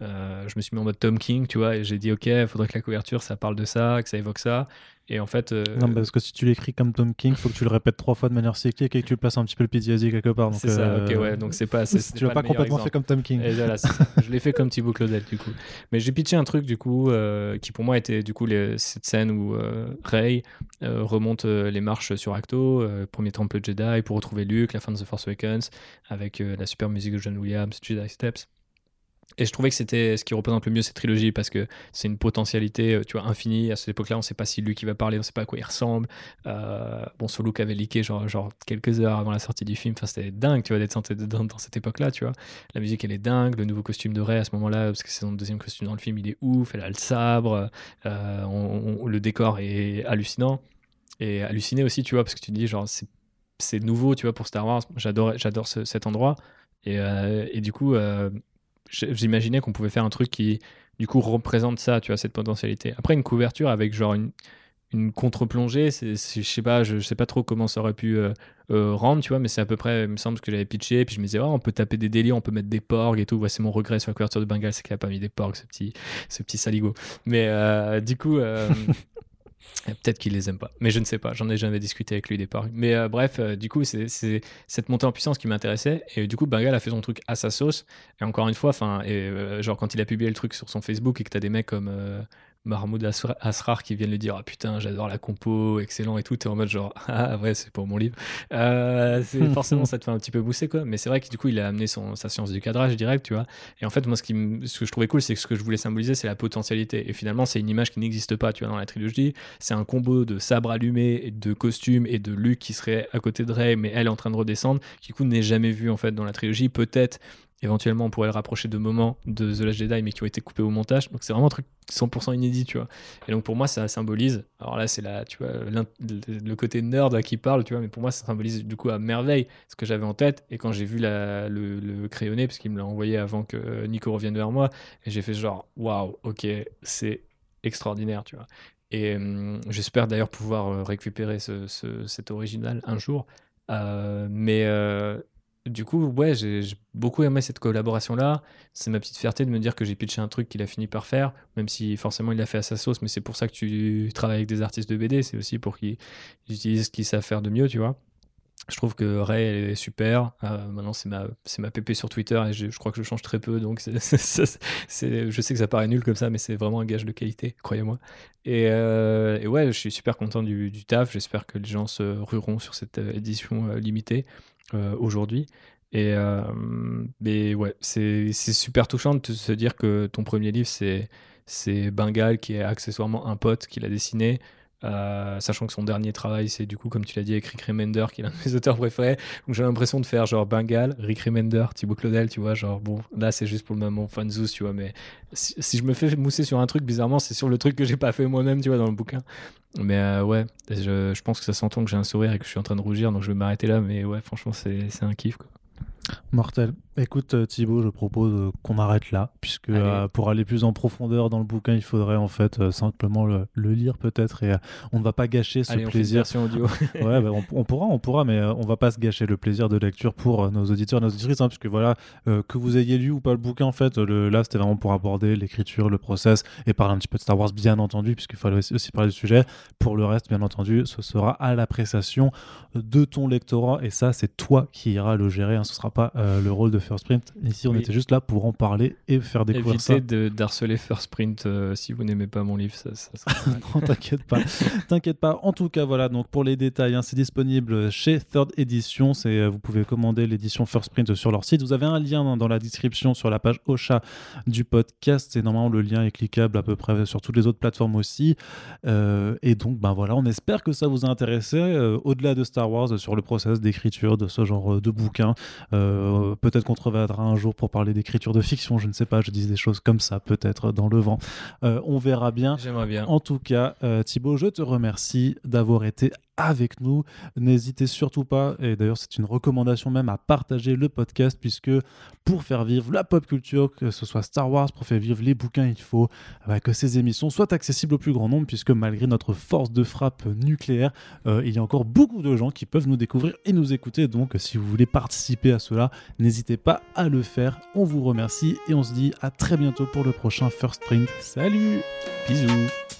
je me suis mis en mode Tom King, tu vois, et j'ai dit ok, il faudrait que la couverture ça parle de ça, que ça évoque ça. Et en fait. Euh, non, parce que si tu l'écris comme Tom King, faut que tu le répètes trois fois de manière cyclique et que tu passes un petit peu le PTSD quelque part. C'est ça, ok, ouais. Donc c'est pas. Tu l'as pas, complètement fait comme Tom King. Et voilà, je l'ai fait comme Thibaut Claudel, du coup. Mais j'ai pitché un truc, du coup, euh, qui pour moi était, du coup, les, cette scène où euh, Rey remonte les marches sur Acto, premier temple Jedi, pour retrouver Luke, la fin de The Force Awakens, avec la super musique de John Williams, Jedi Steps. Et je trouvais que c'était ce qui représente le mieux cette trilogie parce que c'est une potentialité, euh, tu vois, infinie. À cette époque-là, on sait pas si lui qui va parler, on sait pas à quoi il ressemble. Euh, bon, ce look avait leaké genre, genre quelques heures avant la sortie du film. Enfin, c'était dingue, tu vois, d'être dans, dans cette époque-là, tu vois. La musique, elle est dingue. Le nouveau costume de Ray à ce moment-là, parce que c'est son deuxième costume dans le film, il est ouf. Elle a le sabre. Euh, le décor est hallucinant. Et halluciné aussi, tu vois, parce que tu te dis, genre, c'est nouveau, tu vois, pour Star Wars. J'adore, j'adore cet endroit. Et, et, du coup, j'imaginais qu'on pouvait faire un truc qui, du coup, représente ça, tu vois, cette potentialité. Après, une couverture avec genre une, une contre-plongée, je sais pas, je, sais pas trop comment ça aurait pu euh, euh, rendre, tu vois, mais c'est à peu près, il me semble, ce que j'avais pitché. Puis je me disais, oh, on peut taper des délires, on peut mettre des porgs et tout. c'est mon regret sur la couverture de Bengal, c'est qu'il a pas mis des porgs, ce petit, ce petit saligo. Mais euh, du coup, Peut-être qu'il les aime pas, mais je ne sais pas. J'en ai jamais discuté avec lui des paris. Mais euh, bref, euh, du coup, c'est cette montée en puissance qui m'intéressait. Et du coup, Bengal a fait son truc à sa sauce. Et encore une fois, enfin, euh, genre quand il a publié le truc sur son Facebook et que tu as des mecs comme Mahmoud Asrar qui viennent lui dire ah putain j'adore la compo excellent et tout. T'es en mode genre ah ouais c'est pour mon livre. Euh, c'est forcément ça te fait un petit peu bousser quoi. Mais c'est vrai que du coup il a amené son, sa science du cadrage direct tu vois. Et en fait moi ce, qui ce que je trouvais cool c'est que ce que je voulais symboliser c'est la potentialité. Et finalement c'est une image qui n'existe pas tu vois dans la trilogie. C'est un combo de sabre allumé de costumes et de Luke qui serait à côté de Rey mais elle est en train de redescendre qui du coup n'est jamais vu en fait dans la trilogie. Peut-être éventuellement on pourrait le rapprocher de moments de The Last Jedi mais qui ont été coupés au montage. Donc c'est vraiment un truc 100% inédit tu vois. Et donc pour moi ça symbolise alors là c'est la tu vois le côté nerd qui parle tu vois mais pour moi ça symbolise du coup à merveille ce que j'avais en tête. Et quand j'ai vu la, le, le crayonné parce qu'il me l'a envoyé avant que Nico revienne vers moi j'ai fait genre waouh ok c'est extraordinaire tu vois. Et hum, j'espère d'ailleurs pouvoir euh, récupérer ce, cet original un jour. Euh, mais euh, du coup, ouais, j'ai beaucoup aimé cette collaboration-là. C'est ma petite fierté de me dire que j'ai pitché un truc qu'il a fini par faire, même si forcément il l'a fait à sa sauce, mais c'est pour ça que tu travailles avec des artistes de BD, c'est aussi pour qu'ils utilisent ce qu'ils savent faire de mieux, tu vois. Je trouve que Ray est super. Euh, maintenant, c'est ma, c'est sur Twitter et je, crois que je change très peu. Donc, je sais que ça paraît nul comme ça, mais c'est vraiment un gage de qualité, croyez-moi. Et, euh, ouais, je suis super content du, du taf. J'espère que les gens se rueront sur cette euh, édition limitée. Euh, aujourd'hui. Et mais ouais, c'est super touchant de se dire que ton premier livre, c'est c'est Bengal, qui est accessoirement un pote qui l'a dessiné. Euh, sachant que son dernier travail, c'est du coup, comme tu l'as dit, avec Rick Remender, qui est l'un de mes auteurs préférés. Donc j'ai l'impression de faire genre Bengal, Rick Remender, Thibaut Claudel, tu vois. Genre, bon, là, c'est juste pour le moment fanzous, tu vois. Mais si, je me fais mousser sur un truc, bizarrement, c'est sur le truc que j'ai pas fait moi-même, tu vois, dans le bouquin. Mais euh, ouais, je, je, pense que ça s'entend que j'ai un sourire et que je suis en train de rougir, donc je vais m'arrêter là. Mais ouais, franchement, c'est un kiff, quoi. Mortel. Écoute euh, Thibaut, je propose euh, qu'on arrête là, puisque euh, pour aller plus en profondeur dans le bouquin, il faudrait en fait simplement le, lire peut-être, et on ne va pas gâcher ce plaisir. audio. ouais, bah, on, pourra, on pourra, mais on va pas se gâcher le plaisir de lecture pour nos auditeurs, nos auditrices, hein, puisque voilà, que vous ayez lu ou pas le bouquin, en fait, le, là c'était vraiment pour aborder l'écriture, le process, et parler un petit peu de Star Wars, bien entendu, puisqu'il fallait aussi, parler du sujet. Pour le reste, bien entendu, ce sera à l'appréciation de ton lectorat, et ça, c'est toi qui iras le gérer, hein, ce sera pas le rôle de First Print. Ici, on était juste là pour en parler et faire découvrir Évitez ça. de d'harceler First Print euh, si vous n'aimez pas mon livre. Ça, ça non, t'inquiète pas. t'inquiète pas. En tout cas, voilà. Donc pour les détails, hein, c'est disponible chez Third Edition. C'est euh, vous pouvez commander l'édition First Print sur leur site. Vous avez un lien dans la description sur la page Ocha du podcast. Et normalement, le lien est cliquable à peu près sur toutes les autres plateformes aussi. Euh, et donc, ben voilà, on espère que ça vous a intéressé. Au-delà de Star Wars, sur le process d'écriture de ce genre de bouquin. Peut-être qu'on te reviendra un jour pour parler d'écriture de fiction, je ne sais pas, je dis des choses comme ça, peut-être dans le vent. Euh, on verra bien. J'aimerais bien. En tout cas, euh, Thibaut, je te remercie d'avoir été avec nous. N'hésitez surtout pas, et d'ailleurs c'est une recommandation même, à partager le podcast, puisque pour faire vivre la pop culture, que ce soit Star Wars, pour faire vivre les bouquins, il faut bah, que ces émissions soient accessibles au plus grand nombre, puisque malgré notre force de frappe nucléaire, euh, il y a encore beaucoup de gens qui peuvent nous découvrir et nous écouter. Donc si vous voulez participer à cela, n'hésitez pas à le faire. On vous remercie et on se dit à très bientôt pour le prochain First Print. Salut Bisous